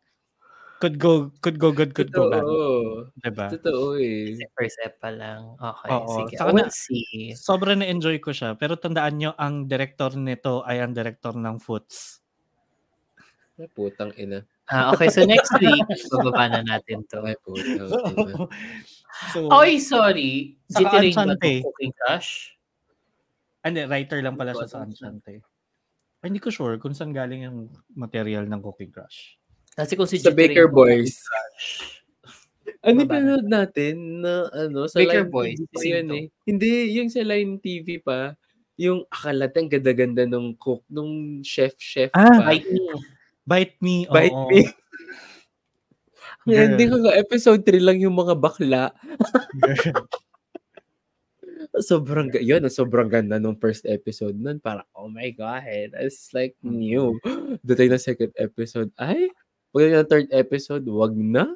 Speaker 3: Could go, could go good, could go bad.
Speaker 2: Totoo.
Speaker 3: Diba?
Speaker 2: Totoo eh.
Speaker 1: First step pa lang. Okay,
Speaker 3: Oo.
Speaker 1: sige.
Speaker 3: Saka
Speaker 1: We'll
Speaker 3: na-
Speaker 1: see.
Speaker 3: Sobrang na-enjoy ko siya. Pero tandaan nyo, ang director nito ay ang director ng Foots.
Speaker 2: Ay, putang ina.
Speaker 1: Ah, okay, so next week, bababa na natin to.
Speaker 2: Ay, putang ina.
Speaker 3: so,
Speaker 1: Oy, sorry.
Speaker 3: Saka
Speaker 1: Jitty Rain ba Cooking Crush?
Speaker 3: Hindi, writer lang pala siya sa. Enchante. Ay, hindi ko sure kung saan galing yung material ng Cooking Crush.
Speaker 1: Kasi kung si
Speaker 2: Sa Baker Boys. Ano
Speaker 1: Baba na.
Speaker 2: pinanood natin na ano sa
Speaker 1: Baker
Speaker 2: Line
Speaker 1: Boys,
Speaker 2: TV yun eh. Hindi, yung sa Line TV pa, yung akala ang ganda-ganda nung cook, nung chef-chef
Speaker 3: Ah,
Speaker 2: pa.
Speaker 1: Bite me.
Speaker 3: Bite Me.
Speaker 2: Bite
Speaker 3: oo.
Speaker 2: me. Ang ending ko nga, episode 3 lang yung mga bakla. Sobrang, ga- yun, sobrang ganda nung first episode nun. Para, oh my God, it's like
Speaker 3: Mm.
Speaker 2: new. Dutay na second episode, ay, pag na third episode, wag na.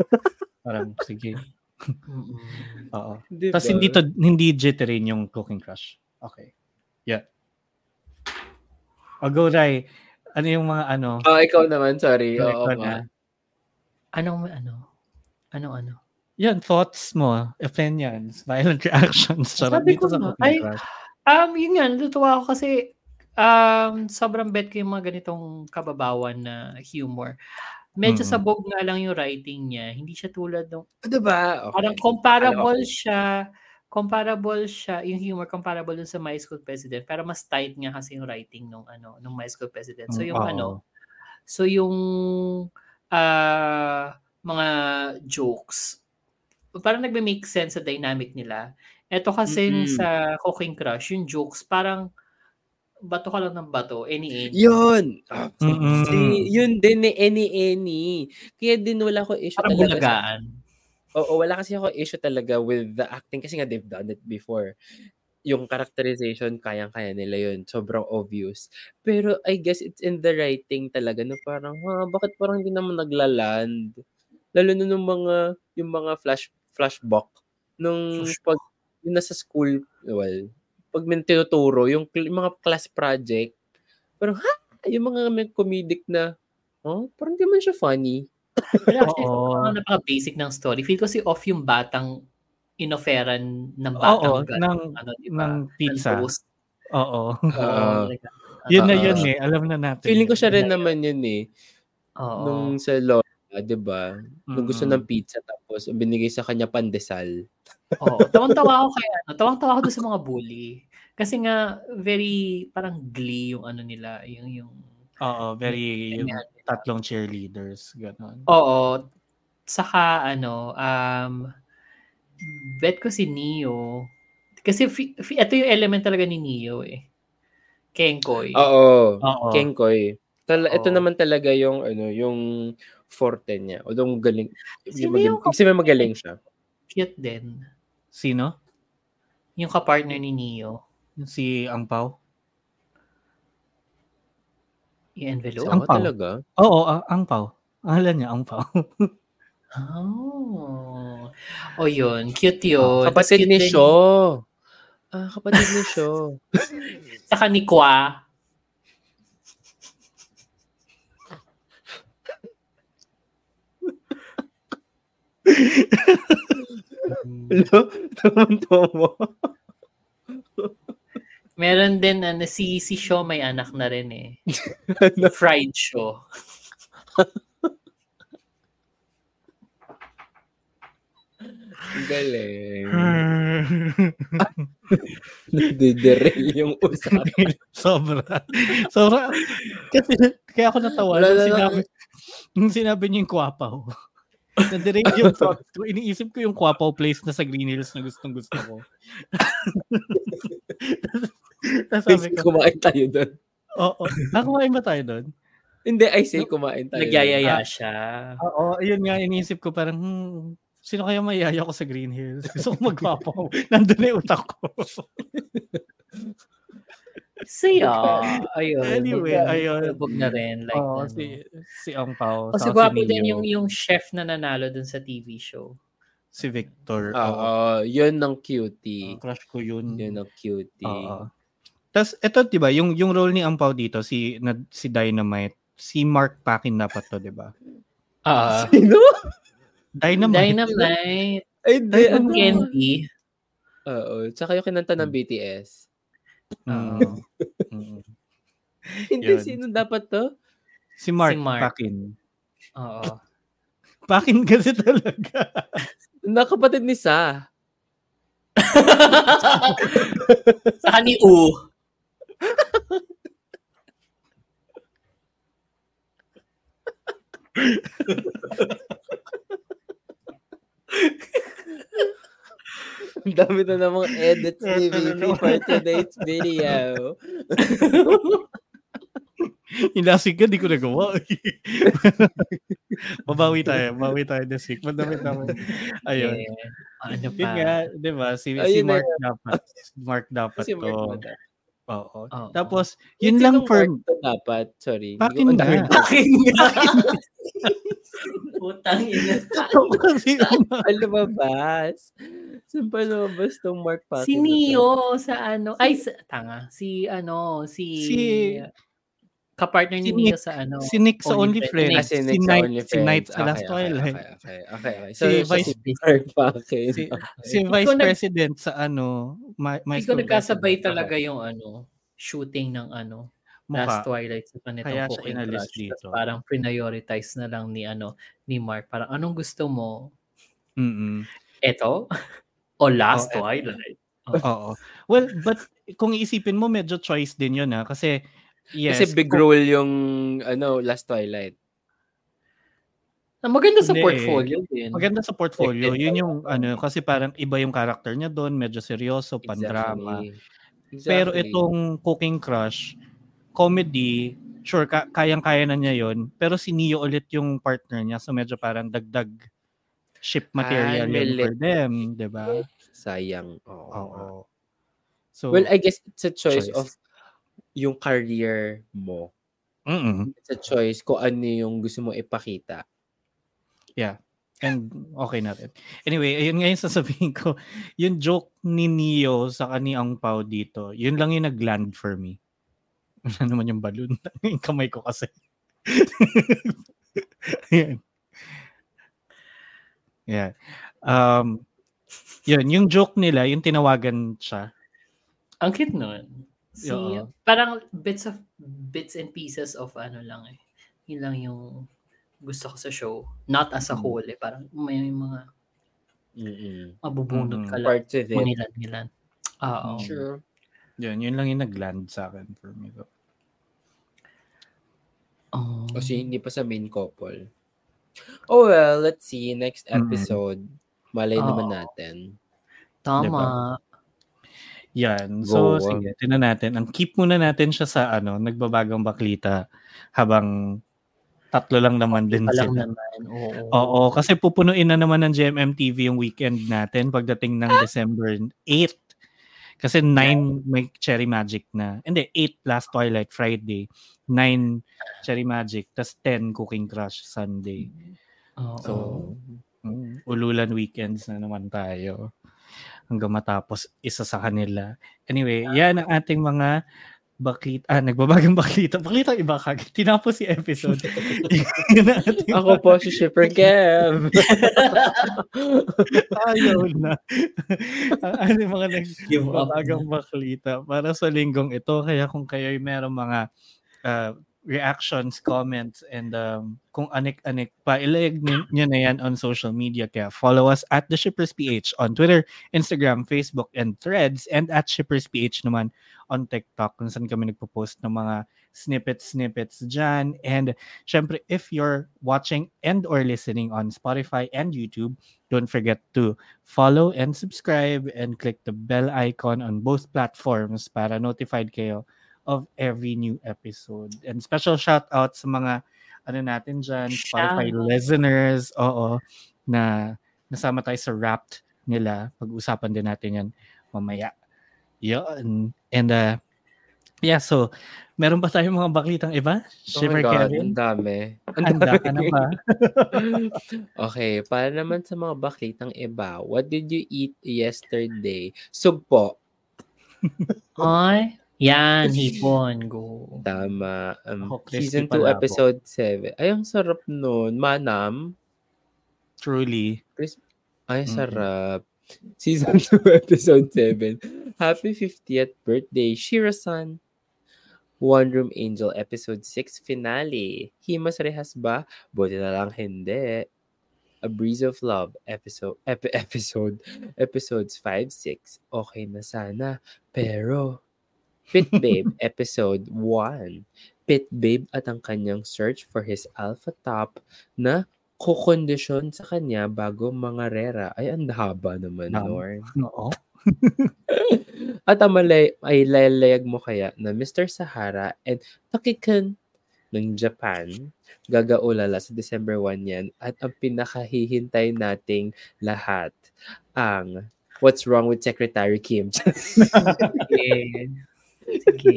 Speaker 3: Parang, sige.
Speaker 1: Mm-mm.
Speaker 3: Oo.
Speaker 2: Di
Speaker 3: Tapos hindi to, hindi jitterin yung Cooking Crush. Okay. Yeah. O go, Rai. Ano yung mga ano?
Speaker 2: Ah, ikaw naman, sorry.
Speaker 3: Ikaw
Speaker 2: Oo,
Speaker 3: na.
Speaker 2: ma.
Speaker 1: Anong ano? Anong ano?
Speaker 3: Yan, thoughts mo, opinions, violent reactions. Charot
Speaker 1: Sabi
Speaker 3: dito
Speaker 1: ko
Speaker 3: sa Cooking
Speaker 1: ay. Um, yun nga, natutuwa ako kasi um, sobrang bet ko yung mga ganitong kababawan na humor. Medyo
Speaker 3: Mm.
Speaker 1: sabog nga lang yung writing niya. Hindi siya tulad ng...
Speaker 2: Ah, diba? Okay.
Speaker 1: Parang comparable siya. Comparable siya, yung humor comparable dun sa My School President. Pero mas tight nga kasi yung writing nung ano, nung My School President. So
Speaker 3: Mm,
Speaker 1: yung
Speaker 3: oo.
Speaker 1: ano, so yung ah, mga jokes, parang nagme-make sense sa dynamic nila. Ito kasi
Speaker 2: Mm-mm.
Speaker 1: sa Cooking Crush, yung jokes, parang bato ka lang ng bato, any any.
Speaker 2: Yun.
Speaker 3: Mm-mm.
Speaker 2: si, yun din ni Any Any. Kaya din wala ko issue
Speaker 1: Parang
Speaker 2: talaga. sa-
Speaker 1: bulagaan.
Speaker 2: Oo, wala kasi ako issue talaga with the acting kasi nga they've done it before. Yung characterization, kayang-kaya nila yun. Sobrang obvious. Pero I guess it's in the writing talaga na parang, ha, bakit parang hindi naman naglaland? Lalo na nung mga, yung mga flash, flashback. Nung pag, yung nasa school, well, pag may tinuturo, yung, cl- mga class project, parang, ha? Yung mga may comedic na, oh, parang di man siya funny.
Speaker 1: Pero actually,
Speaker 3: Oo.
Speaker 1: mga napaka-basic ng story. Feel ko si off yung batang inoferan ng
Speaker 3: Oo,
Speaker 1: batang gan-
Speaker 3: ng,
Speaker 1: ano, di ba?
Speaker 3: ng pizza. Oo.
Speaker 2: Oo.
Speaker 1: like,
Speaker 3: yun na yun eh. Alam na natin.
Speaker 2: Feeling ko
Speaker 3: yun.
Speaker 2: siya rin naman yun eh.
Speaker 1: Oo.
Speaker 2: Nung sa Lola, di ba? Nung gusto ng pizza tapos binigay sa kanya pandesal.
Speaker 1: Oo. Tawang-tawa ako kaya, ano, tawang-tawa ako doon sa mga bully. Kasi nga, very, parang glee yung ano nila, yung, yung,
Speaker 3: Oo, very yung
Speaker 1: ganyan.
Speaker 3: tatlong cheerleaders. Ganon.
Speaker 1: Oo. Saka, ano, um, bet ko si Neo. Kasi, fi, fi, ito yung element talaga ni Neo eh. Kenkoy.
Speaker 2: Oo.
Speaker 3: Oo.
Speaker 2: Kenkoy. Tala, ito naman talaga yung ano, yung forte niya. Although galing.
Speaker 1: Sino
Speaker 2: magaling,
Speaker 1: yung
Speaker 2: kasi may magaling siya.
Speaker 1: Cute din.
Speaker 3: Sino?
Speaker 1: Yung kapartner ni Neo.
Speaker 3: Si Angpao?
Speaker 1: Yung envelope.
Speaker 3: Ang
Speaker 2: Oo,
Speaker 3: pao.
Speaker 2: talaga.
Speaker 3: Oo, ang Angpao. Ang alam niya, Angpao.
Speaker 1: Oh. O yun. Cute yun. Tas
Speaker 2: Kapatid
Speaker 1: cute
Speaker 2: ni Sho. Ah, kapatid ni Sho.
Speaker 1: Saka ni Kwa.
Speaker 2: Hello? Tumunto mo.
Speaker 1: Meron din, ano, si, si Shaw may anak na rin eh. Fried Shaw.
Speaker 2: Ang Galing. Nagdiderail yung usapan.
Speaker 3: Sobra. Sobra. Kasi, kaya ako natawa.
Speaker 2: Wala
Speaker 3: Nung
Speaker 2: na-
Speaker 3: sinabi, nung sinabi niyo yung kwapaw. Nadirect yung thought ko. Iniisip ko yung kwapaw place na sa Green Hills na gustong gusto ko. Tapos sabi ko,
Speaker 2: kumain tayo doon.
Speaker 3: oo. Ah, kumain ba tayo doon?
Speaker 2: Hindi, I say kumain tayo.
Speaker 1: Nagyayaya siya.
Speaker 3: Oo, ayun nga, iniisip ko parang, hmm, sino kaya mayaya ko sa Green Hills? Gusto ko magkwapaw. Nandun na yung utak ko.
Speaker 1: Siya. Ayun.
Speaker 3: Anyway, ayun.
Speaker 1: Lubog na rin. Like, ano.
Speaker 3: si, si Ang Pao.
Speaker 1: Gwapo
Speaker 3: si
Speaker 1: din
Speaker 3: Neo,
Speaker 1: yung, yung chef na nanalo dun sa TV show.
Speaker 3: Si Victor.
Speaker 2: Oo,
Speaker 3: Oo.
Speaker 2: yun ng cutie.
Speaker 3: crush ko yun.
Speaker 2: Yun ng cutie.
Speaker 3: Oo. Tapos, ito, di ba, yung, yung role ni Ang Pao dito, si, na, si Dynamite, si Mark Pakin dapat to, di ba?
Speaker 1: Ah.
Speaker 2: Sino?
Speaker 3: Dynamite.
Speaker 1: Dynamite.
Speaker 2: Ay, ano?
Speaker 1: Candy.
Speaker 2: Oo. Tsaka yung kinanta ng BTS.
Speaker 3: Mm. Mm.
Speaker 2: Hindi,
Speaker 3: Yun.
Speaker 2: sino dapat to?
Speaker 3: Si Mark,
Speaker 1: Si Mark.
Speaker 3: Pakin.
Speaker 1: Oo.
Speaker 3: Pakin kasi talaga.
Speaker 2: Nakapatid ni Sa.
Speaker 1: Saka ni U.
Speaker 2: Ang dami na namang edits ni VP for today's video.
Speaker 3: Inasig ka, di ko nagawa. Mabawi tayo. Mabawi tayo this week. Madami naman. Ayun.
Speaker 1: Eh, ano pa?
Speaker 3: Yun nga, di ba? Si, si
Speaker 2: Ayun na
Speaker 3: Mark dapat. Si Mark dapat to.
Speaker 2: Mark na-
Speaker 3: Oo.
Speaker 1: Oo.
Speaker 3: Tapos, yun lang for...
Speaker 2: Mark to dapat. Sorry.
Speaker 3: Pakin
Speaker 2: na-.
Speaker 1: Putang ina.
Speaker 3: kasi, ano,
Speaker 2: Ang lumabas. Saan pa lumabas tong Mark Pakin?
Speaker 1: Si? Neo sa ano, ay sa, tanga, si ano, si,
Speaker 3: Si-
Speaker 1: kapartner ni
Speaker 3: si
Speaker 1: Neo
Speaker 3: Nick-
Speaker 1: sa ano.
Speaker 3: si Nick sa
Speaker 1: Only
Speaker 3: OnlyFriends.
Speaker 2: Ah,
Speaker 3: Si,
Speaker 2: si Nick sa
Speaker 3: Night,
Speaker 2: OnlyFriends.
Speaker 3: si Night sa
Speaker 2: Okay,
Speaker 3: Last
Speaker 2: okay. Okay, okay, okay. okay.
Speaker 3: Si
Speaker 2: So, siya
Speaker 3: Vice-
Speaker 2: si.
Speaker 3: Si,
Speaker 2: Okay.
Speaker 3: si
Speaker 1: Hindi
Speaker 3: Vice
Speaker 1: ko
Speaker 3: President sa ano,
Speaker 1: Hindi
Speaker 3: My
Speaker 1: ko
Speaker 3: School
Speaker 1: nagkasabay talaga yung ano, shooting ng ano,
Speaker 3: Mukha.
Speaker 1: Last Twilight sa kanitong
Speaker 3: Kaya siya
Speaker 1: Cooking
Speaker 3: inalis
Speaker 1: Crush.
Speaker 3: dito.
Speaker 1: Tapos parang prioritize na lang ni ano, ni Mark. Parang anong gusto mo?
Speaker 3: Mm-mm.
Speaker 1: Eto? O Last
Speaker 3: Oh.
Speaker 1: Twilight?
Speaker 3: Oo. Well, but kung iisipin mo, medyo choice din yun ha. Kasi, yes.
Speaker 2: Kasi big role yung ano Last Twilight.
Speaker 1: Ah, maganda sa
Speaker 3: Hindi.
Speaker 1: portfolio din.
Speaker 3: Maganda sa portfolio. Yun yung ano, kasi parang iba yung character niya doon, medyo seryoso, pandrama.
Speaker 2: Exactly.
Speaker 3: Pero
Speaker 2: Exactly.
Speaker 3: itong Cooking Crush, comedy, sure, ka- kayang-kaya na niya yon Pero si Neo ulit yung partner niya, so medyo parang dagdag ship material
Speaker 2: Ah,
Speaker 3: yun for them, 'di ba?
Speaker 2: Sayang. Oo. nga.
Speaker 3: Oo. So,
Speaker 2: Well, I guess it's a choice,
Speaker 3: choice.
Speaker 2: of yung career mo.
Speaker 3: mm
Speaker 2: It's a choice kung ano yung gusto mo ipakita.
Speaker 3: And okay na rin. Anyway, ayun nga yung sasabihin ko. Yung joke ni Neo sa kani ang Pao dito, yun lang yung nag-land for me. Ano naman yung balloon? yung kamay ko kasi. Ayan. Yeah. Um, yun, yung joke nila, yung tinawagan siya.
Speaker 1: Ang cute nun. Si,
Speaker 3: Oo.
Speaker 1: parang bits of bits and pieces of ano lang eh. Yun lang yung gusto ko sa show. Not as a
Speaker 3: Mm.
Speaker 1: whole eh. Parang may mga
Speaker 2: Mm-mm.
Speaker 1: mabubunot
Speaker 3: Mm.
Speaker 1: ka lang.
Speaker 2: Parts of it.
Speaker 1: Munilan-nilan. Oo.
Speaker 2: Sure.
Speaker 3: Yun, yun lang yung nag-land sa akin for me. So,
Speaker 1: Oh.
Speaker 2: Kasi hindi pa sa main couple. Oh well, let's see. Next
Speaker 3: Mm.
Speaker 2: episode. Malay naman
Speaker 1: Oo.
Speaker 2: natin.
Speaker 1: Tama.
Speaker 3: Yan. So,
Speaker 2: Go.
Speaker 3: sige, tinan natin. Ang keep muna natin siya sa ano, nagbabagang baklita habang tatlo lang naman din
Speaker 1: Palang
Speaker 3: sila.
Speaker 1: naman. Oo.
Speaker 3: Oo, kasi pupunuin na naman ng GMMTV yung weekend natin pagdating ng December 8. Kasi 9 may Cherry Magic na. Hindi, 8 last Twilight Friday. 9 Cherry Magic. tas 10 Cooking Crush Sunday.
Speaker 1: Oo.
Speaker 3: So, mm, ululan weekends na naman tayo. Hanggang matapos isa sa kanila. Anyway, yan ang ating mga baklit ah nagbabagang baklita baklita iba kagad tinapos si episode
Speaker 2: Ako po si Shipper Kev.
Speaker 3: Ayaw na. Ang ano yung mga nagbabagang baklita para sa linggong ito. Kaya kung kayo meron mga uh, reactions, comments, and um, kung anik-anik pa, ilag nyo na yan on social media. Kaya follow us at The Shippers PH on Twitter, Instagram, Facebook, and Threads, and at Shippers PH naman on TikTok kung saan kami nagpo-post ng mga snippets-snippets dyan. And syempre, if you're watching and or listening on Spotify and YouTube, don't forget to follow and subscribe and click the bell icon on both platforms para notified kayo of every new episode. And special shout out sa mga ano natin dyan, Spotify
Speaker 1: Shout.
Speaker 3: listeners, oo, na nasama tayo sa Wrapped nila. Pag-usapan din natin yan mamaya. Yun. And uh, yeah, so meron ba tayong mga baklitang iba?
Speaker 2: Oh my
Speaker 3: Shiver
Speaker 2: God,
Speaker 3: Kevin?
Speaker 2: ang dami. Ang
Speaker 3: ka na
Speaker 2: dami.
Speaker 3: ba?
Speaker 2: okay, para naman sa mga baklitang iba, what did you eat yesterday? Sugpo.
Speaker 1: Ay, yan, hipon. Go.
Speaker 2: Tama. Um,
Speaker 3: crispy
Speaker 2: season 2,
Speaker 3: palabok.
Speaker 2: episode 7. Ay, ang sarap nun. Manam.
Speaker 3: Truly.
Speaker 2: Ay,
Speaker 3: Mm-mm.
Speaker 2: sarap. Season 2, episode 7. Happy 50th birthday, Shira-san. One Room Angel, episode 6 finale. Himas rehas ba? Buti na lang hindi. A Breeze of Love, episode, ep- episode, episodes 5, 6. Okay na sana. Pero, Pit Babe, episode 1. Pit Babe at ang kanyang search for his alpha top na kukondisyon sa kanya bago mga rera. Ay, ang haba naman,
Speaker 3: Tama.
Speaker 2: Norm.
Speaker 3: Oo.
Speaker 2: At ang malay, ay lalayag mo kaya na Mr. Sahara and Takikan ng Japan, gagaulala sa December 1 yan. At ang pinakahihintay nating lahat, ang What's Wrong with Secretary Kim?
Speaker 1: Sige. Sige.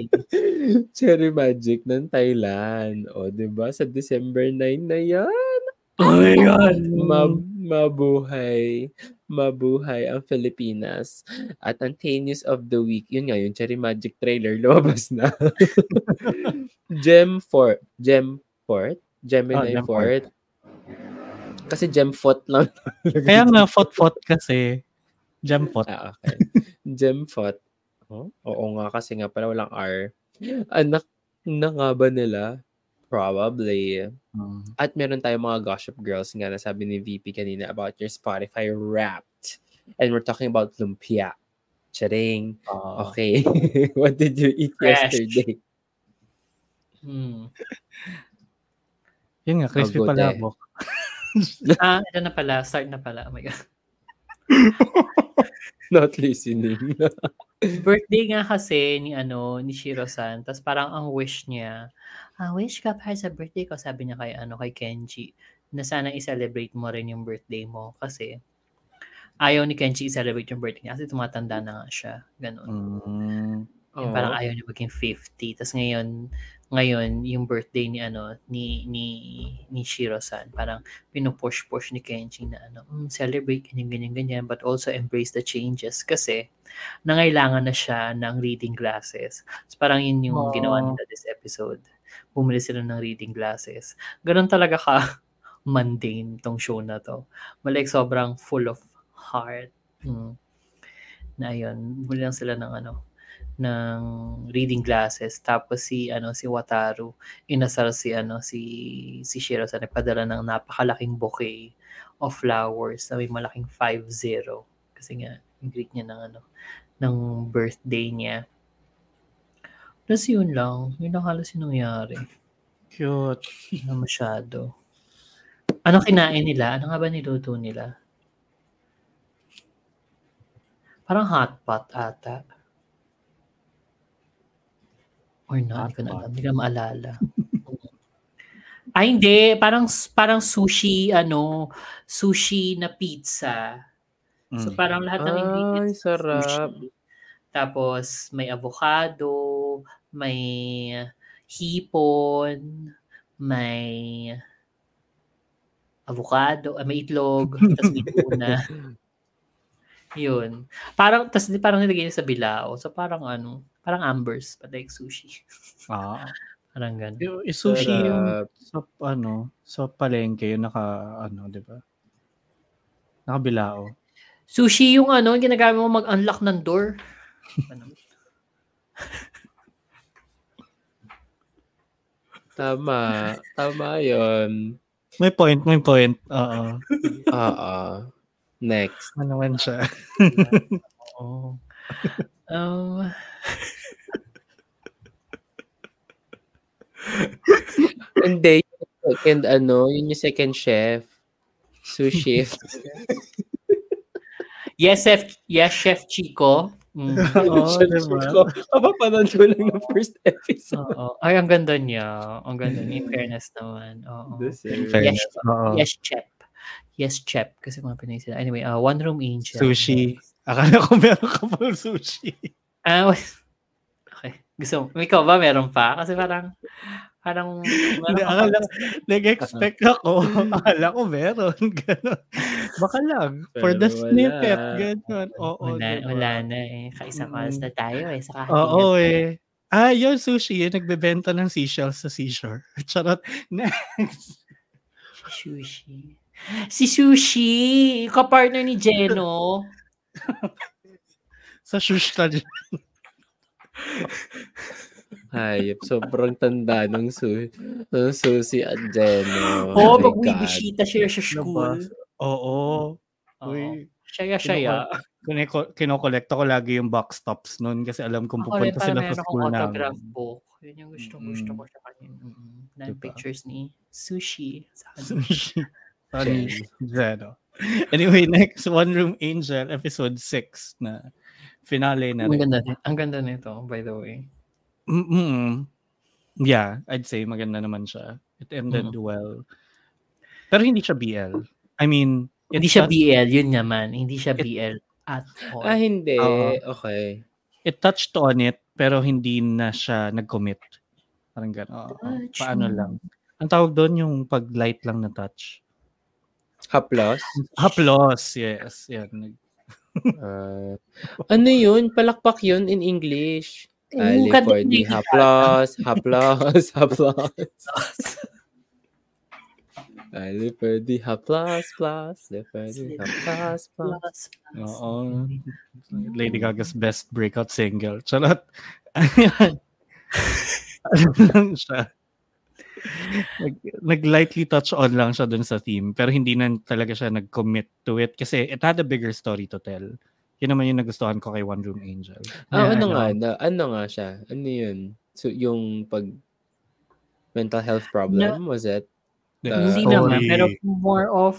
Speaker 2: Cherry Magic ng Thailand. O, ba? Sa December 9 na yan.
Speaker 1: Oh my God.
Speaker 2: Ma- mabuhay. Mabuhay ang Pilipinas. At ang teen news of the week, yun nga, yung Cherry Magic trailer, lumabas na. Gem Fort. Gem Fort? Gemini
Speaker 3: Gem
Speaker 2: Fort. Kasi Gem Fort lang.
Speaker 3: Kaya nga, fot-fot kasi. Jampot.
Speaker 2: Ah, okay. Gem Fort. Oh? Oo nga, kasi nga pala walang R. Anak na nga ba nila? Probably.
Speaker 3: Mm.
Speaker 2: At meron tayong mga gossip girls nga na sabi ni VP kanina about your Spotify Wrapped. And we're talking about lumpia. Charing.
Speaker 3: Oo.
Speaker 2: Okay. What did you eat
Speaker 1: Fresh.
Speaker 2: yesterday?
Speaker 1: Hmm.
Speaker 3: Yun nga, crispy
Speaker 2: Mabuti.
Speaker 3: palabok.
Speaker 1: Ah, ito na pala. Start na pala. Oh my God.
Speaker 2: Not listening.
Speaker 1: Birthday nga kasi ni ano ni Shiro-san. Tapos parang ang wish niya, ah, wish ka para sa birthday ko, sabi niya kay ano kay Kenji. na sana i-celebrate mo rin yung birthday mo kasi ayaw ni Kenji i-celebrate yung birthday niya kasi tumatanda na nga siya. Ganun.
Speaker 3: Mm.
Speaker 1: Yung parang ayaw niya maging 50. Tapos ngayon, ngayon, yung birthday ni ano ni ni ni Shiro-san, parang pinupush-push ni Kenji na ano, mm, celebrate ganyan ganyan ganyan but also embrace the changes kasi nangailangan na siya ng reading glasses. So, parang yun yung
Speaker 3: Aww.
Speaker 1: ginawa nila this episode. Bumili sila ng reading glasses. Ganun talaga ka mundane tong show na to. Like sobrang full of heart. Mm. Na ayun, bumili lang sila ng ano, ng reading glasses tapos si ano si Wataru inasal si ano si si Shiro sa nagpadala ng napakalaking bouquet of flowers na may malaking 5-0 kasi nga yung greet niya ng ano ng birthday niya Tapos yun lang. Yun lang halos yung nangyari.
Speaker 3: Cute.
Speaker 1: Na masyado. Ano kinain nila? Ano nga ba niluto nila? Parang hot pot ata. Or not, hindi ko na alam. Hindi ko maalala. Ay, hindi. Parang, parang sushi, ano, sushi na pizza. So,
Speaker 3: Mm.
Speaker 1: parang lahat ng
Speaker 2: Ay,
Speaker 1: ingredients sa
Speaker 2: sarap.
Speaker 1: sushi. Tapos, may avocado, may hipon, may avocado, ah, may itlog, tapos may tuna. Yun. Parang, tas parang nilagay niya sa bilao. So, parang ano, parang ambers, but like sushi.
Speaker 3: Ah.
Speaker 1: Parang ganun.
Speaker 3: Yung yung sushi yung
Speaker 2: Sarap.
Speaker 3: sa ano, sa palengke yung naka ano, 'di ba? Nakabilao.
Speaker 1: Sushi yung ano, yung ginagamit mo mag-unlock ng door. Ano?
Speaker 2: Tama. Tama yun.
Speaker 3: May point, may point. Oo.
Speaker 2: Oo. Next.
Speaker 3: Ano man siya.
Speaker 1: Oo. Um,
Speaker 2: Hindi. Second, ano, yun yung second chef. Sushi.
Speaker 1: yes, Chef, yes, Chef Chico. Mm.
Speaker 3: Diba?
Speaker 2: Chico. Ko lang ng first episode.
Speaker 1: Oo. Ay, ang ganda niya. Ang ganda niya. In fairness naman. Oo.
Speaker 3: Fairness.
Speaker 1: Yes,
Speaker 3: Oo.
Speaker 1: Yes, Chef. Yes, Chef. Kasi mga Pinoy sila. Anyway, uh, One Room Angel.
Speaker 3: Sushi. Akala ko meron ka pa sushi.
Speaker 1: Ah, wait. okay. Gusto mo, ikaw ba meron pa? Kasi parang, parang,
Speaker 3: Hindi, akala, nag-expect ako. Akala ko meron. Ganon. Baka lang. For the
Speaker 2: wala.
Speaker 3: snippet. Ganon. Oo.
Speaker 1: Wala,
Speaker 3: diba?
Speaker 1: wala na eh. Kaisang oras na tayo eh. Saka
Speaker 3: Oo eh. Ah, yun, sushi. Yung nagbebenta ng seashells sa seashore. Charot. Next.
Speaker 1: Sushi. Si Sushi, kapartner ni Jeno.
Speaker 3: Sa shush ka dyan.
Speaker 2: Hayop. Sobrang tanda ng su ng susi at Jeno.
Speaker 1: Oo, oh, pag
Speaker 2: God.
Speaker 1: bibisita siya sa school.
Speaker 3: Oo.
Speaker 1: Oo.
Speaker 3: Uy,
Speaker 1: Shaya-shaya.
Speaker 3: kinoko- kinokolekta ko lagi yung box tops nun kasi alam kong
Speaker 1: Ako
Speaker 3: pupunta
Speaker 1: parang
Speaker 3: sila sa
Speaker 1: meron akong
Speaker 3: school
Speaker 1: autograph
Speaker 3: namin.
Speaker 1: book. Yun yung gusto, gusto
Speaker 3: Mm.
Speaker 1: ko sa kanya. Mm-mm. Dahil
Speaker 3: Diba?
Speaker 1: pictures ni Sushi. Sa.
Speaker 3: Sushi. Sorry, Zeno. Anyway, next, One Room Angel, episode 6 na finale na
Speaker 1: Ang
Speaker 3: rin.
Speaker 1: ganda, ang ganda nito, by the way.
Speaker 3: Mm-mm. Yeah, I'd say maganda naman siya. It ended well. Pero hindi siya BL. I mean,
Speaker 1: Hindi siya
Speaker 3: touched-
Speaker 1: BL, yun naman. Hindi siya
Speaker 3: It-
Speaker 1: BL at all.
Speaker 2: Ah, hindi.
Speaker 3: Oo.
Speaker 2: Okay.
Speaker 3: it touched on it, pero hindi na siya nag-commit. Parang gano'n.
Speaker 1: Touch
Speaker 3: paano lang. Ang tawag doon yung pag light lang na touch.
Speaker 2: Haplos.
Speaker 3: Haplos, yes. Yan.
Speaker 2: Ah, ano yun? Palakpak yun in English. Ali
Speaker 1: kanta
Speaker 2: for
Speaker 1: niya
Speaker 2: the
Speaker 1: yung
Speaker 2: haplos, haplos, haplos. Ali for the haplos, plus. Ali for the haplos, plus.
Speaker 3: Oo. Lady Gaga's best breakout single. Charot. Ano lang siya. Nag, nag-lightly touch on lang siya dun sa theme pero hindi na talaga siya nag-commit to it kasi it had a bigger story to tell. Yun naman yung nagustuhan ko kay One Room Angel.
Speaker 2: Ah,
Speaker 3: Yeah,
Speaker 2: ano
Speaker 3: ano.
Speaker 2: nga? Na, ano nga siya? Ano yun? So, yung pag mental health problem, was it?
Speaker 3: The
Speaker 2: Uh,
Speaker 1: Hindi
Speaker 3: story.
Speaker 1: naman, pero more of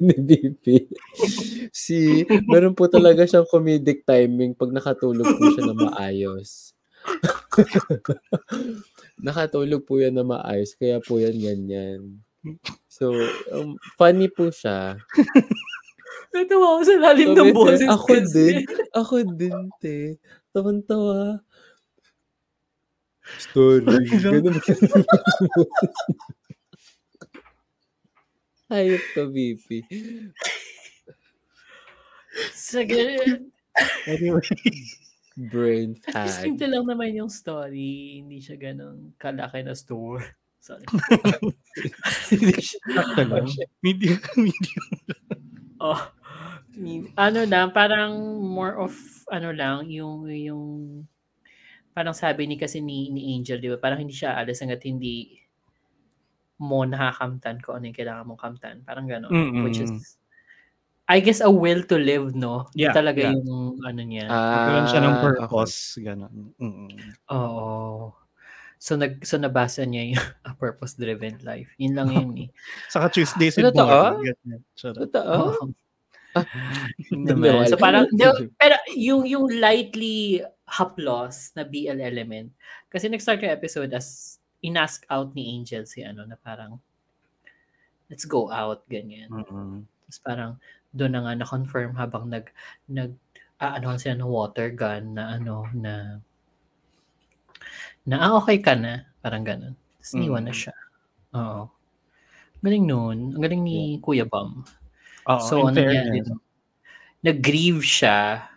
Speaker 2: ni BP. Si, meron po talaga siyang comedic timing pag nakatulog po siya na maayos. nakatulog po yan na maayos, kaya po yan ganyan. So, um, funny po siya.
Speaker 1: Natawa ako sa lalim ng
Speaker 2: Sabi,
Speaker 1: boses.
Speaker 2: Ako
Speaker 1: kasi.
Speaker 2: din. Ako din, te. Tawan-tawa. Story. Ganun? Hayop ka, VP.
Speaker 1: Sa ganun.
Speaker 3: Anyway,
Speaker 2: Brain fag.
Speaker 1: Simple lang naman yung story. Hindi siya ganun kalaki na store. Sorry.
Speaker 3: Sakto lang. Medium, medium.
Speaker 1: Oh, ano lang, parang more of, ano lang, yung, yung, parang sabi ni kasi ni, ni Angel, di ba? Parang hindi siya alis hanggat hindi mo nakakamtan ko ano yung kailangan mong kamtan. Parang gano'n.
Speaker 3: Mm-mm.
Speaker 1: Which is, I guess, a will to live, no?
Speaker 3: Yeah,
Speaker 1: Talaga
Speaker 3: yeah.
Speaker 1: yung, ano niya.
Speaker 3: Magkaroon siya ng purpose. Ganon. Mm-mm.
Speaker 1: Oo. So, nag, so nabasa niya yung a purpose-driven life. Yun lang yun eh.
Speaker 3: Saka Tuesday si
Speaker 2: Totoo?
Speaker 3: Board. Ganyan. Charot.
Speaker 2: Totoo?
Speaker 1: Oo. Yun naman. So parang, pero yung, yung lightly haplos na BL element, kasi nag-start yung episode as inask out ni Angel si ano na parang, let's go out, ganyan.
Speaker 3: Mm-mm.
Speaker 1: Tapos parang, doon na nga na-confirm habang nag, nag, ah, ano sila ng water gun na ano, na, na, ah, okay ka na. Parang ganun. Tapos niwan na
Speaker 3: Mm.
Speaker 1: siya. Oo. Galing nun. Ang galing ni Kuya Bam.
Speaker 3: Oo,
Speaker 1: So, ano doon? Nag-grieve siya.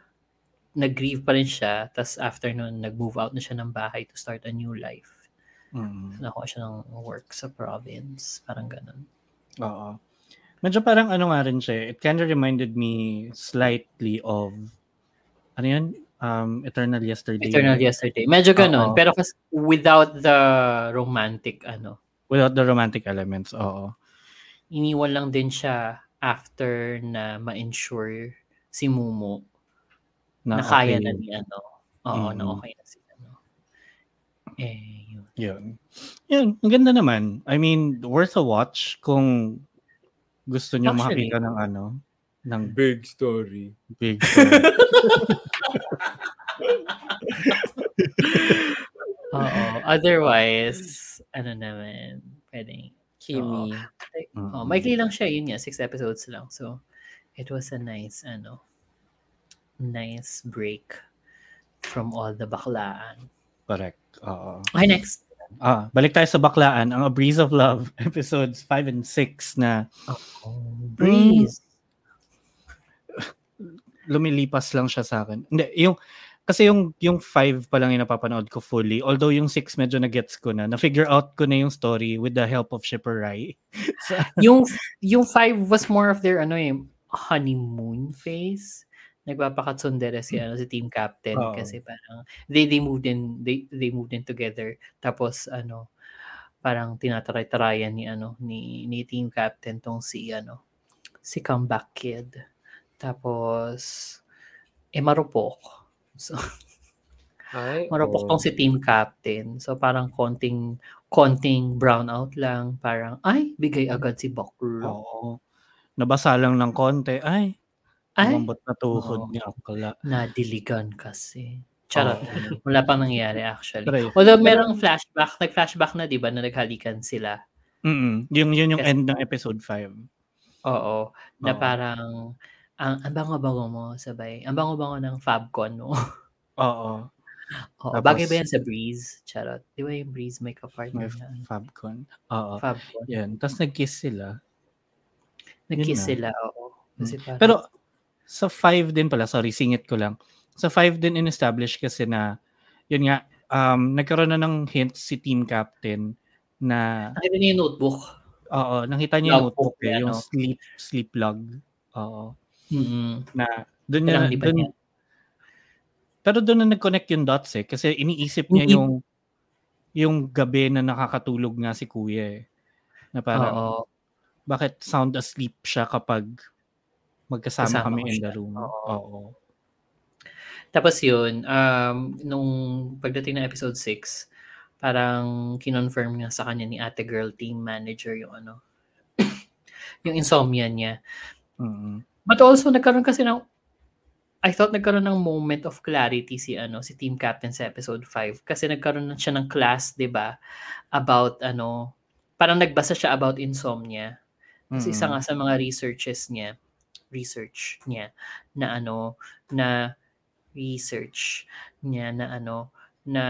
Speaker 1: Nag-grieve pa rin siya. Tapos after nun, nag-move out na siya ng bahay to start a new life.
Speaker 3: Mm.
Speaker 1: Nakuha siya ng work sa province. Parang ganun.
Speaker 3: Oo. Medyo parang ano nga rin siya. It kind of reminded me slightly of ano yun? Um, Eternal Yesterday.
Speaker 1: Eternal Yesterday. Medyo ganun. Pero kasi without the romantic, ano,
Speaker 3: Without the romantic elements. Oo.
Speaker 1: iniwan lang din siya after na ma-ensure si Mumu na, kaya
Speaker 3: okay.
Speaker 1: na ni ano. Oo, na
Speaker 3: Mm.
Speaker 1: okay na si ano. Eh, yun.
Speaker 3: Yun. Yun. Ang ganda naman. I mean, worth a watch kung gusto niyo
Speaker 1: Actually.
Speaker 3: makakita ng ano, ng
Speaker 2: Big story.
Speaker 3: big story.
Speaker 1: Oo. Otherwise, ano naman, pwedeng.
Speaker 2: Kimi.
Speaker 3: Mm.
Speaker 1: Oh, maikli lang siya, yun nga, six episodes lang. So, it was a nice, ano, nice break from all the baklaan.
Speaker 3: Correct. Oo.
Speaker 1: Okay, next.
Speaker 3: Ah, balik tayo sa baklaan. Ang A Breeze of Love, episodes 5 and 6 na
Speaker 1: Oh, breeze.
Speaker 3: Lumilipas lang siya sa akin. Hindi, yung kasi yung yung 5 pa lang yung napapanood ko fully. Although yung 6 medyo na-gets ko na. Na-figure out ko na yung story with the help of Shipper Rai.
Speaker 1: yung, yung five was more of their, ano eh, honeymoon phase. Nagpapakatsundere si, ano, si team captain
Speaker 3: Oo.
Speaker 1: kasi parang they they moved in they they moved in together tapos ano parang tinataray-tarayan ni ano ni ni team captain tong si ano si comeback kid tapos eh marupok so
Speaker 2: Ay,
Speaker 1: marupok
Speaker 2: oh.
Speaker 1: tong si team captain so parang konting konting brownout lang parang ay bigay agad si Bakuro
Speaker 3: Oo. Nabasa lang ng konti. Ay,
Speaker 1: ay
Speaker 3: umambot na tuhod
Speaker 1: Oo.
Speaker 3: ni Akla.
Speaker 1: nadiligan kasi charot
Speaker 3: Oo.
Speaker 1: wala pang nangyari actually
Speaker 3: Pero,
Speaker 1: although merong flashback nag-flashback na di ba na naghalikan sila
Speaker 3: mm yung, yun yung
Speaker 1: Kasi-
Speaker 3: end ng episode 5.
Speaker 1: oo na parang ang, ang bango-bango mo sabay ang bango-bango ng Fabcon mo
Speaker 3: Oo.
Speaker 1: Oo,
Speaker 3: Tapos-
Speaker 1: bagay ba yan sa Breeze? Charot. Di ba yung Breeze may kapartner na
Speaker 3: Fabcon. Oo.
Speaker 1: Fabcon?
Speaker 3: Yan. Tapos nag-kiss sila.
Speaker 1: Nag-kiss
Speaker 3: na.
Speaker 1: sila, oo. Kasi parang,
Speaker 3: Pero sa 5 din pala, sorry, singit ko lang. Sa 5 din in-establish kasi na, yun nga, um, nagkaroon na ng hint si team captain na,
Speaker 1: nakita niyo yung notebook.
Speaker 3: oo, nakita niya yung notebook eh,
Speaker 1: niya,
Speaker 3: yung sleep, sleep log. Oo.
Speaker 1: Mm-mm.
Speaker 3: Na, doon niya, dun,
Speaker 1: niya.
Speaker 3: pero doon na nag-connect yung dots eh, kasi iniisip niya yung, yung gabi na nakakatulog nga si kuya eh. Na parang,
Speaker 1: Oo.
Speaker 3: bakit sound asleep siya kapag magkasama
Speaker 1: Kasama
Speaker 3: kami in the room.
Speaker 1: Oo.
Speaker 3: Oo.
Speaker 1: Tapos yun, um, nung pagdating ng episode 6, parang kinonfirm nga sa kanya ni ate girl team manager yung ano, yung insomnia niya.
Speaker 3: Mm-mm.
Speaker 1: But also, nagkaroon kasi ng, I thought nagkaroon ng moment of clarity si ano si Team Captain sa episode 5 kasi nagkaroon na siya ng class, 'di ba? About ano, parang nagbasa siya about insomnia. Kasi isa nga sa mga researches niya, research niya na ano na research niya na ano na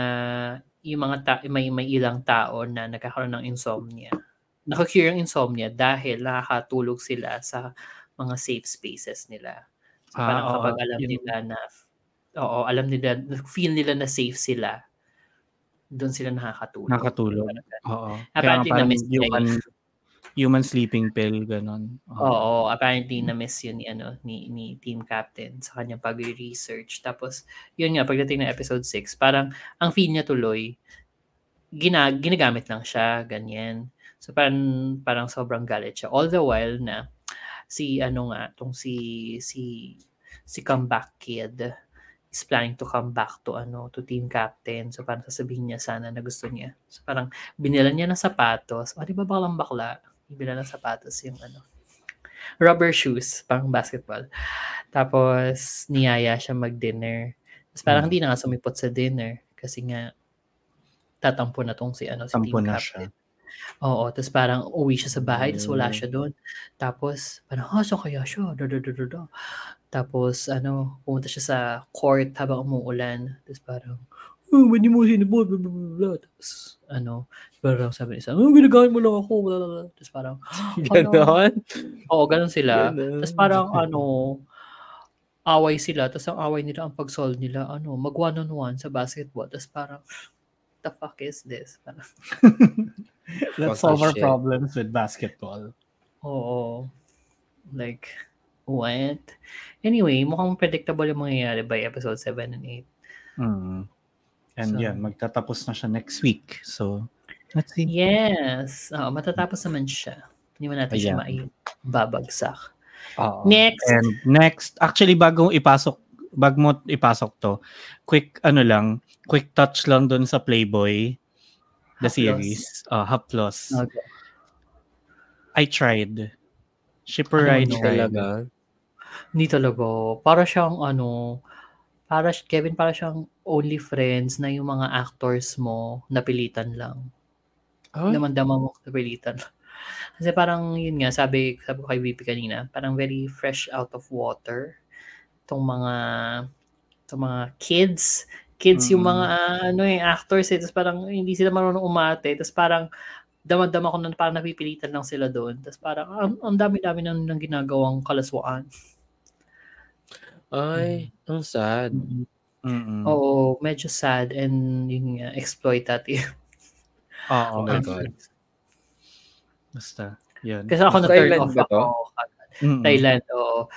Speaker 1: yung mga ta- may may ilang tao na nagkakaroon ng insomnia. Nakakure yung insomnia dahil nakakatulog sila sa mga safe spaces nila. So,
Speaker 3: Ah,
Speaker 1: parang
Speaker 3: oo.
Speaker 1: kapag alam
Speaker 3: Yun-
Speaker 1: nila na oo, alam nila, feel nila na safe sila, doon sila nakakatulog. Ganun.
Speaker 3: Oo. Kaya
Speaker 1: Apparently,
Speaker 3: parang
Speaker 1: na-miss
Speaker 3: human, human sleeping pill, ganon.
Speaker 1: Oo, apparently na-miss yun ni, ano, ni, ni team captain sa kanyang pag-research. Tapos, yun nga, pagdating ng episode 6, parang ang feel niya tuloy, gina, ginagamit lang siya, ganyan. So, parang, parang sobrang galit siya. All the while na, si, ano nga, tong si, si, si comeback kid, is planning to come back to ano to team captain so parang sasabihin niya sana na gusto niya so parang binila niya ng sapatos o di ba baklang bakla binila ng sapatos yung ano rubber shoes, pang basketball. Tapos, niyaya siya mag-dinner. Tapos parang
Speaker 3: Hmm.
Speaker 1: hindi na nga sumipot sa dinner kasi nga tatampo na tong si ano si
Speaker 3: Tampo
Speaker 1: team captain. Oo, tapos parang uwi siya sa bahay, tapos wala
Speaker 2: Mm.
Speaker 1: siya doon. Tapos, parang, ha, saan kaya siya? Da, da, da, da, da. Tapos, ano, pumunta siya sa court habang umuulan. Tapos parang, oh, hindi mo sinubod, blah, blah, blah, blah. Tapos, ano, parang sabi niya, oh, ginagamit mo lang ako, blah, blah, blah. Tapos parang,
Speaker 2: Ganon.
Speaker 1: Oo, ganun sila.
Speaker 2: Ganun.
Speaker 1: Tapos parang ano, away sila. Tapos ang away nila, ang pag-solve nila, ano, mag one on one sa basketball. Tapos parang, the fuck is this? Parang,
Speaker 3: Let's solve our
Speaker 2: shit.
Speaker 3: problems with basketball.
Speaker 1: oo. Like, what? Anyway, mukhang predictable yung mangyayari by episode 7 and 8.
Speaker 3: Mm. And
Speaker 1: So-
Speaker 3: yan, magtatapos na siya next week. So, let's see.
Speaker 1: Yes. Oo, matatapos naman siya. Hindi man natin siya
Speaker 3: Ayan.
Speaker 1: maibabagsak.
Speaker 3: Oo.
Speaker 1: Next.
Speaker 3: And next, actually bago ipasok, bago mo ipasok to, quick ano lang, quick touch lang dun sa Playboy, the
Speaker 1: Haplos.
Speaker 3: series, uh, Haplos.
Speaker 1: Okay.
Speaker 3: I tried. Shipper
Speaker 1: Ano
Speaker 3: I tried.
Speaker 2: Talaga.
Speaker 1: Hindi talaga. Para siyang ano, para Kevin para siyang only friends na yung mga actors mo napilitan lang.
Speaker 2: Ay,
Speaker 1: Damang-dama mo napilitan. Kasi parang yun nga, sabi, sabi ko kay VP kanina, parang very fresh out of water. Itong mga itong mga kids. Kids yung
Speaker 3: Mm.
Speaker 1: mga ano eh, actors eh. Tapos parang hindi sila marunong umate. Tapos parang damang-dama ko na parang napipilitan lang sila doon. Tapos parang ang, ang dami-dami nang, nang ginagawang kalaswaan.
Speaker 2: ay, ang sad.
Speaker 3: Mm-mm.
Speaker 1: Oo, medyo sad and yun nga, exploitative.
Speaker 3: Oo.
Speaker 2: Oh my God.
Speaker 3: Basta, yun.
Speaker 1: Kasi ako na-turn
Speaker 2: Thailand
Speaker 1: off ako.
Speaker 3: Mm-mm.
Speaker 1: Thailand, oo.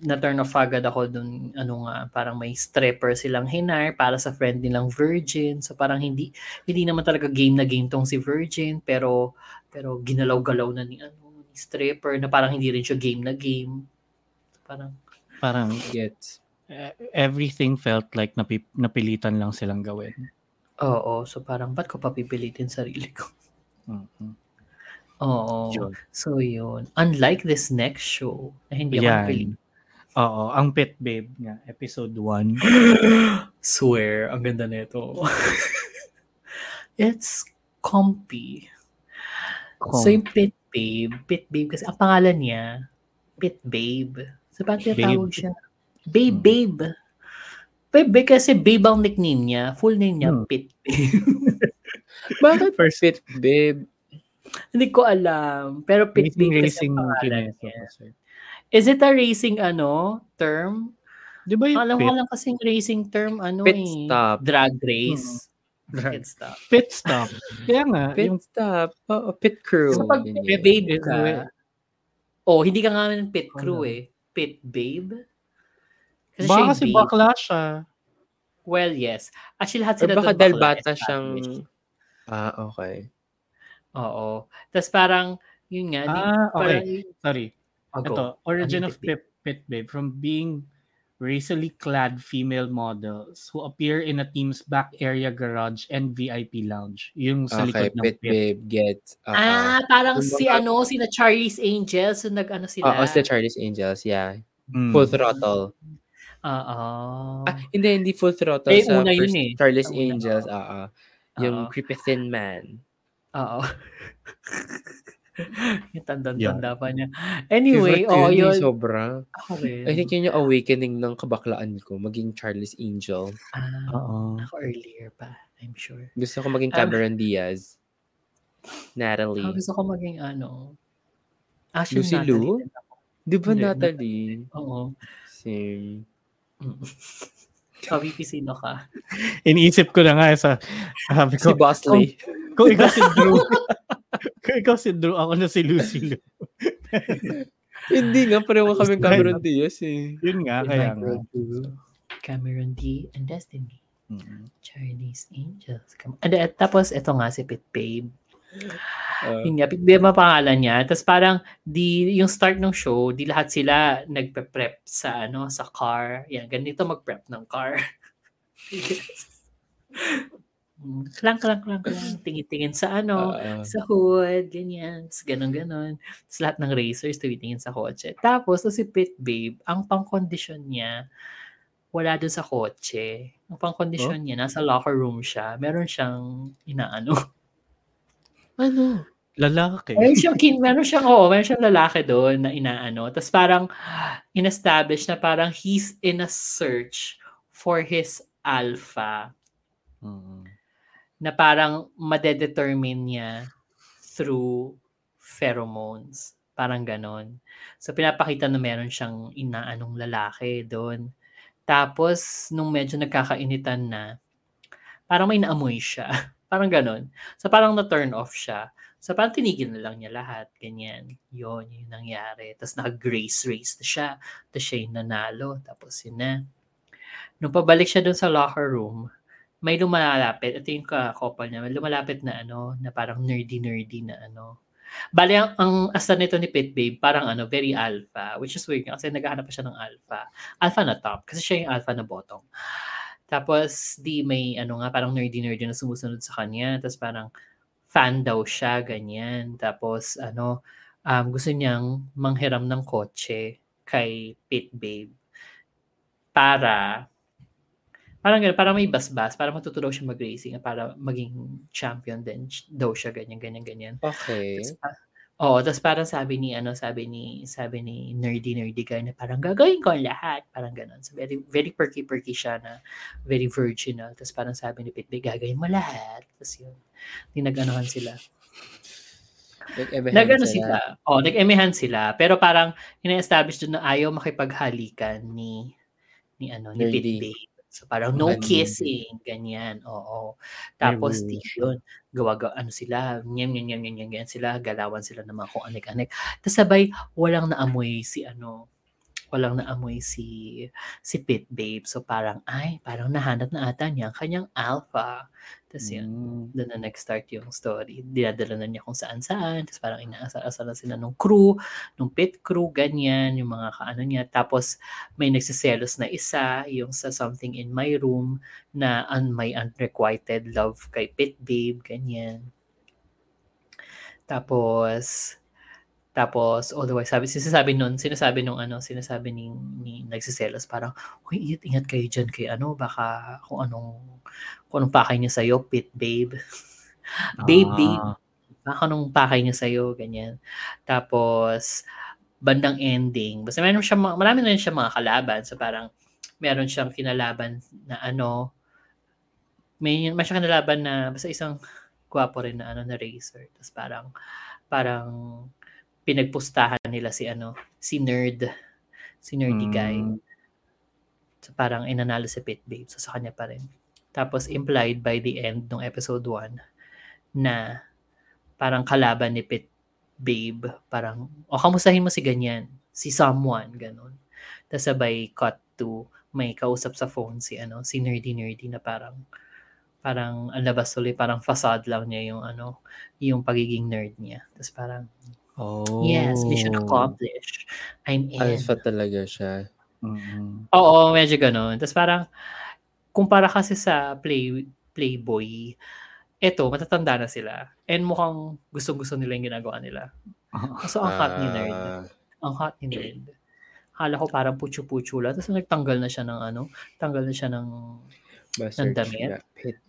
Speaker 1: Na-turn off agad ako dun, ano nga, parang may stripper silang hinar para sa friend nilang Virgin. So parang hindi, hindi naman talaga game na game tong si Virgin, pero, pero ginalaw-galaw na ni, ano, ni stripper na parang hindi rin siya game na game. Parang,
Speaker 3: Parang
Speaker 2: Gets.
Speaker 3: eh, everything felt like napi- napilitan lang silang gawin.
Speaker 1: oo. So parang, ba't ko papipilitin sarili ko?
Speaker 3: Mm-mm.
Speaker 1: Oo.
Speaker 3: Yun.
Speaker 1: So yun. Unlike this next show, na hindi ako
Speaker 3: Yan.
Speaker 1: napili-
Speaker 3: Oo, ang Pet Babe nga, episode 1.
Speaker 1: Swear, ang ganda nito. It's comfy. So yung Pit Babe, Pit Babe kasi ang pangalan niya, Pit Babe. So paano tinatawag siya? Babe,
Speaker 3: Hmm.
Speaker 1: Babe. Babe, kasi Babe ang nickname niya. Full name niya,
Speaker 3: Hmm.
Speaker 1: Pit Babe.
Speaker 2: Bakit first fit, babe?
Speaker 1: Hindi ko alam. Pero Pit
Speaker 3: Racing, racing
Speaker 1: ang pangalan niya. Is it a racing ano term?
Speaker 3: Di ba yung
Speaker 1: Alam
Speaker 3: pit,
Speaker 1: ko lang kasing racing term ano
Speaker 2: Pit
Speaker 1: eh.
Speaker 2: stop.
Speaker 1: Drag race.
Speaker 3: Drag-
Speaker 1: Pit stop.
Speaker 3: pit stop? Kaya nga,
Speaker 2: Pit
Speaker 3: yung
Speaker 2: stop. Oo, pit crew.
Speaker 1: So pag
Speaker 2: Ganyan.
Speaker 1: babe ka, oh, hindi ka nga ng pit crew
Speaker 3: Ano?
Speaker 1: eh. Pit babe. Kasi
Speaker 3: baka kasi
Speaker 1: babe.
Speaker 3: bakla siya.
Speaker 1: Well, yes. Actually, lahat
Speaker 2: Or
Speaker 1: sila
Speaker 2: baka
Speaker 1: doon
Speaker 2: dahil bata siyang... Ah, okay.
Speaker 1: Oo. Tapos parang, yun nga, di,
Speaker 3: Ah,
Speaker 1: parang,
Speaker 3: okay. Sorry.
Speaker 1: oh, go.
Speaker 3: Ito, origin of
Speaker 1: yung Pit
Speaker 3: Babe from being racially clad female models who appear in a team's back area garage and VIP lounge. Yung sa
Speaker 2: Okay,
Speaker 3: likod ng
Speaker 2: pit,
Speaker 3: pit.
Speaker 2: babe, gets.
Speaker 1: Ah, parang
Speaker 2: Yung
Speaker 1: si
Speaker 2: mga-
Speaker 1: ano, si na Charlie's Angels, so nag ano sila.
Speaker 2: Oo, si Charlie's Angels, yeah.
Speaker 3: Mm.
Speaker 2: Full throttle.
Speaker 1: Oo.
Speaker 2: Ah, hindi, hindi full throttle
Speaker 1: Eh,
Speaker 2: sa
Speaker 1: una yun
Speaker 2: first
Speaker 1: eh.
Speaker 2: Charlie's Angels.
Speaker 1: oo.
Speaker 2: Yung creepy thin man.
Speaker 1: Oo. yung tanda-tanda pa niya. Anyway,
Speaker 2: Favorite
Speaker 1: oh,
Speaker 2: yun,
Speaker 1: yun.
Speaker 2: Sobra.
Speaker 1: Ako rin.
Speaker 2: I think yun yung awakening ng kabaklaan ko, maging Charlie's Angel.
Speaker 1: Ah,
Speaker 3: Oo.
Speaker 1: ako earlier pa, I'm sure.
Speaker 2: Gusto ko maging
Speaker 1: Um,
Speaker 2: Cameron Diaz.
Speaker 1: Ako
Speaker 2: Natalie.
Speaker 1: gusto ko maging ano. Actually,
Speaker 2: Lucy
Speaker 1: Natalie ako.
Speaker 2: Di ba Natalie?
Speaker 1: Oo.
Speaker 2: Same.
Speaker 1: Sabi ko, sino ka?
Speaker 3: Iniisip ko na nga sa sabi
Speaker 2: Si
Speaker 3: ko,
Speaker 2: Bosley.
Speaker 3: kung ikaw si Drew, kung ikaw si Drew, ako na si Lucy Liu.
Speaker 2: Hindi nga, pareho kami Cameron. Diaz eh.
Speaker 3: Yun nga,
Speaker 1: In
Speaker 3: kaya nga.
Speaker 1: Cameron D and Destiny.
Speaker 3: Mm.
Speaker 1: Chinese Angels. Come- And, eh, tapos, ito nga si Pit Babe.
Speaker 2: Uh,
Speaker 1: Yun nga, ang pangalan niya. Tapos parang, di, yung start ng show, di lahat sila nagpe-prep sa, ano, sa car. Yan, ganito mag-prep ng car. Klang, klang, klang, klang. Tingin-tingin sa ano,
Speaker 2: uh,
Speaker 1: sa hood, ganyan. Tapos ganon, ganon. Tapos lahat ng racers tumitingin sa kotse. Tapos, to si Pit Babe, ang pang-condition niya, wala dun sa kotse. Ang pang-condition niya, nasa locker room siya. Meron siyang inaano.
Speaker 2: Ano?
Speaker 3: Lalaki.
Speaker 1: meron siyang, kin, meron siyang, oo, meron siyang lalaki doon na inaano. Tapos parang, in-establish na parang he's in a search for his alpha
Speaker 3: Mm.
Speaker 1: na parang madedetermine niya through pheromones. Parang ganon. So, pinapakita na meron siyang inaanong lalaki doon. Tapos, nung medyo nagkakainitan na, parang may naamoy siya. parang ganon. So, parang na-turn off siya. So, parang tinigil na lang niya lahat. Ganyan. Yun, yun nangyari. Tapos, naka-grace race na siya. Tapos, siya yung nanalo. Tapos, yun na. Nung pabalik siya doon sa locker room, may lumalapit. Ito yung ka-couple niya. May lumalapit na ano, na parang nerdy-nerdy na ano. Bali, ang, ang asa nito ni Pit Babe, parang ano, very alpha. Which is weird kasi naghahanap pa siya ng alpha. Alpha na top. Kasi siya yung alpha na bottom. Tapos, di may ano nga, parang nerdy-nerdy na sumusunod sa kanya. Tapos parang fan daw siya, ganyan. Tapos, ano, um, gusto niyang manghiram ng kotse kay Pit Babe para parang ganun, parang may basbas, para matuto daw siya mag-racing, para maging champion din daw siya, ganyan, ganyan, ganyan.
Speaker 2: Okay.
Speaker 1: Pa- Oo, tapos parang sabi ni, ano, sabi ni, sabi ni nerdy, nerdy guy na parang gagawin ko ang lahat. Parang ganun. So very, very perky-perky siya na very virginal. Tapos parang sabi ni Pitbay, gagawin mo lahat. Tapos yun, di nag-anohan sila. Nag-ano sila. Oh, nag-emehan sila. Pero parang ina-establish doon na ayaw makipaghalikan ni ni ano ni. Pitbay. So parang no
Speaker 2: Nerdy.
Speaker 1: kissing, ganyan. Oo. Tapos di yun, gawa ano sila, nyam nyam nyam nyam, nyam sila, galawan sila ng mga kung anik-anik. Tapos sabay walang naamoy si ano, walang naamoy si si Pit Babe. So parang ay, parang nahanap na ata niya ang kanyang alpha. Tapos yun,
Speaker 3: Mm.
Speaker 1: doon na nag-start yung story. Dinadala na niya kung saan-saan. Tapos parang inaasar-asar na sila nung crew, nung pit crew, ganyan, yung mga kaano niya. Tapos may nagsiselos na isa, yung sa Something in My Room, na un may unrequited love kay Pit Babe, ganyan. Tapos, tapos, although sabi, sinasabi nun, sinasabi nung ano, sinasabi ni, ni nagsiselos, parang, Uy, ingat, ingat kayo dyan kay ano, baka kung anong, kung anong pakay niya sa'yo, pit babe. babe, babe.
Speaker 3: Ah.
Speaker 1: Baka anong pakay niya sa'yo, ganyan. Tapos, bandang ending, basta meron siya, marami na rin siya mga kalaban. So parang, meron siyang kinalaban na ano, may, may siyang kinalaban na, basta isang gwapo rin na ano, na racer. Tapos parang, parang, pinagpustahan nila si ano, si Nerd, si Nerdy guy.
Speaker 3: Mm.
Speaker 1: So parang inanalo si Pit Babe. So sa kanya pa rin. Tapos implied by the end ng episode 1 na parang kalaban ni Pit Babe. Parang, o kamustahin mo si ganyan. Si someone, ganun. Tapos sabay cut to may kausap sa phone si ano, si Nerdy Nerdy na parang parang ang labas tuloy, parang facade lang niya yung ano, yung pagiging nerd niya. Tapos parang,
Speaker 3: Oh.
Speaker 1: yes, mission accomplished. I'm in.
Speaker 2: Alpha talaga siya.
Speaker 3: Mm.
Speaker 1: Oo, medyo ganun. Tapos parang, kumpara kasi sa play, Playboy, eto, matatanda na sila. And mukhang gustong-gusto nila yung ginagawa nila. So, ang hot ni Nerd.
Speaker 2: Ah,
Speaker 1: Ang hot ni Nerd. Akala ko parang putyo-putyo lang. Tapos nagtanggal na siya ng ano, tanggal na siya ng
Speaker 2: Bastard
Speaker 1: damit?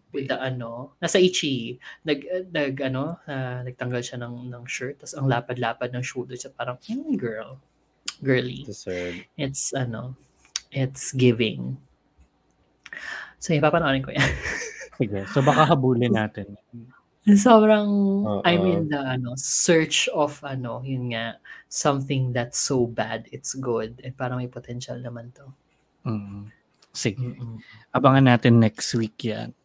Speaker 1: With the ano, nasa Ichi, nag, nag ano, ah, nagtanggal siya ng, ng shirt, tapos ang lapad-lapad ng shoulder siya, parang, mm, girl, girly.
Speaker 2: Deserve.
Speaker 1: It's, ano, it's giving. So, yun, papanoorin ko yan.
Speaker 3: Sige. So baka habulin natin.
Speaker 1: Sobrang,
Speaker 2: Oo.
Speaker 1: I'm in the, ano, search of, ano, yun nga, something that's so bad, it's good. And parang may potential naman to.
Speaker 3: Mm. Sige.
Speaker 1: Mm-mm.
Speaker 3: Abangan natin next week yan.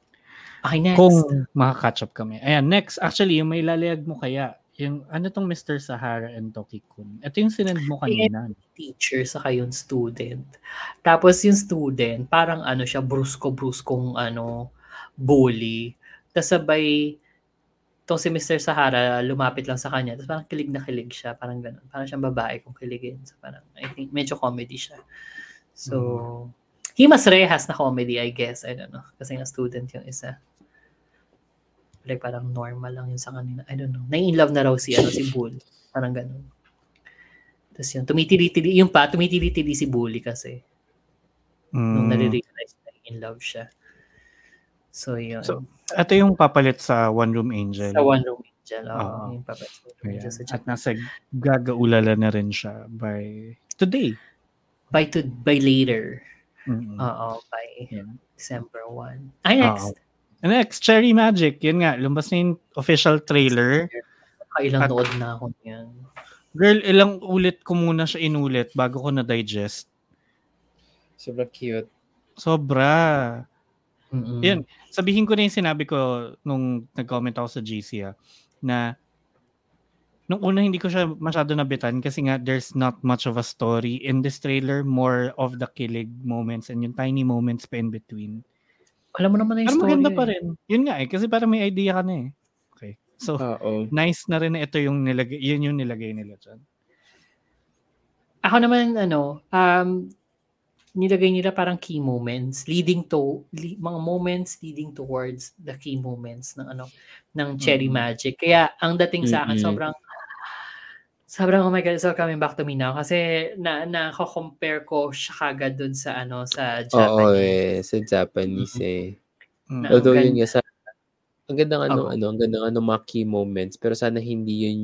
Speaker 1: Okay, next.
Speaker 3: Kung makaka-catch up kami. Ayan, next. Actually, yung may lalayag mo kaya, yung ano tong Mr. Sahara and Toki-kun. Ito yung sinend mo kanina.
Speaker 1: teacher saka yung student. Tapos yung student, parang ano siya, brusko-bruskong ano, bully. Tapos sabay, itong si Mr. Sahara, lumapit lang sa kanya. Tapos parang kilig na kilig siya. Parang ganun. Parang siyang babae kung kiligin. So parang, I think, medyo comedy siya. So, Himas Rehas na comedy, I guess. I don't know. Kasi nga student yung isa. Like parang normal lang yun sa kanila. I don't know. Nai-in-love na raw si, ano, si Bull. Parang ganun. Tapos yun, tumitili-tili, yung pa, tumitili-tili si Bully kasi. Nung
Speaker 3: Mm.
Speaker 1: nare-realize na in love siya. So, yun.
Speaker 3: So, Ito yung papalit sa One Room Angel.
Speaker 1: sa One Room Angel. Oo,
Speaker 3: Oo.
Speaker 1: yung papat.
Speaker 3: Ayan.
Speaker 1: Sa
Speaker 3: At nasa gagaulala na rin siya by today.
Speaker 1: by, to, by later.
Speaker 3: Mm.
Speaker 1: Oo, by
Speaker 3: Yeah.
Speaker 1: December 1. Ay, next.
Speaker 3: Next, Cherry Magic. Yun nga, lumabas na yung official trailer.
Speaker 1: Kailang
Speaker 3: At-
Speaker 1: nood na ako niyan.
Speaker 3: Girl, ilang ulit ko muna siya inulit bago ko na-digest.
Speaker 2: Sobrang cute.
Speaker 3: Sobra.
Speaker 1: Mm-mm.
Speaker 3: Yan. Sabihin ko na yung sinabi ko nung nag-comment ako sa GC ah, na nung una hindi ko siya masyado nabitan kasi nga there's not much of a story in this trailer. More of the kilig moments and yung tiny moments pa in between.
Speaker 1: Alam mo naman na yung
Speaker 3: Pero
Speaker 1: story.
Speaker 3: maganda
Speaker 1: eh.
Speaker 3: pa rin. Yun nga eh. Kasi parang may idea ka na eh. Okay. So,
Speaker 2: Oo.
Speaker 3: nice na rin na ito yung nilagay, yun yung nilagay nila dyan.
Speaker 1: Ako naman, ano, um, nilagay nila parang key moments leading to li- mga moments leading towards the key moments ng ano ng Cherry
Speaker 3: Mhm.
Speaker 1: Magic. Kaya ang dating sa akin
Speaker 2: Mm-mm.
Speaker 1: sobrang sobrang oh my god, so coming back to me now kasi na na compare ko siya kagad dun sa ano sa
Speaker 2: Oo
Speaker 1: Japanese.
Speaker 2: eh. Sa Japanese eh.
Speaker 3: Mm.
Speaker 1: Na-
Speaker 2: Although
Speaker 1: ganda.
Speaker 2: yun nga sa ang ganda nga nung
Speaker 3: Oo.
Speaker 2: ano, ang ganda nga nung mga key moments, pero sana hindi yun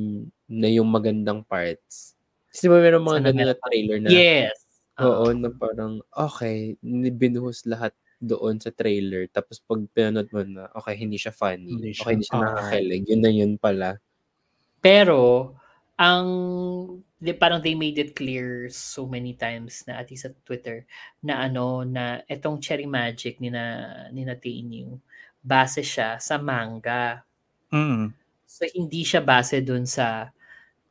Speaker 2: na yung magandang parts. Kasi ba meron mga ganun na trailer na,
Speaker 1: Yes.
Speaker 2: oo, na parang, okay, ni- binuhos lahat doon sa trailer. Tapos pag pinanood mo na, okay, hindi siya funny.
Speaker 3: Hindi siya-
Speaker 2: okay, hindi siya
Speaker 3: oo.
Speaker 2: nakakilig. Yun na yun pala.
Speaker 1: Pero ang di, parang they made it clear so many times na at least sa Twitter na ano na etong Cherry Magic ni na ni na Tainu base siya sa manga.
Speaker 3: Mm.
Speaker 1: So hindi siya base dun sa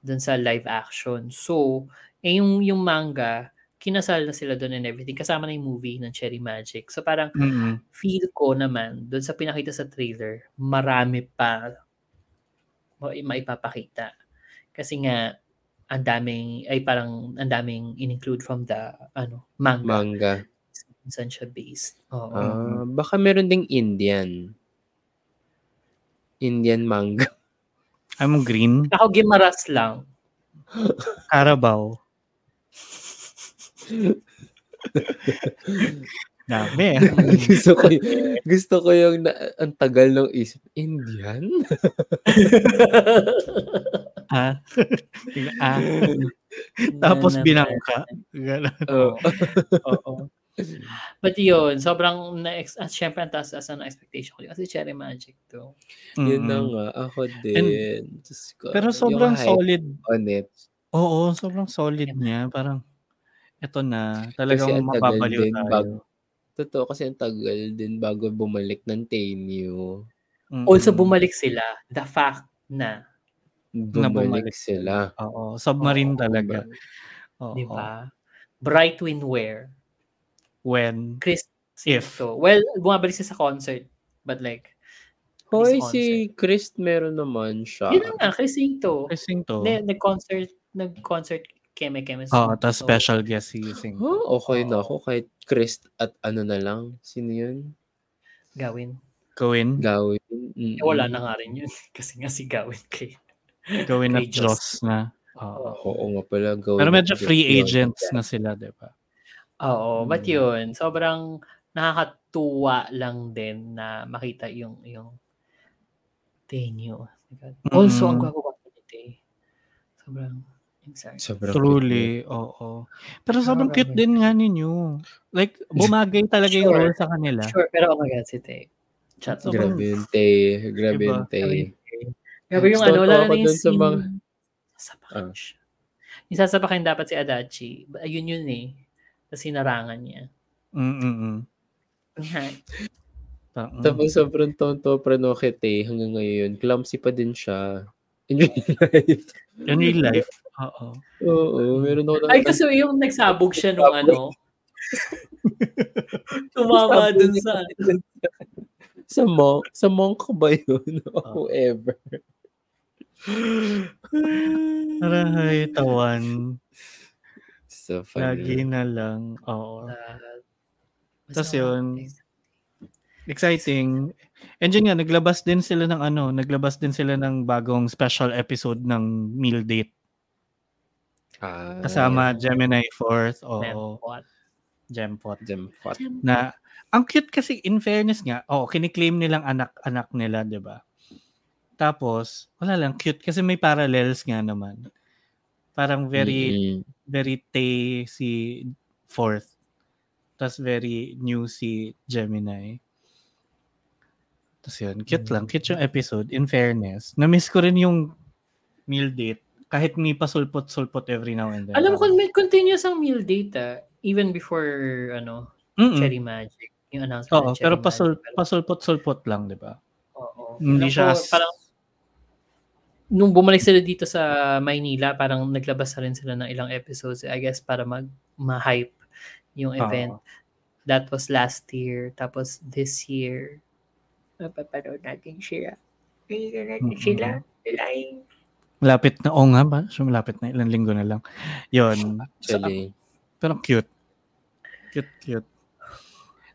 Speaker 1: dun sa live action. So eh yung yung manga kinasal na sila doon and everything kasama na yung movie ng Cherry Magic. So parang
Speaker 3: Mm-mm.
Speaker 1: feel ko naman doon sa pinakita sa trailer, marami pa ma- maipapakita. Kasi nga ang daming ay parang ang daming in-include from the ano manga.
Speaker 2: Manga.
Speaker 1: Saan siya based. Oo.
Speaker 2: Ah, baka meron ding Indian. Indian manga.
Speaker 3: I'm green.
Speaker 1: Ako gimaras lang.
Speaker 3: Carabao. Dami. eh.
Speaker 2: gusto ko y- gusto ko yung na, ang tagal ng isip. Indian?
Speaker 3: ah. ah. Tapos
Speaker 1: Na- na-
Speaker 3: binangka. Ganun.
Speaker 2: Oo.
Speaker 1: Oo. But yun, sobrang na at syempre ang taas as an expectation ko. Kasi Cherry Magic to.
Speaker 2: Yun na nga. Ako din. Diyos ko.
Speaker 3: Pero sobrang solid.
Speaker 2: on it.
Speaker 3: Oo, sobrang solid niya. Parang, eto na. Talagang
Speaker 2: ang tagal
Speaker 3: mababaliw
Speaker 2: din
Speaker 3: tayo.
Speaker 2: bago- Totoo kasi ang tagal din bago bumalik ng Tenyu.
Speaker 3: Mm-mm.
Speaker 1: Also bumalik sila. The fact na,
Speaker 2: Bumalik
Speaker 3: bumalik
Speaker 2: sila.
Speaker 3: Oo, submarine
Speaker 1: Oo,
Speaker 3: talaga. Oo.
Speaker 1: di ba? Bright Windwear.
Speaker 3: When,
Speaker 1: Chris
Speaker 3: If.
Speaker 1: to. Well, bumabalik siya sa concert. But like,
Speaker 2: Hoy,
Speaker 1: Chris
Speaker 2: si Chris meron naman siya.
Speaker 1: yun na nga, Chris to.
Speaker 3: Pressing to.
Speaker 1: Hindi, nag-concert, nag-concert keme keme.
Speaker 3: Oo, tapos special guest si Sing.
Speaker 2: Huh, okay na
Speaker 1: Oo.
Speaker 2: ako kahit Chris at ano na lang. Sino yun?
Speaker 1: Gawin.
Speaker 3: Gawin.
Speaker 2: Gawin.
Speaker 1: Eh, wala na nga rin yun. Kasi nga si Gawin kay
Speaker 3: Gawin at Diyos na. Oo.
Speaker 2: Oo nga pala. Go
Speaker 3: Pero medyo free agents na sila, di ba?
Speaker 1: Oo, but
Speaker 3: Mm.
Speaker 1: yun, sobrang nakakatuwa lang din na makita yung yung Tenyo. Oh. Also, ang
Speaker 3: Mm.
Speaker 1: gwapo-gwapo ni Tay. Sobrang excited.
Speaker 2: Sobrang
Speaker 3: Truly, oo. Pero sobrang cute
Speaker 1: Grabe.
Speaker 3: din nga ninyo. Like, bumagay talaga yung
Speaker 1: Sure.
Speaker 3: role sa kanila.
Speaker 1: Sure, pero oh my God, si Tay. Chat,
Speaker 2: cute.
Speaker 1: sobrang
Speaker 2: Grabe yung tay. Grabe
Speaker 3: Diba?
Speaker 2: yung tay.
Speaker 1: Grabe yung ano, wala na yung
Speaker 2: dun sa
Speaker 1: scene.
Speaker 2: mga-
Speaker 1: Sasapakin
Speaker 2: Ah.
Speaker 1: siya. Yung sasapakin dapat si Adachi. Ayun yun eh. Tapos sinarangan niya.
Speaker 3: Mm-mm. Mm.
Speaker 2: Tapos sobrang tonto pa no kay Tay hanggang ngayon. Clumsy pa din siya. In real life.
Speaker 3: In real life, oo.
Speaker 2: Oo, meron ako
Speaker 1: Ay, kasi yung nagsabog siya nung ano. Tumama dun sa...
Speaker 2: sa monk, sa monk ba yun? O whoever.
Speaker 3: Aray, tawan.
Speaker 2: So
Speaker 3: Lagi
Speaker 2: funny.
Speaker 3: na lang. Oo.
Speaker 1: Uh,
Speaker 3: Tas yun. Exciting. And yun nga, naglabas din sila ng ano, naglabas din sila ng bagong special episode ng meal date.
Speaker 2: Ah,
Speaker 3: Kasama Gemini 4th o
Speaker 1: What?
Speaker 3: Gempot.
Speaker 2: Jempot.
Speaker 3: Na, ang cute kasi, in fairness nga, oh, kiniklaim nilang anak-anak nila, di ba? Tapos, wala lang, cute kasi may parallels nga naman. Parang very,
Speaker 2: Mm-mm.
Speaker 3: very Tay si fourth. Tapos very new si Gemini. Tapos yun, cute lang. Cute yung episode. In fairness. Na-miss ko rin yung meal date. Kahit may pasulpot-sulpot every now and then.
Speaker 1: Alam kung may continuous ang meal data, even before, ano,
Speaker 3: Mm-mm.
Speaker 1: Cherry Magic, yung announcement
Speaker 3: Oo, pero pasul, pasulpot-sulpot lang, di ba?
Speaker 1: Oo.
Speaker 3: Hindi siya
Speaker 1: ko,
Speaker 3: as-
Speaker 1: parang nung bumalik sila dito sa Maynila, parang naglabas na rin sila ng ilang episodes, I guess, para mag ma-hype yung event. That was last year. Tapos this year, mapapanood natin sila. Nakikita natin
Speaker 3: Mm-mm.
Speaker 1: sila. Live.
Speaker 3: Malapit na, oo nga ba? So, malapit na, ilang linggo na lang. Yun. So, pero cute. Cute, cute.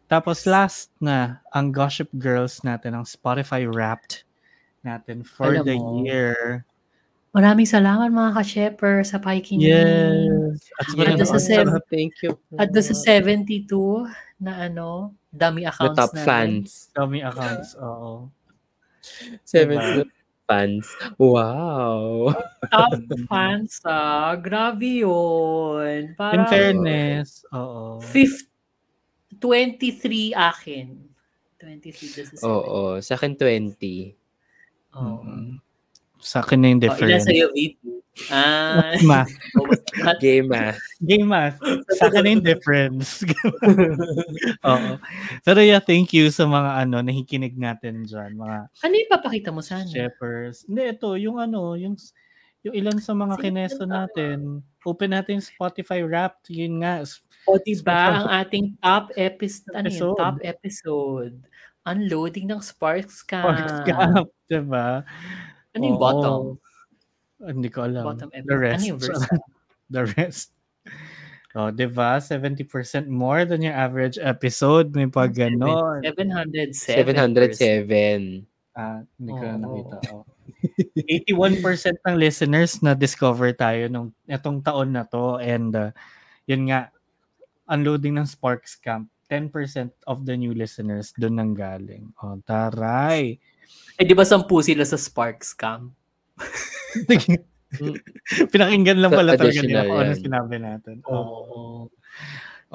Speaker 3: Tapos last na, ang Gossip Girls natin, ang Spotify Wrapped natin for
Speaker 1: Alam
Speaker 3: the
Speaker 1: mo,
Speaker 3: year.
Speaker 1: Maraming salamat mga ka-shepper sa pakikinig.
Speaker 3: Yes. At
Speaker 1: At sa seven-
Speaker 2: Thank you.
Speaker 1: At doon sa 72 na ano, dummy
Speaker 2: The
Speaker 1: accounts
Speaker 2: top
Speaker 1: natin.
Speaker 2: fans.
Speaker 3: Dummy accounts. Oo.
Speaker 2: Seven
Speaker 3: Diba?
Speaker 2: fans. Wow.
Speaker 1: Top fans ah. Grabe yun.
Speaker 3: In
Speaker 1: Parang
Speaker 3: fairness, oo.
Speaker 1: fifth, 23 akin. 23 doon sa 70.
Speaker 2: Oo. Sa akin 20.
Speaker 1: Oo.
Speaker 3: Mm. Sa akin na yung
Speaker 1: Oh, ilan
Speaker 3: difference.
Speaker 1: sa'yo, VP? Ah,
Speaker 3: Math.
Speaker 2: Game math.
Speaker 3: Game math. Sa akin na yung difference. Oo. Pero yeah, thank you sa mga ano, nakikinig natin dyan. Mga
Speaker 1: ano yung papakita mo sana?
Speaker 3: Shephers. Hindi, ito, yung ano, yung yung ilan sa mga kineso natin. Open natin Spotify Wrapped. Yun nga.
Speaker 1: O diba, ang ating top episode, ano yun,
Speaker 3: episode.
Speaker 1: top episode. Unloading ng Sparks Camp.
Speaker 3: Sparks Camp. Diba?
Speaker 1: Ano yung
Speaker 3: Oo.
Speaker 1: bottom?
Speaker 3: Hindi ko alam.
Speaker 1: Bottom
Speaker 3: The
Speaker 1: episode.
Speaker 3: rest.
Speaker 1: Ano yung verse?
Speaker 3: The rest. Oh, diba? 70% more than your average episode. May pag ganon.
Speaker 1: 707.
Speaker 2: 707.
Speaker 3: Ah, hindi ko na nakita. Oh. 81% ng listeners na discover tayo nung etong taon na to and uh, yun nga unloading ng Sparks Camp 10% of the new listeners doon nang galing. Oh, taray.
Speaker 1: Eh, di ba sampu sila sa Sparks Camp?
Speaker 3: Pinakinggan lang pala talaga nila kung ano sinabi natin.
Speaker 1: Oo.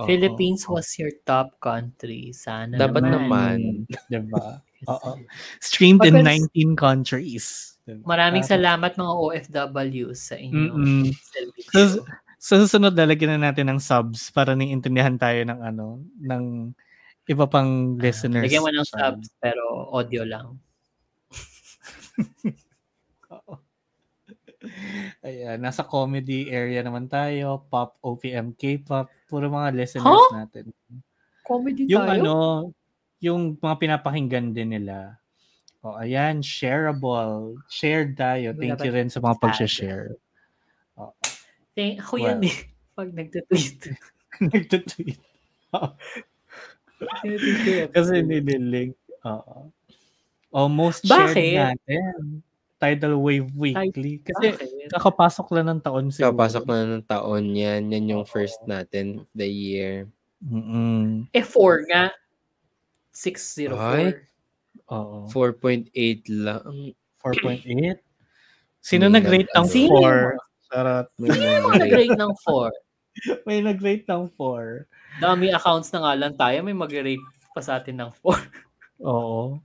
Speaker 3: Oo.
Speaker 1: Philippines was your top country. Sana
Speaker 2: Dapat
Speaker 1: naman.
Speaker 2: naman.
Speaker 3: Diba? Oo. Streamed in
Speaker 1: Pag-
Speaker 3: 19 countries. Diba?
Speaker 1: Maraming salamat mga OFWs sa inyong
Speaker 3: Mm-mm. So, sa susunod, lalagyan na natin ng subs para naiintindihan tayo ng ano, ng iba pang listeners.
Speaker 1: Lagyan mo ng subs, pero audio lang.
Speaker 3: Ayan, nasa comedy area naman tayo, pop, OPM, K-pop, puro mga listeners
Speaker 1: Huh?
Speaker 3: natin.
Speaker 1: Comedy
Speaker 3: Yung
Speaker 1: tayo?
Speaker 3: ano, yung mga pinapakinggan din nila. O, ayan, shareable. Shared tayo. Thank you rin sa mga pag-share.
Speaker 1: Thank, ako
Speaker 3: Well.
Speaker 1: yan eh. Pag nagtutweet.
Speaker 3: Nagtutweet. Kasi nililink. Oo. Almost
Speaker 1: Bakit?
Speaker 3: shared natin. Tidal Wave Weekly. Kasi
Speaker 1: Bakit?
Speaker 3: kakapasok lang ng taon siguro.
Speaker 2: Kapasok na ng taon yan. Yan yung first natin the year.
Speaker 3: Mm-mm.
Speaker 1: Eh, 4 nga. 604.
Speaker 2: Ay.
Speaker 3: Oo.
Speaker 2: 4.8 lang.
Speaker 3: 4.8. Sino
Speaker 2: May
Speaker 3: nag-rate ng
Speaker 2: nag-
Speaker 1: Sino?
Speaker 3: 4? Charot.
Speaker 2: May nag-rate.
Speaker 1: ng 4?
Speaker 3: May nag-rate ng 4.
Speaker 1: Dami accounts na nga lang tayo. May mag-rate pa sa atin ng 4.
Speaker 3: Oo.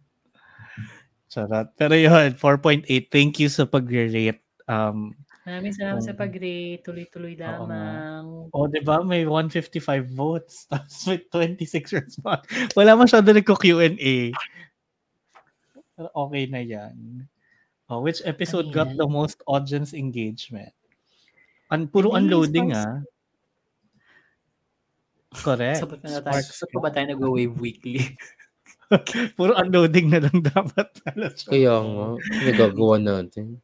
Speaker 3: Charot. Pero yun, 4.8. Thank you sa pag-rate. Um,
Speaker 1: Maraming salamat sa
Speaker 3: Oo.
Speaker 1: pag-rate. Tuloy-tuloy lamang.
Speaker 3: oh, di ba? May 155 votes. Tapos may 26 response. Wala masyado nagko-Q&A. Pero okay na yan. Oh, which episode
Speaker 1: Ano
Speaker 3: got
Speaker 1: yan?
Speaker 3: the most audience engagement? Un puro
Speaker 1: yung
Speaker 3: unloading
Speaker 1: Sparks?
Speaker 3: ah. Correct.
Speaker 1: Sabot na tayo. Saan pa ba tayo nag-wave weekly?
Speaker 3: Puro unloading na lang dapat.
Speaker 2: Kaya nga, nagagawa natin.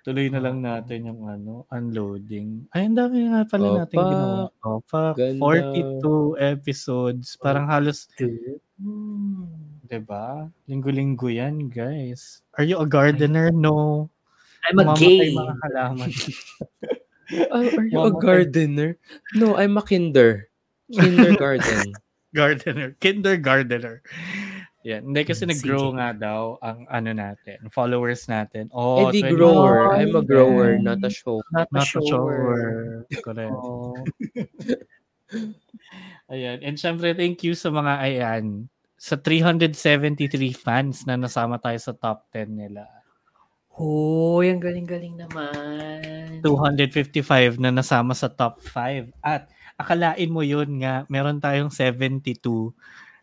Speaker 3: Tuloy na lang natin yung ano, unloading. Ay, ang dami nga pala natin
Speaker 2: Opak.
Speaker 3: ginawa. Opak.
Speaker 2: Ganda.
Speaker 3: 42 episodes. Parang halos,
Speaker 1: Hmm.
Speaker 3: 'di ba? Linggo-linggo yan, guys. Are you a gardener? No.
Speaker 1: I'm a
Speaker 3: Mamamatay
Speaker 1: gay.
Speaker 3: mga halaman.
Speaker 2: Oh, are you a
Speaker 3: Mama-
Speaker 2: gardener? No, I'm a kinder. Kindergarten.
Speaker 3: gardener. Kindergardener. Yan. Hindi kasi
Speaker 1: Hmm,
Speaker 3: nag-grow nga daw ang ano natin, followers natin. Oh,
Speaker 2: Eddie
Speaker 3: 20
Speaker 2: grower.
Speaker 1: Ay,
Speaker 2: I'm a grower, not a show.
Speaker 1: Not a
Speaker 3: Not a
Speaker 1: shower.
Speaker 3: shower. Correct.
Speaker 1: Oh.
Speaker 3: Ayan. And syempre, thank you sa mga ayan. Sa 373 fans na nasama tayo sa top 10 nila.
Speaker 1: Hoy, ang galing-galing naman.
Speaker 3: 255 na nasama sa top 5. At akalain mo yun nga, meron tayong 72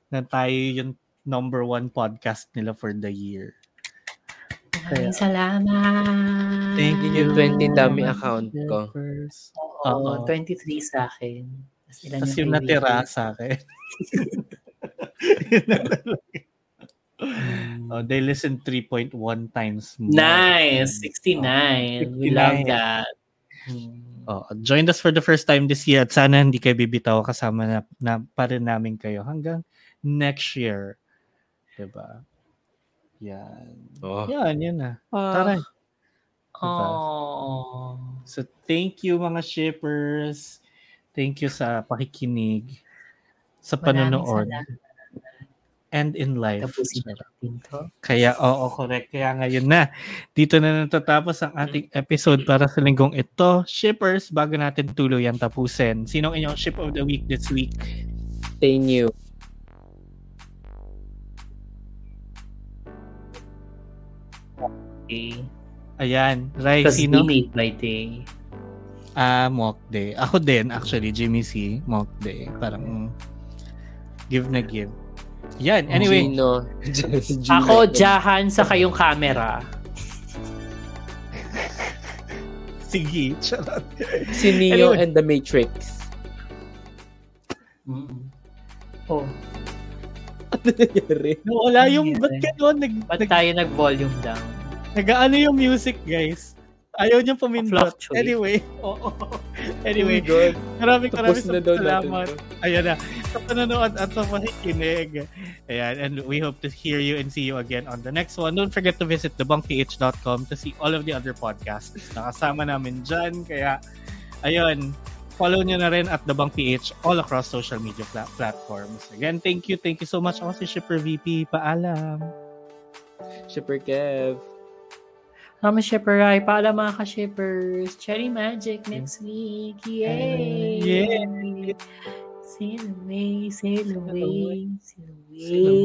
Speaker 3: na tayo yung number one podcast nila for the year.
Speaker 1: Maraming salamat.
Speaker 3: Thank you.
Speaker 2: Yung 20 dami account ko.
Speaker 3: Oo.
Speaker 1: Oo, 23 sa akin. Tapos ilan
Speaker 3: Tapos
Speaker 1: yung
Speaker 3: natira sa akin. Yun na lang. Oh, they listen 3.1 times more.
Speaker 1: Nice. 69. We
Speaker 3: 69.
Speaker 1: love that.
Speaker 3: Oh, joined us for the first time this year at sana hindi kayo bibitaw kasama na, na pa rin namin kayo hanggang next year. Diba? Yan.
Speaker 2: Oh.
Speaker 3: Yan, yun na.
Speaker 2: Ah,
Speaker 3: Tara.
Speaker 1: Oh.
Speaker 3: So, thank you mga shippers. Thank you sa pakikinig, sa
Speaker 1: Maraming
Speaker 3: panonood,
Speaker 1: salamat.
Speaker 3: And in life.
Speaker 1: Tapusin na natin to.
Speaker 3: Kaya, oo, correct. Kaya ngayon na, dito na natatapos ang ating episode para sa linggong ito. Shippers, bago natin tuluyan tapusin. Sinong inyong ship of the week this week?
Speaker 2: stay new.
Speaker 1: Okay.
Speaker 3: Ayan. Ray,
Speaker 1: Because
Speaker 3: sino?
Speaker 1: we made my day.
Speaker 3: Ah, Mock Day. Ako din, actually, Jimmy C. Mock Day. Parang, give na give. Yan, anyway.
Speaker 2: Gino. Gino.
Speaker 1: Ako, Jahan sa kayong camera.
Speaker 3: Sige, charot.
Speaker 2: Si Neo
Speaker 3: Anyway.
Speaker 2: and the Matrix.
Speaker 1: Mm. Oh,
Speaker 2: Ano nangyari?
Speaker 3: Wala yung, ba't gano'n? Nag,
Speaker 1: ba't
Speaker 3: nag,
Speaker 1: tayo nag-volume down?
Speaker 3: nag-ano yung music, guys? Ayaw niyang pumindot. Anyway, oo.
Speaker 2: Anyway,
Speaker 3: Anyway,
Speaker 2: God.
Speaker 3: maraming maraming
Speaker 2: natin
Speaker 3: salamat. Ayan na. Sa panonood at sa pakikinig. Ayan. And we hope to hear you and see you again on the next one. Don't forget to visit thebunkph.com to see all of the other podcasts na kasama namin dyan. Kaya, ayun. Follow nyo na rin at The PH all across social media pla- platforms. Again, thank you. Thank you so much. Ako si Shipper VP. Paalam.
Speaker 2: Shipper Kev.
Speaker 1: Kami shipper ay paalam mga ka-shippers. Cherry Magic next week. Yay!
Speaker 3: Yay!
Speaker 1: Sail away, sail away,
Speaker 3: Sail
Speaker 1: away.